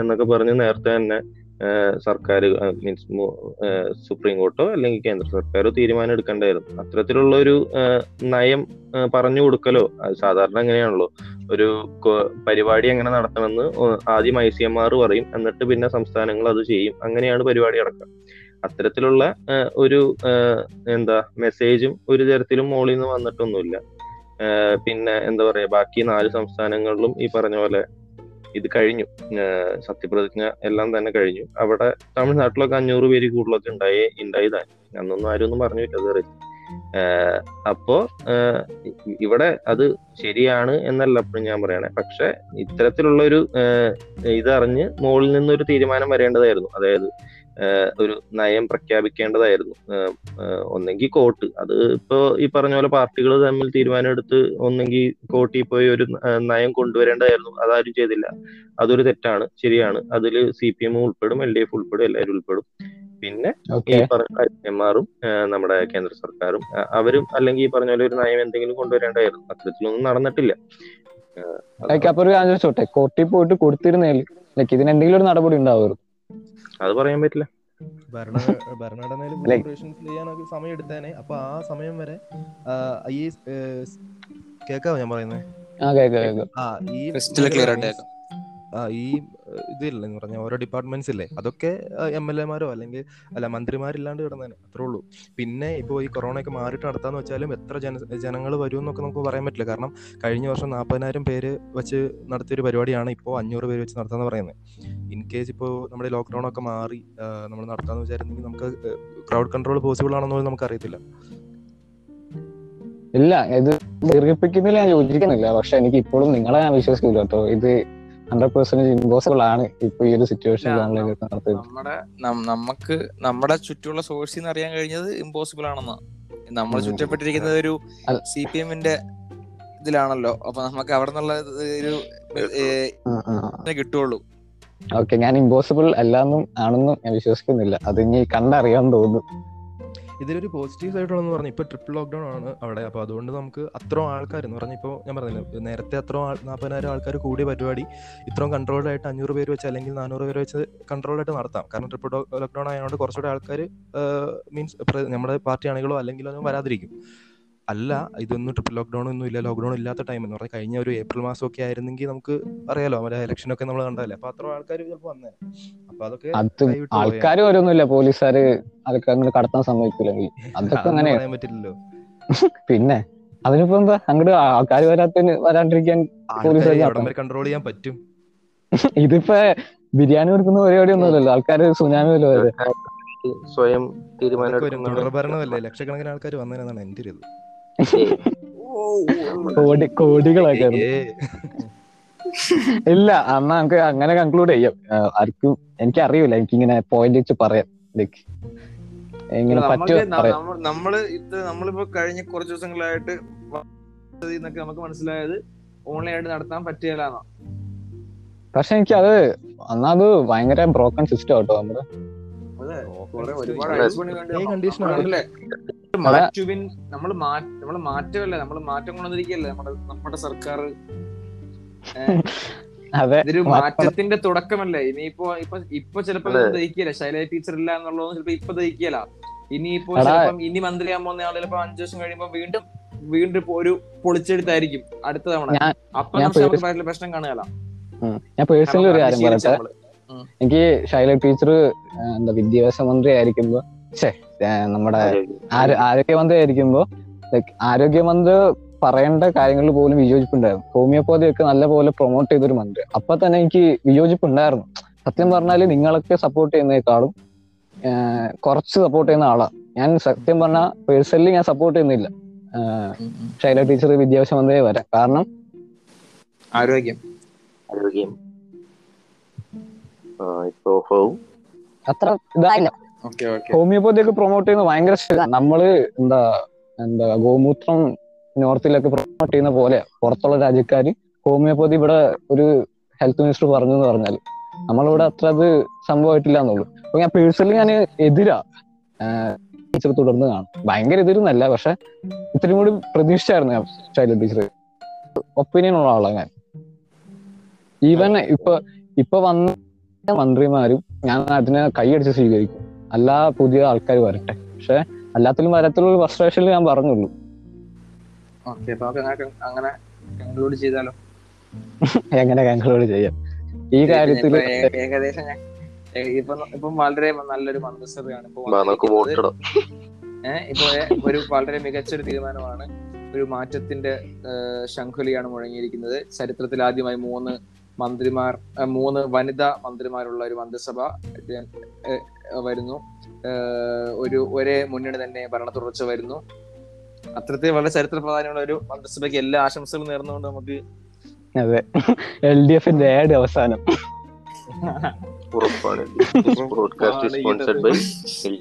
എന്നൊക്കെ പറഞ്ഞ് നേരത്തെ തന്നെ സർക്കാർ മീൻസ് സുപ്രീം കോർട്ടോ അല്ലെങ്കിൽ കേന്ദ്ര സർക്കാരോ തീരുമാനം എടുക്കേണ്ടായിരുന്നു അത്തരത്തിലുള്ള ഒരു നയം പറഞ്ഞു കൊടുക്കലോ സാധാരണ എങ്ങനെയാണല്ലോ ഒരു പരിപാടി എങ്ങനെ നടത്തണമെന്ന് ആദ്യം ഐ സി എം ആർ പറയും എന്നിട്ട് പിന്നെ സംസ്ഥാനങ്ങൾ അത് ചെയ്യും. അങ്ങനെയാണ് പരിപാടി നടക്കുക. അത്തരത്തിലുള്ള ഒരു എന്താ മെസ്സേജും ഒരു തരത്തിലും മോളിൽ നിന്ന് വന്നിട്ടൊന്നുമില്ല. പിന്നെ എന്താ പറയാ ബാക്കി നാല് സംസ്ഥാനങ്ങളിലും ഈ പറഞ്ഞ പോലെ ഇത് കഴിഞ്ഞു. സത്യപ്രതിജ്ഞ എല്ലാം തന്നെ കഴിഞ്ഞു. അവിടെ തമിഴ്നാട്ടിലൊക്കെ അഞ്ഞൂറ് പേര് കൂടുതലൊക്കെ ഉണ്ടായി ഉണ്ടായി താൻ അന്നൊന്നും ആരും ഒന്നും പറഞ്ഞില്ല അത്. അപ്പോ ഇവിടെ അത് ശരിയാണ് എന്നല്ല എപ്പോഴും ഞാൻ പറയണേ. പക്ഷെ ഇത്തരത്തിലുള്ള ഒരു ഇതറിഞ്ഞ് മുകളിൽ നിന്നൊരു തീരുമാനം വരേണ്ടതായിരുന്നു. അതായത് ഒരു നയം പ്രഖ്യാപിക്കേണ്ടതായിരുന്നു. ഒന്നെങ്കിൽ കോട്ട് അത് ഇപ്പോ ഈ പറഞ്ഞ പോലെ പാർട്ടികൾ തമ്മിൽ തീരുമാനമെടുത്ത് ഒന്നെങ്കിൽ കോട്ടിൽ പോയി ഒരു നയം കൊണ്ടുവരേണ്ടതായിരുന്നു. അതാരും ചെയ്തില്ല. അതൊരു തെറ്റാണ്. ശരിയാണ്. അതിൽ സി പി എം ഉൾപ്പെടും എൽ ഡി എഫ് ഉൾപ്പെടും എല്ലാവരും ഉൾപ്പെടും. പിന്നെ ഈ പറഞ്ഞ എം ആറും നമ്മുടെ കേന്ദ്ര സർക്കാരും അവരും അല്ലെങ്കിൽ ഈ പറഞ്ഞ പോലെ ഒരു നയം എന്തെങ്കിലും കൊണ്ടുവരേണ്ടതായിരുന്നു. അത്തരത്തിലൊന്നും നടന്നിട്ടില്ല. അപ്പൊ ഒരു ചോദിച്ചോട്ടെ? കോർട്ടിൽ പോയിട്ട് കൊടുത്തിരുന്നേൽ ലൈക്ക് ഇതിന് എന്തെങ്കിലും ഒരു നടപടി ഉണ്ടാവുമായിരുന്നു. അത് പറയാൻ പറ്റില്ല. ഭരണ ഭരണഘടനയിൽ പ്രൊവിഷൻസ് ചെയ്യാനൊക്കെ സമയം എടുത്തേനെ അപ്പൊ ആ സമയം വരെ ഈ കേക്കാവോ ഞാൻ പറയുന്നത് ഈ ക്രിസ്റ്റൽ ക്ലിയർ ആയിട്ട് means- ആ ഈ ഏഹ്, ഇതില്ലേ എന്ന് പറഞ്ഞ ഓരോ ഡിപ്പാർട്ട്മെന്റ്സ് ഇല്ലേ? അതൊക്കെ എം എൽ എമാരോ അല്ലെങ്കിൽ അല്ല മന്ത്രിമാരില്ലാണ്ട് കിടന്നേനെ. അത്രേ ഉള്ളൂ. പിന്നെ ഇപ്പോൾ ഈ കൊറോണ ഒക്കെ മാറിയിട്ട് നടത്താന്ന് വെച്ചാലും എത്ര ജന ജനങ്ങൾ വരും എന്നൊക്കെ നമുക്ക് പറയാൻ പറ്റില്ല. കാരണം കഴിഞ്ഞ വർഷം നാൽപ്പതിനായിരം പേര് വെച്ച് നടത്തിയൊരു പരിപാടിയാണ് ഇപ്പോൾ അഞ്ഞൂറ് പേര് വെച്ച് നടത്താന്ന് പറയുന്നത്. ഇൻ കേസ് ഇപ്പോൾ നമ്മുടെ ലോക്ക്ഡൗൺ ഒക്കെ മാറി നമ്മൾ നടത്താന്ന് വെച്ചായിരുന്നെങ്കിൽ നമുക്ക് ക്രൗഡ് കൺട്രോൾ പോസിബിൾ ആണെന്ന് പോലും നമുക്ക് അറിയത്തില്ല. ഇല്ല ഇത് ദീർഘിപ്പിക്കുന്നതിൽ ഞാൻ യോജിക്കുന്നില്ല. പക്ഷെ എനിക്ക് ഇപ്പോഴും നിങ്ങളെ ഞാൻ വിശ്വസിക്കില്ല കേട്ടോ. ഇത് ഹൺഡ്രഡ് പെർസെന്റേജ് ഇമ്പോസിബിൾ ആണ് ഇപ്പൊ ഈ ഒരു സിറ്റുവേഷൻ നമ്മുടെ നമുക്ക് നമ്മുടെ ചുറ്റുമുള്ള സോഴ്സിൽ നിന്ന് അറിയാൻ കഴിഞ്ഞത് ഇമ്പോസിബിൾ ആണെന്നാ. നമ്മൾ ചുറ്റപ്പെട്ടിരിക്കുന്ന ചുറ്റപ്പെട്ടിരിക്കുന്നത് ഒരു. സി പി എമ്മിന്റെ ഇതിലാണല്ലോ. അപ്പൊ നമുക്ക് അവിടെ നിന്നുള്ള ഒരു കിട്ടുള്ളൂ ഓക്കെ ഞാൻ ഇമ്പോസിബിൾ അല്ലാന്നും ആണെന്നും ഞാൻ വിശ്വസിക്കുന്നില്ല. അത് ഇനി കണ്ടറിയാൻ തോന്നുന്നു ഇതിലൊരു പോസിറ്റീവ് സൈഡുള്ളതെന്ന് പറഞ്ഞാൽ ഇപ്പോൾ ട്രിപ്പിൾ ലോക്ക്ഡൗൺ ആണ് അവിടെ. അപ്പോൾ അതുകൊണ്ട് നമുക്ക് അത്രയും ആൾക്കാർ എന്ന് പറഞ്ഞാൽ ഇപ്പോൾ ഞാൻ പറഞ്ഞില്ല നേരത്തെ അത്രയും ആൾ നാൽപ്പതിനായിരം ആൾക്കാർ കൂടിയ പരിപാടി ഇത്രയും കൺട്രോൾഡ് ആയിട്ട് അഞ്ഞൂറ് പേര് വെച്ച് അല്ലെങ്കിൽ നാനൂറ് പേര് വെച്ച് കൺട്രോൾഡ് ആയിട്ട് നടത്താം. കാരണം ട്രിപ്പിൾ ലോക്ക്ഡൗൺ ആയതുകൊണ്ട് കുറച്ചുകൂടെ ആൾക്കാർ മീൻസ് നമ്മുടെ പാർട്ടി ആണെങ്കിലോ അല്ലെങ്കിലോ വരാതിരിക്കും. അല്ല ഇതൊന്നും ട്രിപ്പിൾ ലോക്ക്ഡൗൺ ഒന്നും ഇല്ല. ലോക്ക്ഡൗൺ ഇല്ലാത്ത ടൈം എന്ന് പറഞ്ഞാൽ കഴിഞ്ഞ ഒരു ഏപ്രിൽ മാസം ഒക്കെ ആയിരുന്നെങ്കിൽ നമുക്ക് അറിയാലോ മറ്റേ ഇലക്ഷൻ ഒക്കെ നമ്മൾ കണ്ടല്ലേ അപ്പൊ അത്ര ആൾക്കാർ ചിലപ്പോൾ വന്നേ. അപ്പൊ അതൊക്കെ. ആൾക്കാർ വരുമൊന്നുമില്ല പോലീസുകാർ അതൊക്കെ അങ്ങോട്ട് കടത്താൻ സമ്മതിക്കില്ലെങ്കിൽ. അതൊക്കെ അങ്ങനെ പറയാൻ പറ്റില്ലല്ലോ. പിന്നെ അതിനിപ്പോ എന്താ? അങ്ങോട്ട് ആൾക്കാർ വരാത്തതിന് വരാണ്ടിരിക്കാൻ പോലീസ് ആൾക്കാരെ ആക്കാൻ. എവിടം വരെ കൺട്രോൾ ചെയ്യാൻ പറ്റും. ഇതിപ്പോ ബിരിയാണി കൊടുക്കുന്ന പരിപാടി ഒന്നുമില്ലല്ലോ. ആൾക്കാർ സുനാമി വല്ല വരെ സ്വയം തീരുമാനം ഭരണമല്ലേ ലക്ഷക്കണക്കിന് ആൾക്കാർ വന്നതെന്നാണ് എന്റെ ഒരു ഇത് കോടികളൊക്കെ. ഇല്ല അന്ന് നമുക്ക് അങ്ങനെ കൺക്ലൂഡ് ചെയ്യാം. ആർക്കും എനിക്ക് അറിയില്ല എനിക്ക് ഇങ്ങനെ പോയിന്റ് വെച്ച് പറയാം. ലൈക്ക് ഇങ്ങനെ പറ്റുമോ നമുക്ക് ന- പറയാം. നമ്മ- നമ്മൾ ഇത് നമ്മളിപ്പോ കഴിഞ്ഞ കുറച്ച് ദിവസങ്ങളായിട്ട് എന്നൊക്കെ നമുക്ക് മനസ്സിലായത് ഓൺലൈൻ ആയിട്ട് നടത്താൻ പറ്റിയല്ലാന്നോ പക്ഷെ എനിക്ക് അത് അന്നാ അത് ഭയങ്കര ബ്രോക്കൺ സിസ്റ്റം കേട്ടോ നമ്മുടെ മാറ്റുവിൻ. നമ്മൾ മാ- നമ്മൾ മാറ്റമല്ലേ നമ്മൾ മാറ്റം കൊണ്ടുവന്നിരിക്കല്ലേ നമ്മുടെ നമ്മുടെ സർക്കാർ? അതെ. ഇതൊരു മാറ്റത്തിന്റെ തുടക്കമല്ലേ? ഇനിയിപ്പോ ഇപ്പൊ ഇപ്പൊ ചിലപ്പോ. ദഹിക്കല ശൈലജ ടീച്ചർ ഇല്ല എന്നുള്ളത് ചിലപ്പോ ഇപ്പൊ ദഹിക്കല ഇനിയിപ്പോ. ചിലപ്പം ഇനി മന്ത്രിയാൻ പോകുന്ന ആൾ ചിലപ്പോ അഞ്ചു വർഷം കഴിയുമ്പോ വീണ്ടും വീണ്ടും ഇപ്പൊ ഒരു പൊളിച്ചെടുത്തായിരിക്കും അടുത്ത തവണ. അപ്പൊ നമുക്ക് പ്രശ്നം കാണുകയല്ല. ഞാൻ പേഴ്സണലി ഒരു കാര്യം പറയട്ടെ? എനിക്ക് ശൈല ടീച്ചർ എന്താ വിദ്യാഭ്യാസ മന്ത്രി ആയിരിക്കുമ്പോ ഏ, നമ്മുടെ ആരോ- ആരോഗ്യമന്ത്രി ആയിരിക്കുമ്പോ ലൈക് ആരോഗ്യമന്ത്രി പറയേണ്ട കാര്യങ്ങളിൽ പോലും വിയോജിപ്പുണ്ടായിരുന്നു. ഹോമിയോപ്പതി ഒക്കെ നല്ലപോലെ പ്രൊമോട്ട് ചെയ്തൊരു മന്ത്രി. അപ്പൊ തന്നെ എനിക്ക് വിയോജിപ്പുണ്ടായിരുന്നു. സത്യം പറഞ്ഞാൽ നിങ്ങളൊക്കെ സപ്പോർട്ട് ചെയ്യുന്നേക്കാളും കുറച്ച് സപ്പോർട്ട് ചെയ്യുന്ന ആളാ. ഞാൻ സത്യം പറഞ്ഞ പേഴ്സണലി ഞാൻ സപ്പോർട്ട് ചെയ്യുന്നില്ല. ശൈല ടീച്ചർ വിദ്യാഭ്യാസ മന്ത്രിയെ വരാം. കാരണം ആരോഗ്യം. ആരോഗ്യം. ഇപ്പോ അത്ര ഇതായില്ല. ഹോമിയോപ്പതി ഒക്കെ പ്രൊമോട്ട് ചെയ്യുന്ന ഭയങ്കര നമ്മൾ എന്താ എന്താ ഗോമൂത്രം നോർത്തിലൊക്കെ പ്രൊമോട്ട് ചെയ്യുന്ന പോലെ പുറത്തുള്ള രാജ്യക്കാര് ഹോമിയോപ്പതി ഇവിടെ ഒരു ഹെൽത്ത് മിനിസ്റ്റർ പറഞ്ഞു എന്ന് പറഞ്ഞാൽ നമ്മളിവിടെ അത്ര അത് സംഭവമായിട്ടില്ല എന്നുള്ളൂ അപ്പൊ ഞാൻ പേഴ്സണലി ഞാൻ എതിരാ. ടീച്ചർ തുടർന്ന് കാണും. ഭയങ്കര എതിരുന്നല്ല പക്ഷെ ഇത്രയും കൂടി പ്രതീക്ഷിച്ചായിരുന്നു ഞാൻ ചൈൽഡ് ടീച്ചർ ഒപ്പീനിയൻ ഉള്ള ആളാണ് ഞാൻ. ഈവൻ ഇപ്പൊ ഇപ്പൊ വന്ന മന്ത്രിമാരും ഞാൻ അതിനെ കൈയടിച്ച് സ്വീകരിക്കും. അല്ല പുതിയ ആൾക്കാർ വരട്ടെ. പക്ഷെ അല്ലാത്തതിലും വരത്തിലുള്ള ഫ്രസ്ട്രേഷനിൽ ഞാൻ പറഞ്ഞുള്ളൂ. ഓക്കെ അങ്ങനെ അങ്ങനെ കൺക്ലൂഡ് ചെയ്താലോ? എങ്ങനെ കൺക്ലൂഡ് ചെയ്യാം? ഈ കാര്യത്തിൽ ഇപ്പൊ ഏകദേശം ഇപ്പൊ ഇപ്പം വളരെ നല്ലൊരു മന്ത്രിസഭയാണ് ഇപ്പൊ ഒരു വളരെ മികച്ച ഒരു തീരുമാനമാണ് ഒരു മാറ്റത്തിന്റെ ശംഖുലിയാണ് മുഴങ്ങിയിരിക്കുന്നത്. ചരിത്രത്തിൽ ആദ്യമായി മൂന്ന് മന്ത്രിമാർ മൂന്ന് വനിതാ മന്ത്രിമാരുള്ള ഒരു മന്ത്രിസഭ. വരുന്നു. ഒരു ഒരേ മുന്നണി തന്നെ ഭരണ തുടർച്ച വരുന്നു. അത്രത്തെ വളരെ ചരിത്ര പ്രാധാന്യമുള്ള ഒരു മന്ത്രിസഭയ്ക്ക് എല്ലാ ആശംസകളും നേർന്നുകൊണ്ട് നമുക്ക് അതെ. എൽ ഡി എഫിന്റെ ആഡ് അവസാനം. ഉറപ്പാണ്. ബ്രോഡ്കാസ്റ്റ് സ്പോൺസർഡ് ബൈ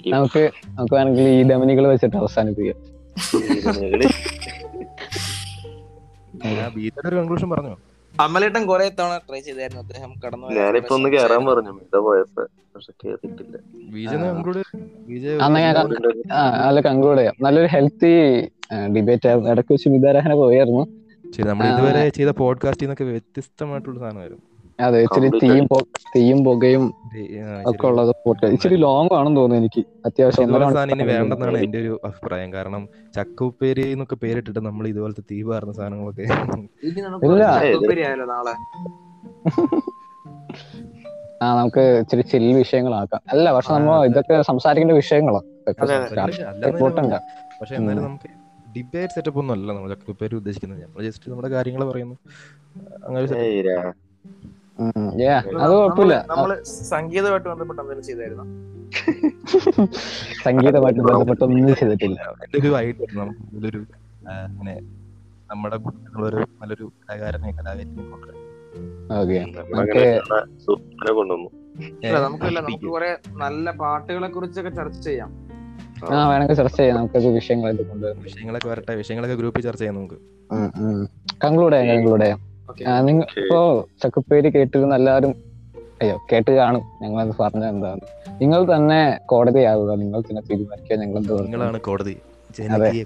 നമുക്ക് നമുക്ക് വേണമെങ്കിൽ ഈ ധമനികൾ വെച്ചിട്ട് അവസാനിപ്പിക്കാം. ഞാൻ ബീറ്റയുടെ ഒരു കൺക്ലൂഷൻ പറഞ്ഞു? അമലേട്ടൻ കുറെ തവണ ട്രൈ ചെയ്തായിരുന്നു. അദ്ദേഹം കടന്നു ഞാനിപ്പോ ഒന്ന് കേറാൻ പറഞ്ഞു. മിത പോയപ്പോ. പക്ഷെ കേറിട്ടില്ല അല്ല കൺക്ലൂഡ് ചെയ്യാം നല്ലൊരു ഹെൽത്തി ഡിബേറ്റ് ആയിരുന്നു. ഇടയ്ക്ക് വെച്ച് മിതാരാഹന പോയായിരുന്നു. ശരി നമ്മൾ ഇതുവരെ ചെയ്ത പോഡ്കാസ്റ്റിൽ നിന്നൊക്കെ വ്യത്യസ്തമായിട്ടുള്ള സാധനമായിരുന്നു. അതെ ഇച്ചിരി തീയും തീയും പുകയും ഒക്കെ ഉള്ളത് പോട്ടെ. ഇച്ചിരി ലോങ് ആണെന്ന് തോന്നുന്നു എനിക്ക്. അത്യാവശ്യം വേണ്ടെന്നാണ് എന്റെ ഒരു അഭിപ്രായം. കാരണം ചക്ക ഉപ്പേരി എന്നൊക്കെ പേരിട്ടിട്ട് നമ്മൾ ഇതുപോലത്തെ തീ പാർന്ന സാധനങ്ങളൊക്കെ ആ നമുക്ക് ഇച്ചിരി ചില്ല് വിഷയങ്ങളാക്കാം. അല്ല പക്ഷെ നമ്മ ഇതൊക്കെ സംസാരിക്കേണ്ട വിഷയങ്ങളാണ്. പക്ഷെ എന്നാലും നമുക്ക് ഡിബേറ്റ് സെറ്റപ്പ് ഒന്നും അല്ല നമ്മൾ ചക്കുപ്പേരി ഉദ്ദേശിക്കുന്നത്. നമ്മൾ ജസ്റ്റ് നമ്മുടെ കാര്യങ്ങൾ പറയുന്നു. അങ്ങനെ അത് കുഴപ്പമില്ല. നമ്മൾ നമ്മൾ സംഗീതമായിട്ട് ബന്ധപ്പെട്ട് എന്തെങ്കിലും ചെയ്തായിരുന്നു? സംഗീതമായിട്ട് ബന്ധപ്പെട്ട് ഒന്നും ചെയ്തിട്ടില്ല. എന്റെ ഒരു ഐഡിയ നമുക്ക് അങ്ങനെ നമ്മുടെ കുട്ടികളൊരു നല്ലൊരു കലാകാരനെ കലാകാരനെ കൊണ്ടുവരാം നമുക്കല്ല നമുക്ക് കുറെ നല്ല പാട്ടുകളെ കുറിച്ചൊക്കെ ചർച്ച ചെയ്യാം. ആ വേണമെങ്കിൽ ചർച്ച ചെയ്യാം. നമുക്കത് വിഷയങ്ങളായിട്ട് കൊണ്ടുവരാം വിഷയങ്ങളൊക്കെ വരട്ടെ. വിഷയങ്ങളൊക്കെ ഗ്രൂപ്പിൽ ചർച്ച ചെയ്യാം നമുക്ക്. കൺക്ലൂഡ് ചെയ്യാം കൺക്ലൂഡ് ചെയ്യാം. ഇപ്പോ ചക്കുപ്പേര് കേട്ടിരുന്ന എല്ലാവരും അയ്യോ കേട്ട് കാണും. ഞങ്ങളത് പറഞ്ഞത് എന്താണ് നിങ്ങൾ തന്നെ കോടതിയാവുക നിങ്ങൾ തന്നെ തീരുമാനിക്കുക ഞങ്ങൾ പറഞ്ഞു? നിങ്ങളാണ് കോടതി.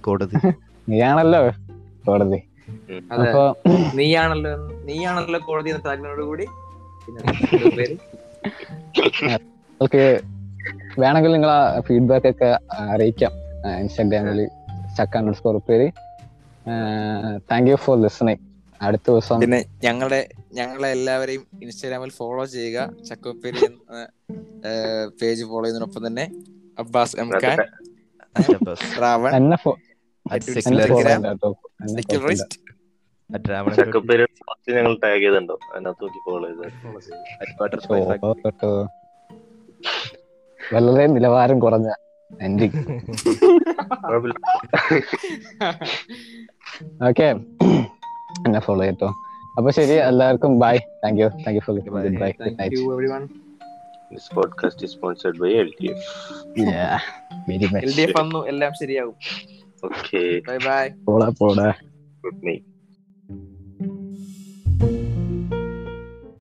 കോടതി. നീയാണല്ലോ കോടതി. അപ്പൊ നീയാണല്ലോ നീയാണല്ലോ കോടതി എന്ന താജ്മനോട് കൂടി നിങ്ങൾക്ക് വേണമെങ്കിൽ നിങ്ങൾ ആ ഫീഡ്ബാക്ക് ഒക്കെ അറിയിക്കാം. ഇൻസ്റ്റാഗ്രാമിൽ ചക്ക അണ്ടർ സ്കോർ പേര് താങ്ക് യു ഫോർ ലിസണിങ് അടുത്ത ദിവസം പിന്നെ ഞങ്ങളുടെ ഞങ്ങളെ എല്ലാവരെയും ഇൻസ്റ്റാഗ്രാമിൽ ഫോളോ ചെയ്യുക. ചക്കോപ്പേരി എന്ന പേജ് ഫോളോ ചെയ്യുന്നതിനൊപ്പം തന്നെ അബ്ബാസ് എം ഖാൻ റാവൺ ചക്കപ്പേര് ഞങ്ങൾ ടാഗ് ചെയ്തിട്ടുണ്ടോ? അതിനകത്ത് നോക്കി ഫോളോ ചെയ്ത്. ഓ, കേട്ടോ. വളരെ നിലവാരം കുറഞ്ഞ എൻഡി ഓക്കെ എന്നെ ഫോളോ ചെയ്യട്ടോ അപ്പൊ ശരി എല്ലാവർക്കും bye thank you thank you for Bye. Good bye good one this podcast is sponsored by LTF night L much D F വന്നു. എല്ലാം ശരിയാകും okay. ബൈ ബൈ പോടാ പോടാ. Good night.